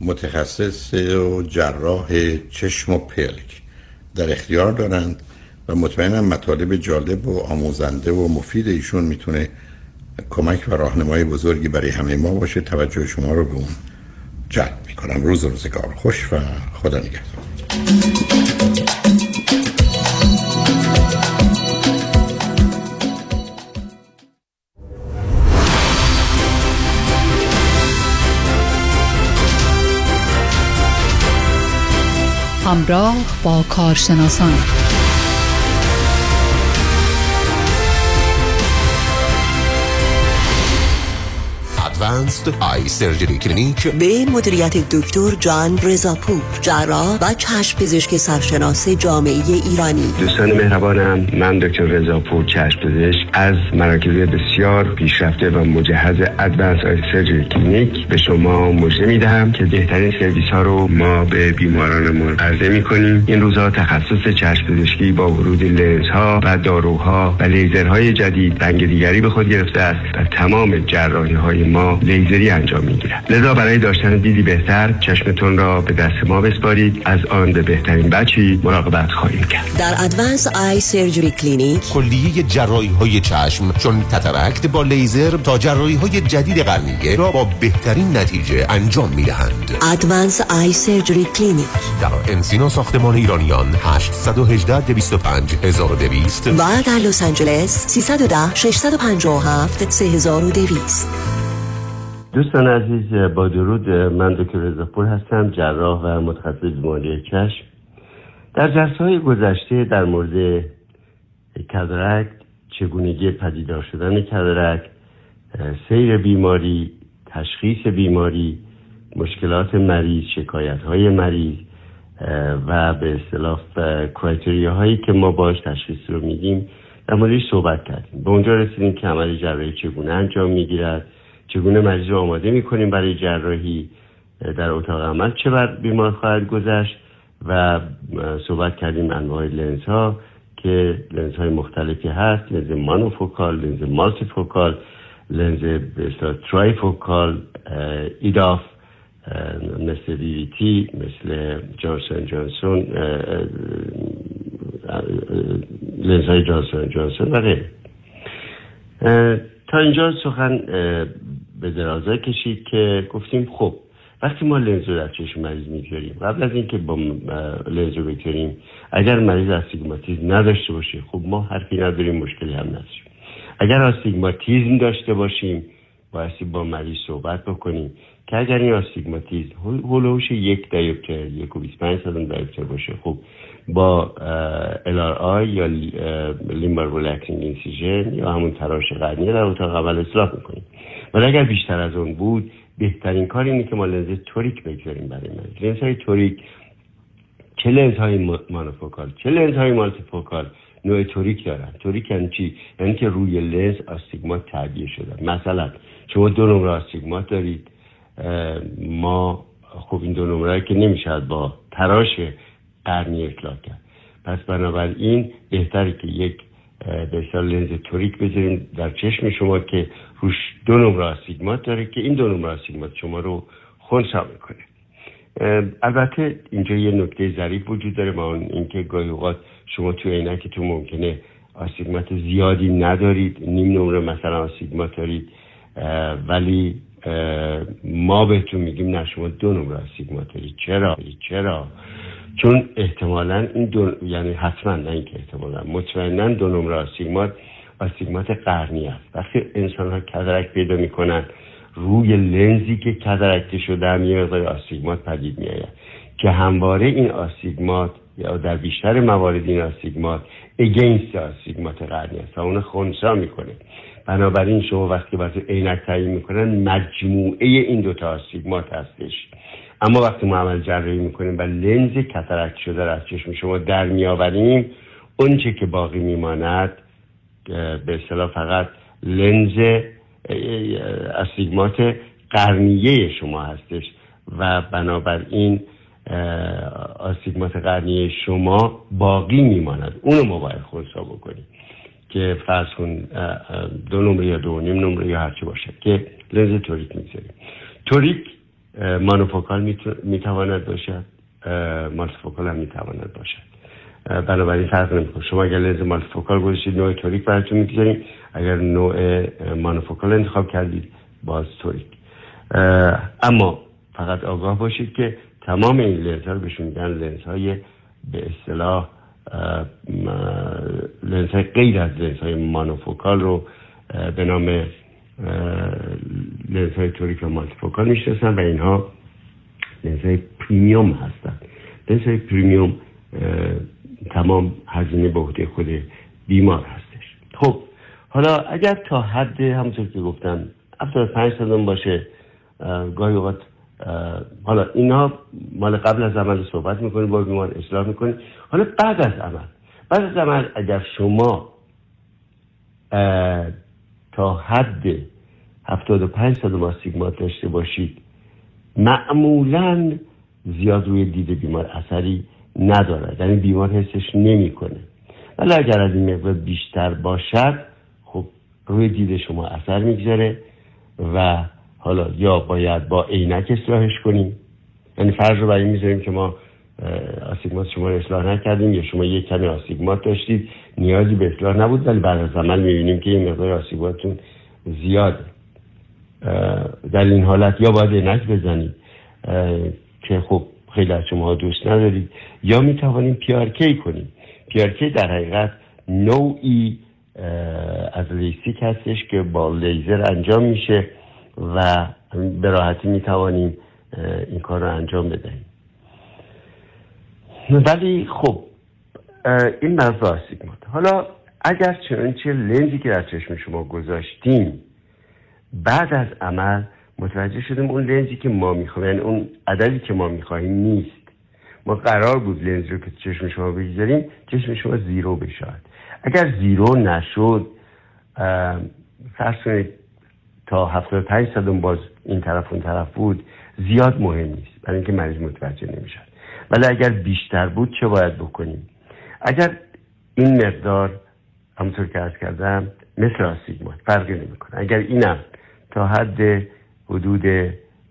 متخصص و جراح چشم و پلک. در اختیار دارند و مطمئنم مطالب جالب و آموزنده و مفید ایشون می‌تونه کمک و راهنمای بزرگی برای همه ما باشه. توجه شما رو به اون جلب می‌کنم. روز روزگار. خوش و خدا نگهدار.
همراه با کارشناسان.
Advanced Eye Surgery Clinic
به مدیریت دکتر جان رضاپور جراح و چشم پزشک سرشناس جامعه ایرانی.
دوستان مهربانم من دکتر رضاپور چشم پزشک. از مراکز بسیار پیشرفته و مجهز Advanced Eye Surgery Clinic به شما مژده می‌دهم که بهترین سرویس ها رو ما به بیمارانمون عرضه می کنیم این روزها تخصص چشم پزشکی با ورود لنز ها و داروها و لیزرهای جدید رنگ دیگری به خود گرفته است و تمام جراحی های ما لیزری انجام می گیرد لذا برای داشتن دیدی بهتر چشمتون را به دست ما بسپارید. از آن به بهترین بچی مراقبت خواهیم کرد.
در Advanced Eye Surgery Clinic
کلیه جراحی های چشم چون cataract با لیزر تا جراحی های جدید قرنیه را با بهترین نتیجه انجام می دهند
Advanced Eye Surgery Clinic
در انسینو ساختمان ایرانیان 818 205 1200
و در لس آنجلس 310 657 3200
دوستان عزیز با درود من دکتر رضاپور هستم جراح و متخصص بیماری چشم در جلسه های گذشته در مورد کدرک چگونگی پدیدار شدن کدرک سیر بیماری تشخیص بیماری مشکلات مریض شکایت های مریض و به اصطلاح کرایتری هایی که ما باش تشخیص رو میدیم در موردش صحبت کردیم. به اونجا رسیدیم که عمل جراحی چگونه انجام می‌گیرد. چگونه مریض آماده می‌کنیم برای جراحی در اتاق عمل؟ چه بر بیمار خواهد گذشت؟ و صحبت کردیم انواع لنز ها که لنز های مختلفی هست لنز monofocal لنز multifocal لنز به اصطلاح trifocal EDOF مثل Vivity مثل Johnson Johnson لنز های Johnson Johnson و غیره. تا اینجا سخن به درازا کشید که گفتیم خب وقتی ما لنز رو در چشم مریض می‌گذاریم قبل از اینکه با لنز رو بگذاریم اگر مریض استیگماتیزم نداشته باشه خب ما حرفی نداریم مشکلی هم نداریم. اگر آستیگماتیزم داشته باشیم بایستی با مریض صحبت بکنیم که اگر این آستیگماتیزم هلوش یک دیوپتر یک و 25 صدم دیوپتر باشه خب با I یا limbal relaxing incision یا همون تراش قرنیه در اتاق عمل اصلاح می‌کنیم. ولی اگر بیشتر از اون بود بهترین کار اینه که ما لنز toric بگذاریم برای مریض. لنز های toric چه لنز های monofocal؟ چه لنز های multifocal نوع toric دارن؟ toric یعنی چی؟ یعنی که روی لنز آستیگمات تعبیه شده. مثلا شما دو نمره آستیگمات دارید ما خب این دو نمره که نمی‌شد با تراش قرنی اطلاع کرد. پس بنابراین بهتره که یک به لنز توریک بذاریم در چشم شما که روش دو نمره آستیگمات داره که این دو نمره آستیگمات شما رو خونسا می‌کنه. البته اینجا یه نکته ظریف وجود داره با اینکه گاهی اوقات شما تو عینکتون ممکنه آستیگمات زیادی ندارید نیم نمره مثلا آستیگمات دارید ولی ما بهتون میگیم نه شما دو نمره آستیگمات دارید. چرا؟ چرا؟ چون احتمالا این دو یعنی حتما نه اینکه احتمالا مطمئنا دو نمره آستیگمات آستیگمات قرنی است. وقتی انسان ها کدرک پیدا می‌کنن روی لنزی که کدرکته شده یه مقدار آستیگمات پدید میآید. که همواره این آستیگمات یا در بیشتر موارد این آستیگمات اگینست آستیگمات قرنی است و اون خونسا می‌کنه. بنابراین شما وقتی واسه عینک تعیین می‌کنن مجموعه این دوتا آستیگمات هستش. اما وقتی ما عمل جراحی می‌کنیم و لنز کترک شده را از چشم شما در میآوریم اونچه که باقی میماند به اصطلاح فقط لنز استیگمات قرنیه شما هستش و بنابراین آستیگمات قرنیه شما باقی میماند. اونو ما باید خونسا بکنیم که فرض کن دو نمره یا دو نیم نمره یا هرچی باشه که لنز toric می‌گذاریم. toric monofocal می‌تواند باشد. multifocal هم می‌تواند باشد. بنابراین فرق نمی‌کنه. شما اگر لنز multifocal گذاشتید نوع toric براتون می‌گذاریم. اگر نوع monofocal انتخاب کردید باز toric اما فقط آگاه باشید که تمام این لنز ها رو بهشون میگن لنز های به اصطلاح لنز های غیر از لنز های monofocal رو به نام لنز های toric و multifocal می‌شناسن و اینها لنز های premium هستن. لنز های premium تمام هزینه به عهده خود بیمار هستش. خب حالا اگر تا حد همونطور که گفتم 75 صدم باشه گاهی اوقات حالا اینا مال قبل از عمل صحبت می‌کنیم با بیمار اصلاح می‌کنیم حالا بعد از عمل بعد از عمل اگر شما تا حد 75 صدم آستیگمات داشته باشید. معمولا زیاد روی دید بیمار اثری ندارد. یعنی بیمار حسش نمی‌کنه. ولی اگر از این مقدار بیشتر باشد خب روی دید شما اثر می‌گذاره و حالا یا باید با عینک اصلاحش کنیم. یعنی فرض رو برای می‌ذاریم که ما آسیگمات شما رو اصلاح نکردیم یا شما یک کمی آسیگمات داشتید. نیازی به اصلاح نبود ولی بعد از عمل می‌بینیم که این مقدار آسیگماتتون زیاده. در این حالت یا باید عینک بزنید که خب خیلی از شما دوست ندارید یا می توانیم پیارکی کنیم پیارکی در حقیقت نوعی از لیسیک هستش که با لیزر انجام میشه و به راحتی می توانیم این کار رو انجام بدهیم. ولی خب این مرز آستیگمات حالا اگر چنانچه لنزی که در چشم شما گذاشتیم بعد از عمل متوجه شدیم اون لنزی که ما می‌خوایم یعنی اون عددی که ما می‌خواهیم نیست. ما قرار بود لنز رو که چشم شما بگذاریم چشم شما زیرو بشاد اگر زیرو نشد فرض کنید تا 75 صدم باز این طرف اون طرف بود زیاد مهم نیست. برای اینکه مریض متوجه نمی‌شد ولی اگر بیشتر بود چه باید بکنیم؟ اگر این مقدار همونطور که ارز کردم مثل آسیگمات فرقی نمی‌کنه. اگر اینم تا حد حدود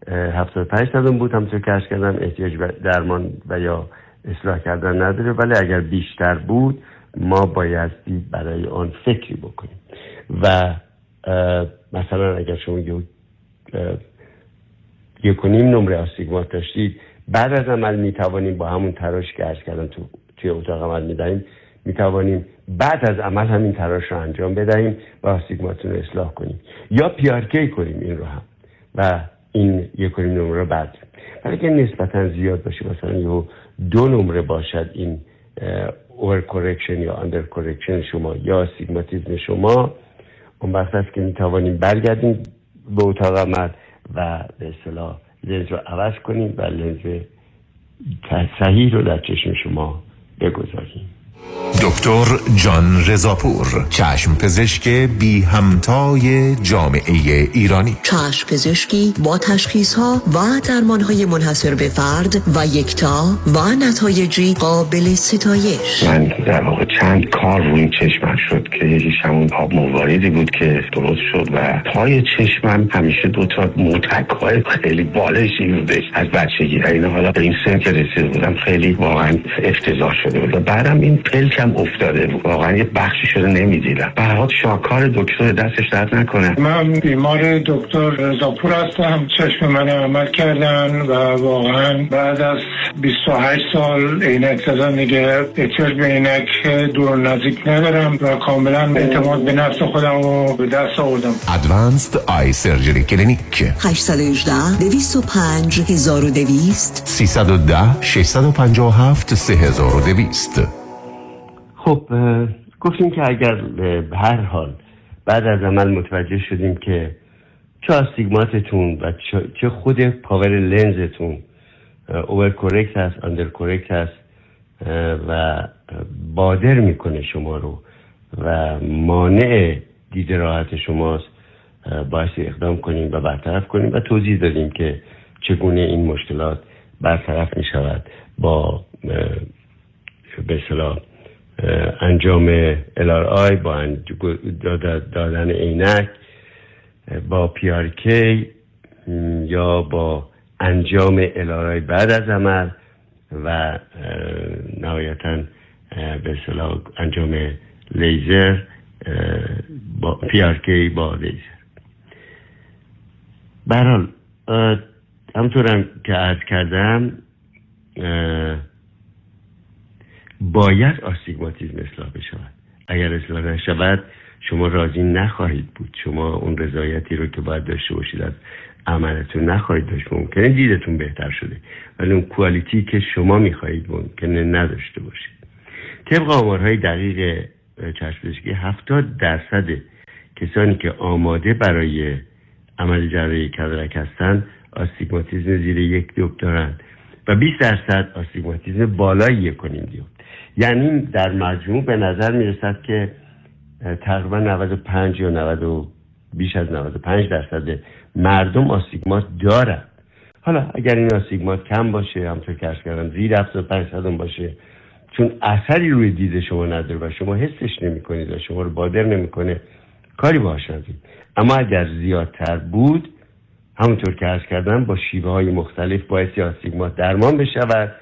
75 صدم بود همونطور که ارز کردم احتیاج درمان و یا اصلاح کردن نداره. ولی اگر بیشتر بود ما بایستی برای آن فکری بکنیم. و مثلا اگر شما یک و نیم نمره آستیگمات داشتید بعد از عمل می توانیم با همون تراش که ارز کردم تو توی اتاق عمل می دهیم می توانیم بعد از عمل همین تراش رو انجام بدهیم و آستیگماتون رو اصلاح کنیم. یا پیارکی کنیم این رو هم. و این یک و نیم نمره بعد. ولی اگر نسبتا زیاد باشه مثلا یه دو نمره باشد این over correction یا under correction شما یا آستیگماتیزم شما اون وقت است که می توانیم برگردیم به اتاق عمل و به اصطلاح لنز رو عوض کنیم و لنز صحیح رو در چشم شما بگذاریم.
دکتر جان رضاپور چشم پزشک بی همتای جامعه ایرانی.
چشم پزشکی با تشخیص ها و درمان های منحصر به فرد و یکتا و نتایجی قابل ستایش.
من در واقع چند کار روی چشمم شد که یکیش همون آب مواردی بود که درست شد و پای چشمم همیشه دو تا های خیلی بالشی بودش از بچگی. این حالا به این سن که رسید بودم خیلی واقعا افتضاح شده بود. و بعدم این پلکم افتاده. بود واقعا یه بخشی شده نمی‌دیدم. برات شاکار دکتر دستش درد نکنه.
من بیمار دکتر رزاپور هستم. چشم من عمل کردن و واقعا بعد از 28 سال عینک زدن دیگه احتیاج به عینک دور نزدیک ندارم و کاملا اعتماد به نفس خودم رو به دست آوردم.
ادوانسد آی سرجری کلینیک
818 205 1200
310 657 3200
خب گفتیم که اگر به هر حال بعد از عمل متوجه شدیم که چه آستیگماتتون و چه خود پاور لنزتون اوور کورکت هست اندر کورکت هست و بادر می‌کنه شما رو و مانع دید راحت شماست باعث اقدام کنیم و برطرف کنیم و توضیح دادیم که چگونه این مشکلات برطرف می شود با به صلاح انجام LRI با دادن عینک با پیارکی یا با انجام LRI بعد از عمل و نهایتا به اصطلاح انجام لیزر با پیارکی با لیزر. برحال همطورم که عرض کردم باید آستیگماتیزم اصلاح بشود. اگر اصلاح نشود شما راضی نخواهید بود. شما اون رضایتی رو که باید داشته باشید از عملتون نخواهید داشت. ممکنه دیدتون بهتر شده. ولی اون کوالیتی که شما می‌خواهید ممکنه نداشته باشید. طبق آمارهای دقیق چشمپزشکی هفتاد درصد کسانی که آماده برای عمل جراحی کدرک هستند آستیگماتیزم زیر یک دیوب دارند و 20 درصد آستیگماتیزم بالای یک کنیم دیوب یعنی در مجموع به نظر می رسد که تقریبا 95 یا 90 بیش از 95 درصد مردم آستیگمات دارند حالا اگر این آستیگمات کم باشه همطور که ارز کردم زیر 75 باشه چون اثری روی دید شما نداره و شما حسش نمی کنید و شما رو بادر نمی‌کنه کاری باش ندید اما اگر زیادتر بود همونطور که ارز کردم با شیوه های مختلف باعث آستیگمات درمان بشود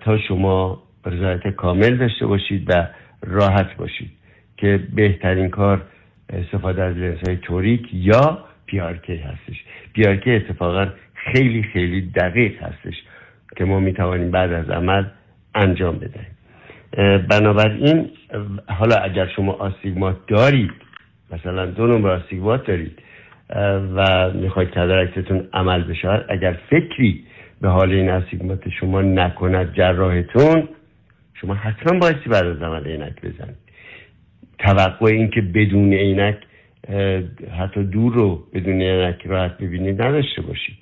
تا شما رضایت کامل داشته باشید و راحت باشید که بهترین کار استفاده از لنز های توریک یا پیارکی هستش. پیارکی اتفاقا خیلی خیلی دقیق هستش که ما می‌توانیم بعد از عمل انجام بدهیم. بنابراین حالا اگر شما آستیگمات دارید مثلا دو نمبر آستیگمات دارید و می‌خواید کدرکتتون عمل بشه اگر فکری به حال این آستیگمات شما نکند جراحتون شما حتما بایستی بعد از عمل عینک بزنید توقع این که بدون عینک حتی دور رو بدون عینک راحت ببینید نداشته باشید.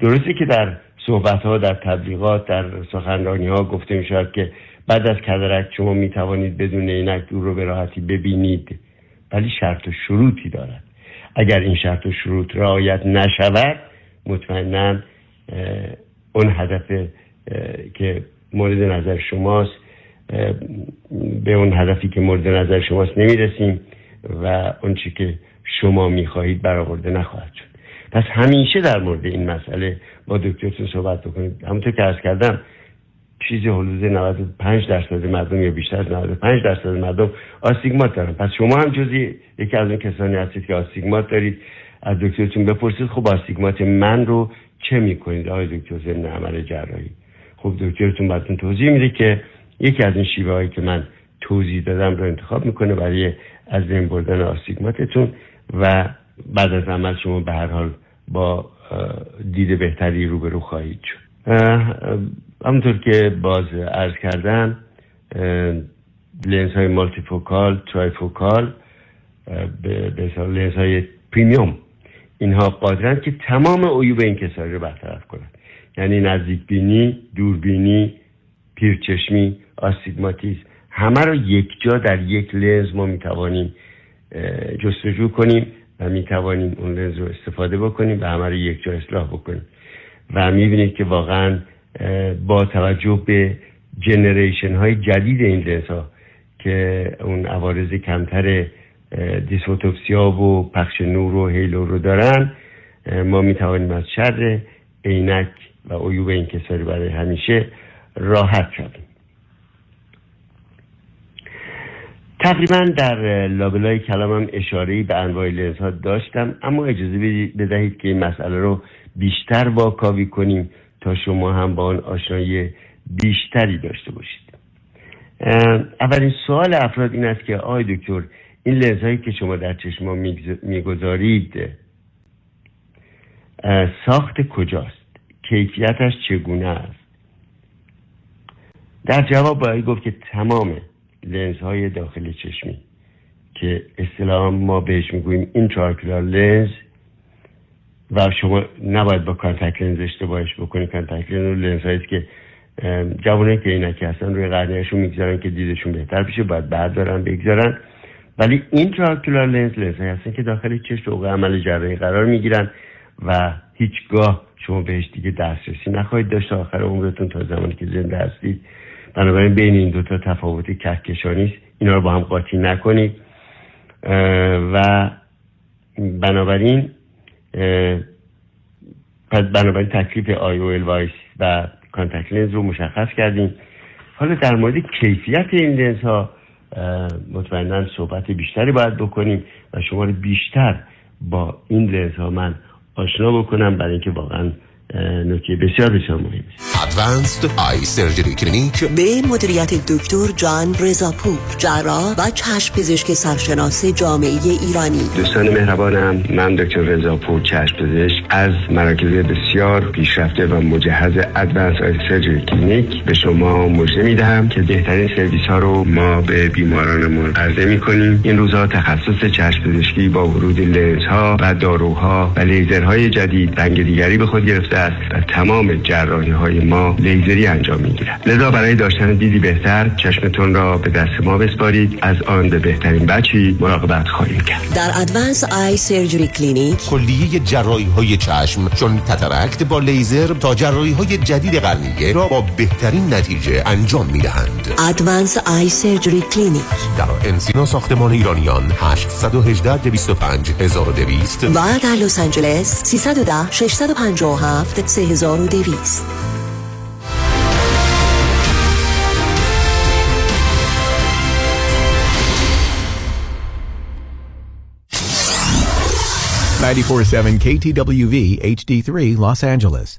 درسته که در صحبت ها در تبلیغات در سخنرانی ها گفته می شود که بعد از کدرک شما می توانید بدون عینک دور رو به راحتی ببینید ولی شرط و شروطی دارد. اگر این شرط و شروط رعایت نشود مطمئنا اون هدف که مورد نظر شماست به اون هدفی که مورد نظر شماست نمی‌رسیم و اون چی که شما می‌خواهید برآورده نخواهد شد. پس همیشه در مورد این مسئله با دکترتون صحبت بکنید. همونطور که ارز کردم چیزی حدود 95 درصد مردم یا بیشتر از 95 درصد مردم آستیگمات دارن. پس شما هم جزی یکی از اون کسانی هستید که آستیگمات دارید. از دکترتون بپرسید خب آستیگمات من رو چه می‌کنید؟ آقای دکتر ضمن عمل جراحی. خب دکترتون براتون توضیح میده که یکی از این شیوه هایی که من توضیح دادم رو انتخاب می‌کنه برای از بین بردن آستیگماتتون و بعد از عمل شما به هر حال با دید بهتری روبرو خواهید شد. همونطور که باز عرض کردم لنز های multifocal trifocal به لنز های premium اینها قادرند که تمام عیوب انکساری رو برطرف کنند یعنی نزدیک بینی دوربینی پیرچشمی آستیگماتیسم همه رو یک جا در یک لنز ما می‌توانیم جستجو کنیم و می‌توانیم اون لنز رو استفاده بکنیم و همه رو یک جا اصلاح بکنیم. و می‌بینید که واقعا با توجه به جنریشن های جدید این لنز ها که اون عوارض کمتر دیسفوتوپسیا و پخش نور و هیلو رو دارن ما می‌توانیم از شر عینک و عیوب انکساری برای همیشه راحت شدیم تقریبا در لابلای کلامم اشاره به انواع لنز ها داشتم اما اجازه بدهید که این مسئله رو بیشتر واکاوی کنیم تا شما هم با آن آشنایی بیشتری داشته باشید. اولین سوال افراد این است که آقای دکتر این لنز هایی که شما در چشما می‌گذارید ساخت کجاست؟ کیفیتش چگونه است؟ در جواب باید گفت که تمام لنز های داخل چشمی که اصطلاحا ما بهش می‌گوییم intraocular lens و شما نباید با contact lens اشتباهش بکنید contact lens لنز هایی که جوان هایی که عینکی هستن روی قرنیشون می‌گذارن که دیدشون بهتر بشه باید بردارن بگذارن. ولی intraocular lens لنز هایی هستن که داخل چشم با عمل جراحی قرار می‌گیرن و هیچگاه شما بهش دیگه دسترسی نخواهید داشت. آخر عمرتون تا زمانی که زنده هستید بنابراین بین این دوتا تفاوت کهکشانی است. اینا رو با هم قاطی نکنید و بنابراین پس بنابراین تکلیف IOLs و contact lens رو مشخص کردیم. حالا در مورد کیفیت این لنز ها مطمئنا صحبت بیشتری باید بکنیم و شما رو بیشتر با این لنز ها من آشنا بکنم برای اینکه واقعا نکته بسیار بسیار مهم
Advanced Eye Surgery Clinic
به مدیریت دکتر جان رضاپور جراح و چشم پزشک سرشناس جامعه ایرانی.
دوستان مهربانم من دکتر رضاپور چشم پزشک. از مراکز بسیار پیشرفته و مجهز Advanced Eye Surgery Clinic به شما مژده می‌دهم که بهترین سرویس ها رو ما به بیمارانمون عرضه می کنیم این روزها تخصص چشم پزشکی با ورود لنز ها و داروها و لیزرهای جدید رنگ دیگری به خود گرفته است و تمام جراحی های ما لیزری انجام می‌گیرد. لذا برای داشتن دیدی بهتر چشمتون را به دست ما بسپارید. از آن به بهترین وجهی مراقبت خواهیم کرد.
در Advanced Eye Surgery Clinic
کلیه جراحی های چشم چون cataract با لیزر تا جراحی های جدید قرنیه را با بهترین نتیجه انجام می‌دهند.
Advanced Eye Surgery Clinic
در انسینو ساختمان ایرانیان 818 205 1200
و در لس آنجلس 310 657 3200
94.7 KTWV HD3 Los Angeles.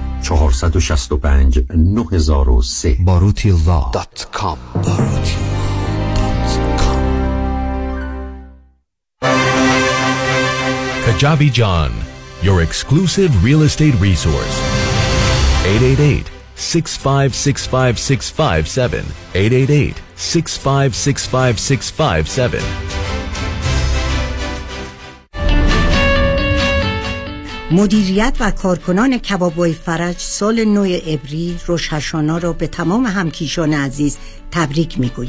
465 9003
باروتی
دات کام
Kajabi John, your exclusive real estate resource. 888 6565657 888 6565657
مدیریت و کارکنان کبابوی فرج سال نو ابری روشهشانا را به تمام همکیشان عزیز تبریک می‌گوید